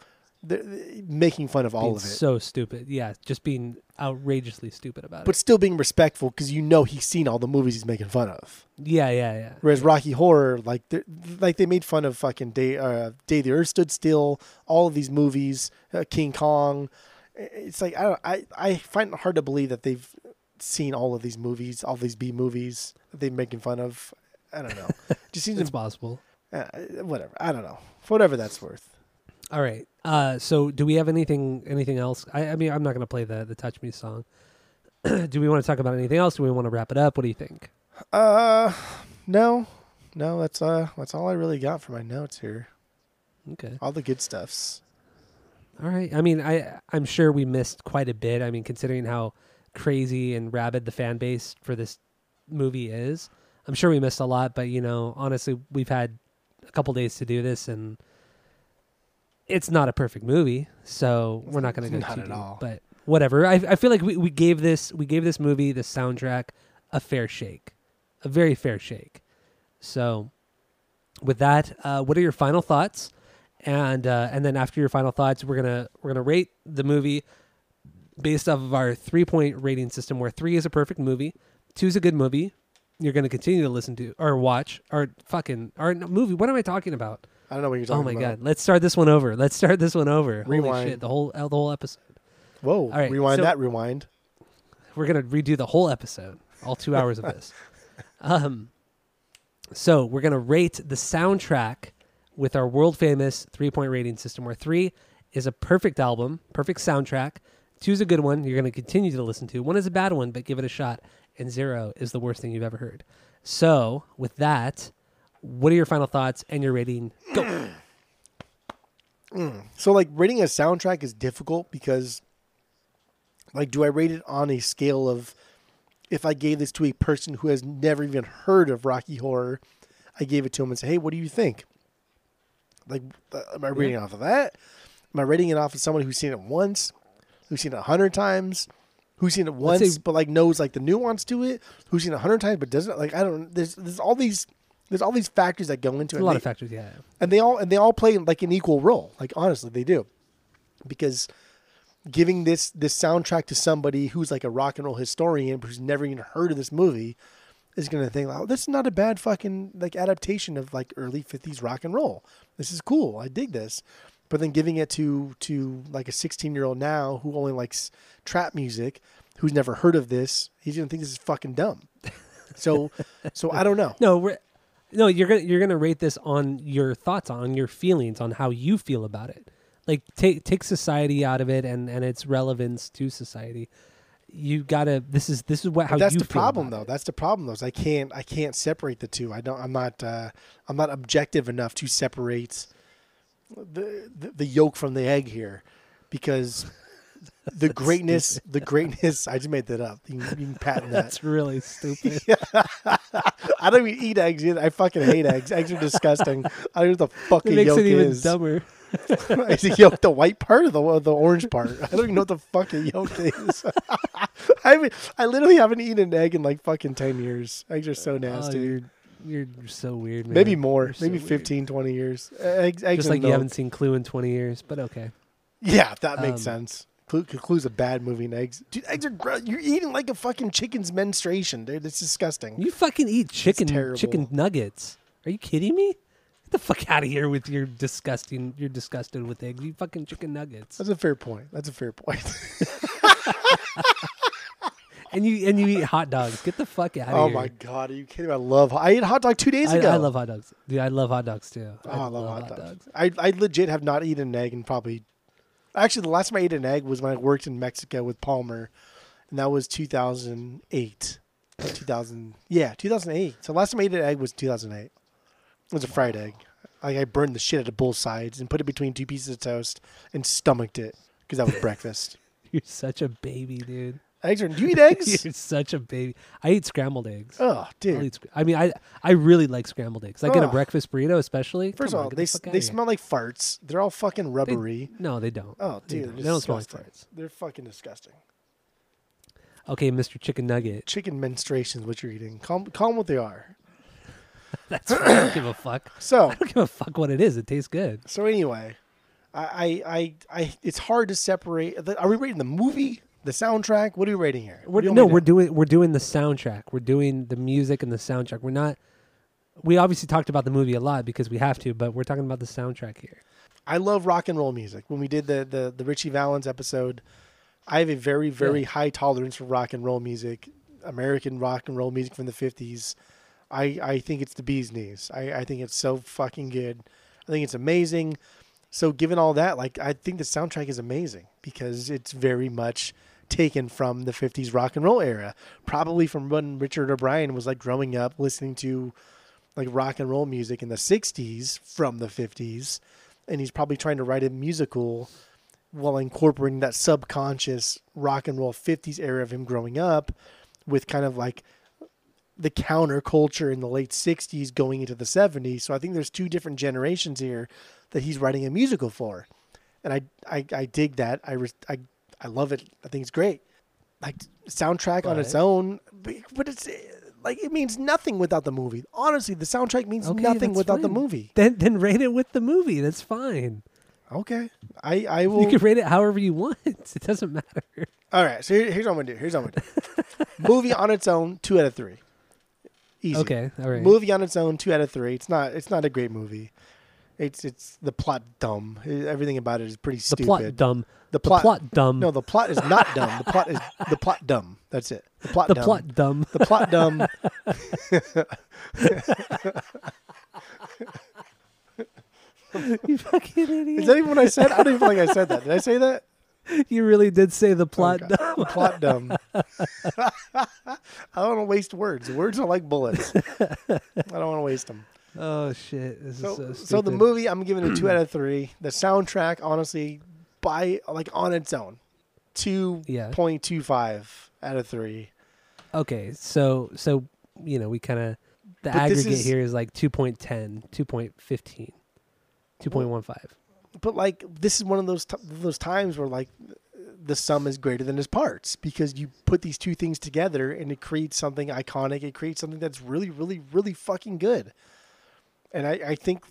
th- th- making fun of all of it. so stupid. Yeah, just being outrageously stupid about it. but it. still being respectful because you know he's seen all the movies he's making fun of. Yeah, yeah, yeah. Whereas Rocky Horror, like, they're- like they made fun of fucking Day, uh, Day the Earth Stood Still, all of these movies, uh, King Kong. It's like I, don't, I I find it hard to believe that they've seen all of these movies, all these B movies that they're making fun of. I don't know. <laughs> Just seems It's possible. uh, whatever. I don't know. For whatever that's worth. All right. Uh, so do we have anything anything else? I, I mean, I'm not going to play the the Touch Me song. <clears throat> do we want to talk about anything else? Do we want to wrap it up? What do you think? Uh, no, no. That's uh, that's all I really got for my notes here. Okay. All the good stuffs. All right. I mean, I I'm sure we missed quite a bit. I mean, considering how crazy and rabid the fan base for this movie is, I'm sure we missed a lot. But you know, honestly, we've had a couple days to do this, and it's not a perfect movie, so we're not going to go Not too at deep. all. But whatever. I I feel like we, we gave this we gave this movie the soundtrack a fair shake, a very fair shake. So, with that, uh, what are your final thoughts? And uh, and then after your final thoughts, we're gonna we're gonna rate the movie based off of our three point rating system, where three is a perfect movie, two is a good movie. You're gonna continue to listen to or watch or fucking or movie. What am I talking about? I don't know what you're talking about. Oh my about. god! Let's start this one over. Let's start this one over. Holy Rewind. shit! The whole the whole episode. Whoa! All right, rewind so- that. Rewind. We're gonna redo the whole episode, all two hours of <laughs> this. Um, so we're gonna rate the soundtrack with our world famous three point rating system, where three is a perfect album, perfect soundtrack. Two is a good one you're gonna continue to listen to. One is a bad one, but give it a shot. And zero is the worst thing you've ever heard. So with that, what are your final thoughts and your rating? Go. <clears throat> So like rating a soundtrack is difficult because like do I rate it on a scale of if I gave this to a person who has never even heard of Rocky Horror, I gave it to him and say, "Hey, what do you think?" Like uh, am I rating it off of that? Am I rating it off of someone who's seen it once, who's seen it a hundred times, who's seen it once say- but like knows like the nuance to it, who's seen it a hundred times but doesn't like I don't there's there's all these there's all these factors that go into it. a lot They- of factors, yeah. and they all and they all play like an equal role. Like honestly, they do, because giving this this soundtrack to somebody who's like a rock and roll historian who's never even heard of this movie is going to think, "Oh, this is not a bad fucking like adaptation of like early '50s rock and roll. This is cool. I dig this." But then giving it to to like a 16 year old now who only likes trap music, who's never heard of this, he's going to think this is fucking dumb. So, so I don't know. <laughs> No, we're, no, you're gonna you're gonna rate this on your thoughts, on your feelings, on how you feel about it. Like take take society out of it and and its relevance to society. You gotta. This is this is what how But that's the problem though it. that's the problem though is i can't i can't separate the two i don't i'm not uh i'm not objective enough to separate the the, the yolk from the egg here because the greatness, the greatness. I just made that up. You can, you can patent that. That's really stupid. <laughs> I don't even eat eggs. Either. I fucking hate eggs. Eggs are disgusting. I don't know what the It fucking makes yolk it even is. dumber. <laughs> is the yolk the white part or the the orange part? I don't even know what the fucking yolk is. <laughs> I haven't, I literally haven't eaten an egg in like fucking ten years. Eggs are so Oh, nasty. you're, you're you're so weird, man. maybe more. You're so maybe weird. 15, 20 years. Eggs, eggs Just like you haven't seen Clue in 20 years, but okay. Yeah, that makes Um, sense. Clue, Clue's a bad movie. And eggs, dude, eggs are gross. You're eating like a fucking chicken's menstruation, dude. That's disgusting. You fucking eat chicken chicken nuggets. Are you kidding me? Get the fuck out of here with your disgusting. You're disgusted with eggs. You fucking chicken nuggets. That's a fair point. That's a fair point. <laughs> And you and you eat hot dogs. Get the fuck out of oh here. Oh my god, are you kidding? me? I love. I ate hot dog two days I, ago. I love hot dogs. Dude, I love hot dogs too. Oh, I love, hot, dogs. I, I legit have not eaten an egg in probably. Actually, the last time I ate an egg was when I worked in Mexico with Palmer, and that was 2008. 2000, yeah, 2008. So last time I ate an egg was 2008. It was a fried egg. Like I burned the shit out of both sides and put it between two pieces of toast and stomached it because that was <laughs> breakfast. You're such a baby, dude. Eggs are. Do you eat <laughs> eggs? You're such a baby. I eat scrambled eggs. oh, dude. eat I mean, I I really like scrambled eggs. I get a breakfast burrito, especially. First Come of all, get they the they smell like farts. They're all fucking rubbery. No, they don't. Oh, They dude, don't. They don't smell like farts. They're fucking disgusting. Okay, Mr. Chicken Nugget. Chicken menstruations, what you're eating. Call, call them what they are. <laughs> That's. I don't give a fuck. <coughs> So, I don't give a fuck what it is. It tastes good. so anyway, I, I, I, I, it's hard to separate. Are we rating the movie, the soundtrack? What are we rating here? We're, you no, we're doing we're doing the soundtrack. We're doing the music and the soundtrack. We're not. We obviously talked about the movie a lot because we have to, but we're talking about the soundtrack here. I love rock and roll music. When we did the the, the Ritchie Valens episode, I have a very very Yeah. high tolerance for rock and roll music, American rock and roll music from the fifties. I I think it's the bee's knees. I I think it's so fucking good. I think it's amazing. So given all that, like I think the soundtrack is amazing because it's very much taken from the 50s rock and roll era. Probably from when Richard O'Brien was like growing up listening to like rock and roll music in the 60s from the 50s and he's probably trying to write a musical while incorporating that subconscious rock and roll 50s era of him growing up with kind of like the counterculture in the late 60s going into the 70s. So I think there's two different generations here that he's writing a musical for. And I I, I dig that. I, I I love it. I think it's great. Like soundtrack on its own, but it's like it means nothing without the movie. Honestly, the soundtrack means Okay, nothing without the movie. Then then rate it with the movie. That's fine. Okay. I I will You can rate it however you want. <laughs> It doesn't matter. All right, so here, here's what I'm gonna do. Here's what I'm gonna do. <laughs> Movie on its own, two out of three. Easy. Okay, all right. Movie on its own, two out of three. It's not. It's not a great movie. It's it's the plot dumb. Everything about it is pretty stupid. the plot dumb. The The plot. plot, dumb. No, the plot is not dumb. The plot is the plot dumb. That's it. The plot. the dumb. plot dumb. The plot dumb. <laughs> <laughs> you fucking idiot. Is that even what I said? I don't even feel like I said that. Did I say that? <laughs> you really did say the oh, plot God. dumb. Plot <laughs> dumb. I don't want to waste words. Words are like bullets. <laughs> I don't want to waste them. Oh shit! This So, is so so the movie, I'm giving it a two <clears throat> out of three. The soundtrack, honestly, by like on its own, two Yeah. point two five out of three. Okay, so so you know we kind of the But aggregate is- here is like 2.10, 2.15, 2.15. But like, this is one of those t- those times where like the sum is greater than its parts because you put these two things together and it creates something iconic. It creates something that's really, really, really fucking good. And I, I think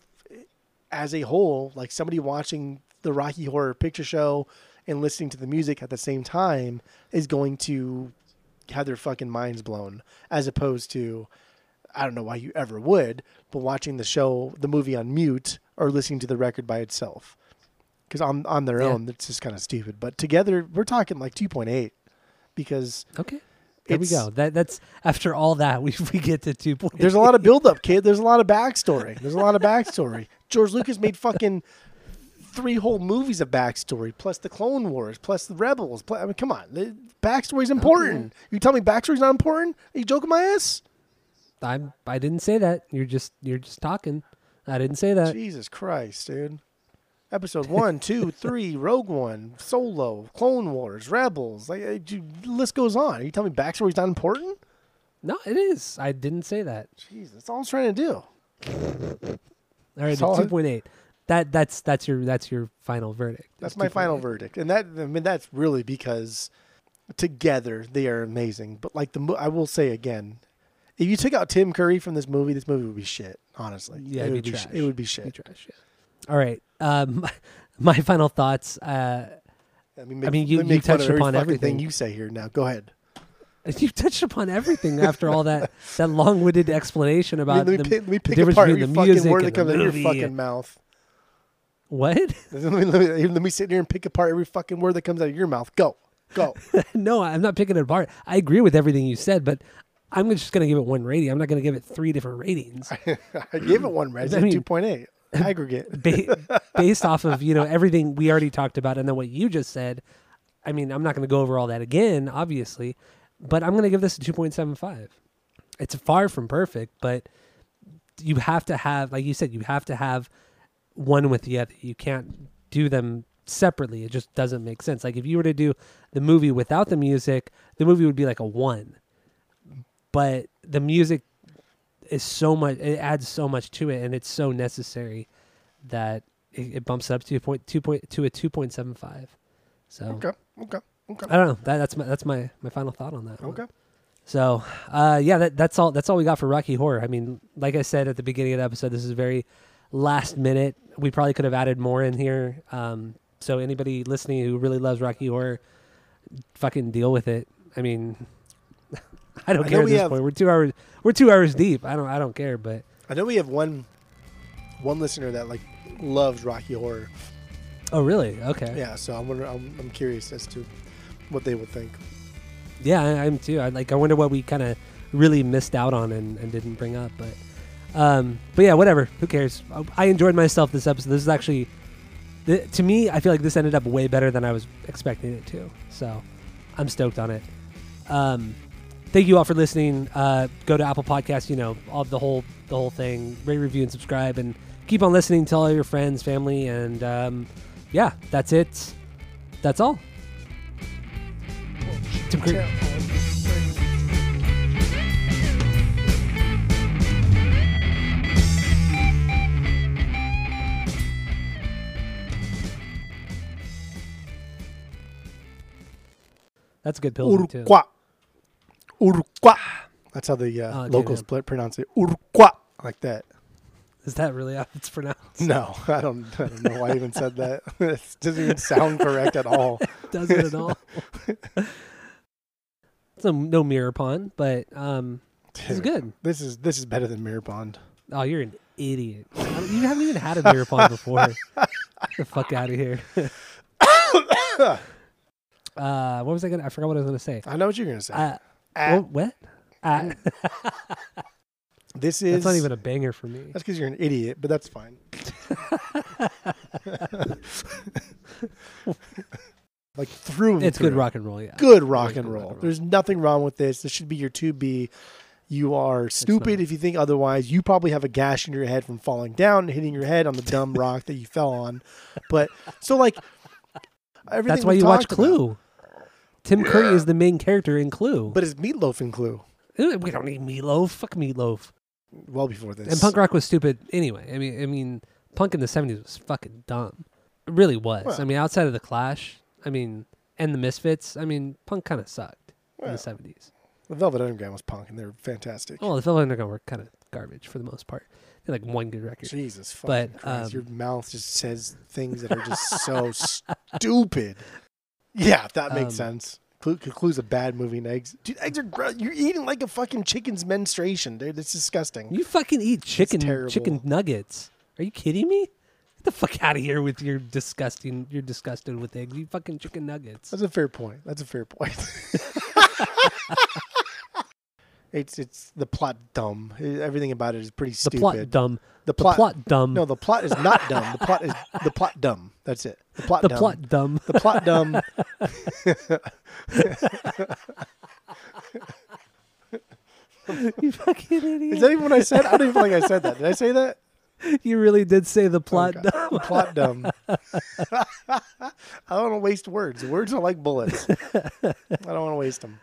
as a whole, like somebody watching the Rocky Horror Picture Show and listening to the music at the same time is going to have their fucking minds blown, as opposed to, I don't know why you ever would, but watching the show, the movie on mute or listening to the record by itself. Because on on their Yeah. own, that's just kind of stupid. But together, we're talking like two point eight, because Okay, there we go. That that's after all that we we get to two point. There's a lot of <laughs> buildup, kid. There's a lot of backstory. There's a lot of backstory. George Lucas made fucking three whole movies of backstory, plus the Clone Wars, plus the Rebels. Plus, I mean, come on, the backstory's important. You tell me backstory's not important? Are you joking my ass? I'm I didn't say that. You're just you're just talking. I didn't say that. Jesus Christ, dude. Episode one, <laughs> two, three, Rogue One, Solo, Clone Wars, Rebels. Like, uh, dude, the list goes on. Are you telling me backstory's not important? No, it is. I didn't say that. Jeez, that's all I was trying to do. all right, two point eight. That that's that's your that's your final verdict. That's It's my final 2.8. verdict, and that I mean that's really because together they are amazing. But like the mo- I will say again, if you took out Tim Curry from this movie, this movie would be shit. Honestly, Yeah, it would be be, sh- it would be Be shit. trash, yeah. All right. Um, my, <laughs> my final thoughts. Uh, I mean, I mean, you- you make touched upon fucking everything. you say here. Now, go ahead. <laughs> you touched upon everything after all that <laughs> that long-winded explanation Let me, about let me, the, pick, let me pick apart every fucking word that comes out of your fucking mouth. what? let, me, let, me, let me sit here and pick apart every fucking word that comes out of your mouth. Go, go. no, I'm not picking it apart. I agree with everything you said, but I'm just going to give it one rating. I'm not going to give it three different ratings. <laughs> I gave it one rating. <laughs> I mean- two point eight <laughs> aggregate. ba- based off of you know everything we already talked about and then what you just said i mean i'm not going to go over all that again obviously but i'm going to give this a 2.75 it's far from perfect but you have to have like you said you have to have one with the other you can't do them separately it just doesn't make sense like if you were to do the movie without the music the movie would be like a one but the music is so much it adds so much to it and it's so necessary that it, it bumps up to a point two point to a two point seven five. So Okay, okay, okay, I don't know. That, that's my that's my, my final thought on that. one. okay. So uh, yeah, that, that's all that's all we got for Rocky Horror. I mean, like I said at the beginning of the episode, this is very last minute. We probably could have added more in here. Um, so anybody listening who really loves Rocky Horror, fucking deal with it. I mean, I don't I care at this have- point. We're two hours we're two hours deep. I don't I don't care, but I know we have one one listener that like loves Rocky Horror. oh really? Okay. Yeah, so I'm wonder, I'm, I'm curious as to what they would think. Yeah, I, I'm too. I like. I wonder what we kind of really missed out on and, and didn't bring up. But, um, but yeah, whatever. Who cares? I, I enjoyed myself this episode. This is actually, th- to me, I feel like this ended up way better than I was expecting it to. So, I'm stoked on it. Um, thank you all for listening. Uh, go to Apple Podcasts. You know, all the whole the whole thing. Rate, review, and subscribe, and keep on listening. Tell all your friends, family, and um, yeah, that's it. That's all. Tim. That's a good pill too. Uruguay. Uruguay. That's how the uh, Oh, okay, locals pl- pronounce it. Uruguay. Like that. Is that really how it's pronounced? No, <laughs> I don't. I don't know why I even said that. <laughs> it doesn't even sound correct at all. <laughs> Does it at all? it's a, no mirror pond, but um, it's Dude, good. This is this is better than Mirror Pond. Oh, you're an idiot. I don't- You haven't even had a mirror pond before. Get the fuck out of here. <coughs> <coughs> uh, what was I gonna? I forgot what I was gonna say. I know what you're gonna say. Uh, Ah, what? what? Uh, <laughs> this is that's not even a banger for me. That's because you're an idiot, but that's fine. <laughs> like through. It's good rock and roll. Yeah. Good rock and roll. rock and roll. There's nothing wrong with this. This should be your 2B. You are stupid if you think otherwise. You probably have a gash in your head from falling down and hitting your head on the dumb <laughs> rock that you fell on. But so like everything That's why you watch talked about- Clue. Tim Curry is the main character in Clue. But it's Meatloaf in Clue. We don't need Meatloaf. Fuck Meatloaf. Well before this. And punk rock was stupid anyway. I mean, I mean, punk in the seventies was fucking dumb. It really was. Well. I mean, outside of the Clash, I mean, and the Misfits, I mean, punk kind of sucked in Well. the seventies. The Velvet Underground was punk and they were fantastic. Oh, the Velvet Underground were kind of garbage for the most part. They had like one good record. Jesus But, Christ. um, Your mouth just says things that are just so <laughs> stupid. Yeah, that makes Um, sense. Clue, Clue's a bad movie and eggs. Dude, eggs are gross. You're eating like a fucking chicken's menstruation, dude. That's disgusting. You fucking eat chicken chicken nuggets. Are you kidding me? Get the fuck out of here with your disgusting. You're disgusted with eggs. You fucking chicken nuggets. That's a fair point. That's a fair point. <laughs> <laughs> it's it's the plot dumb. Everything about it is pretty stupid. The plot dumb. The The plot, plot dumb. No, the plot is not dumb. The plot is the plot dumb. That's it. The plot the dumb. plot dumb. The plot dumb. <laughs> you fucking idiot. Is that even what I said? I don't even think I said that. Did I say that? you really did say the oh, plot. Okay. Plot dumb. <laughs> <laughs> I don't want to waste words. Words are like bullets. I don't want to waste them.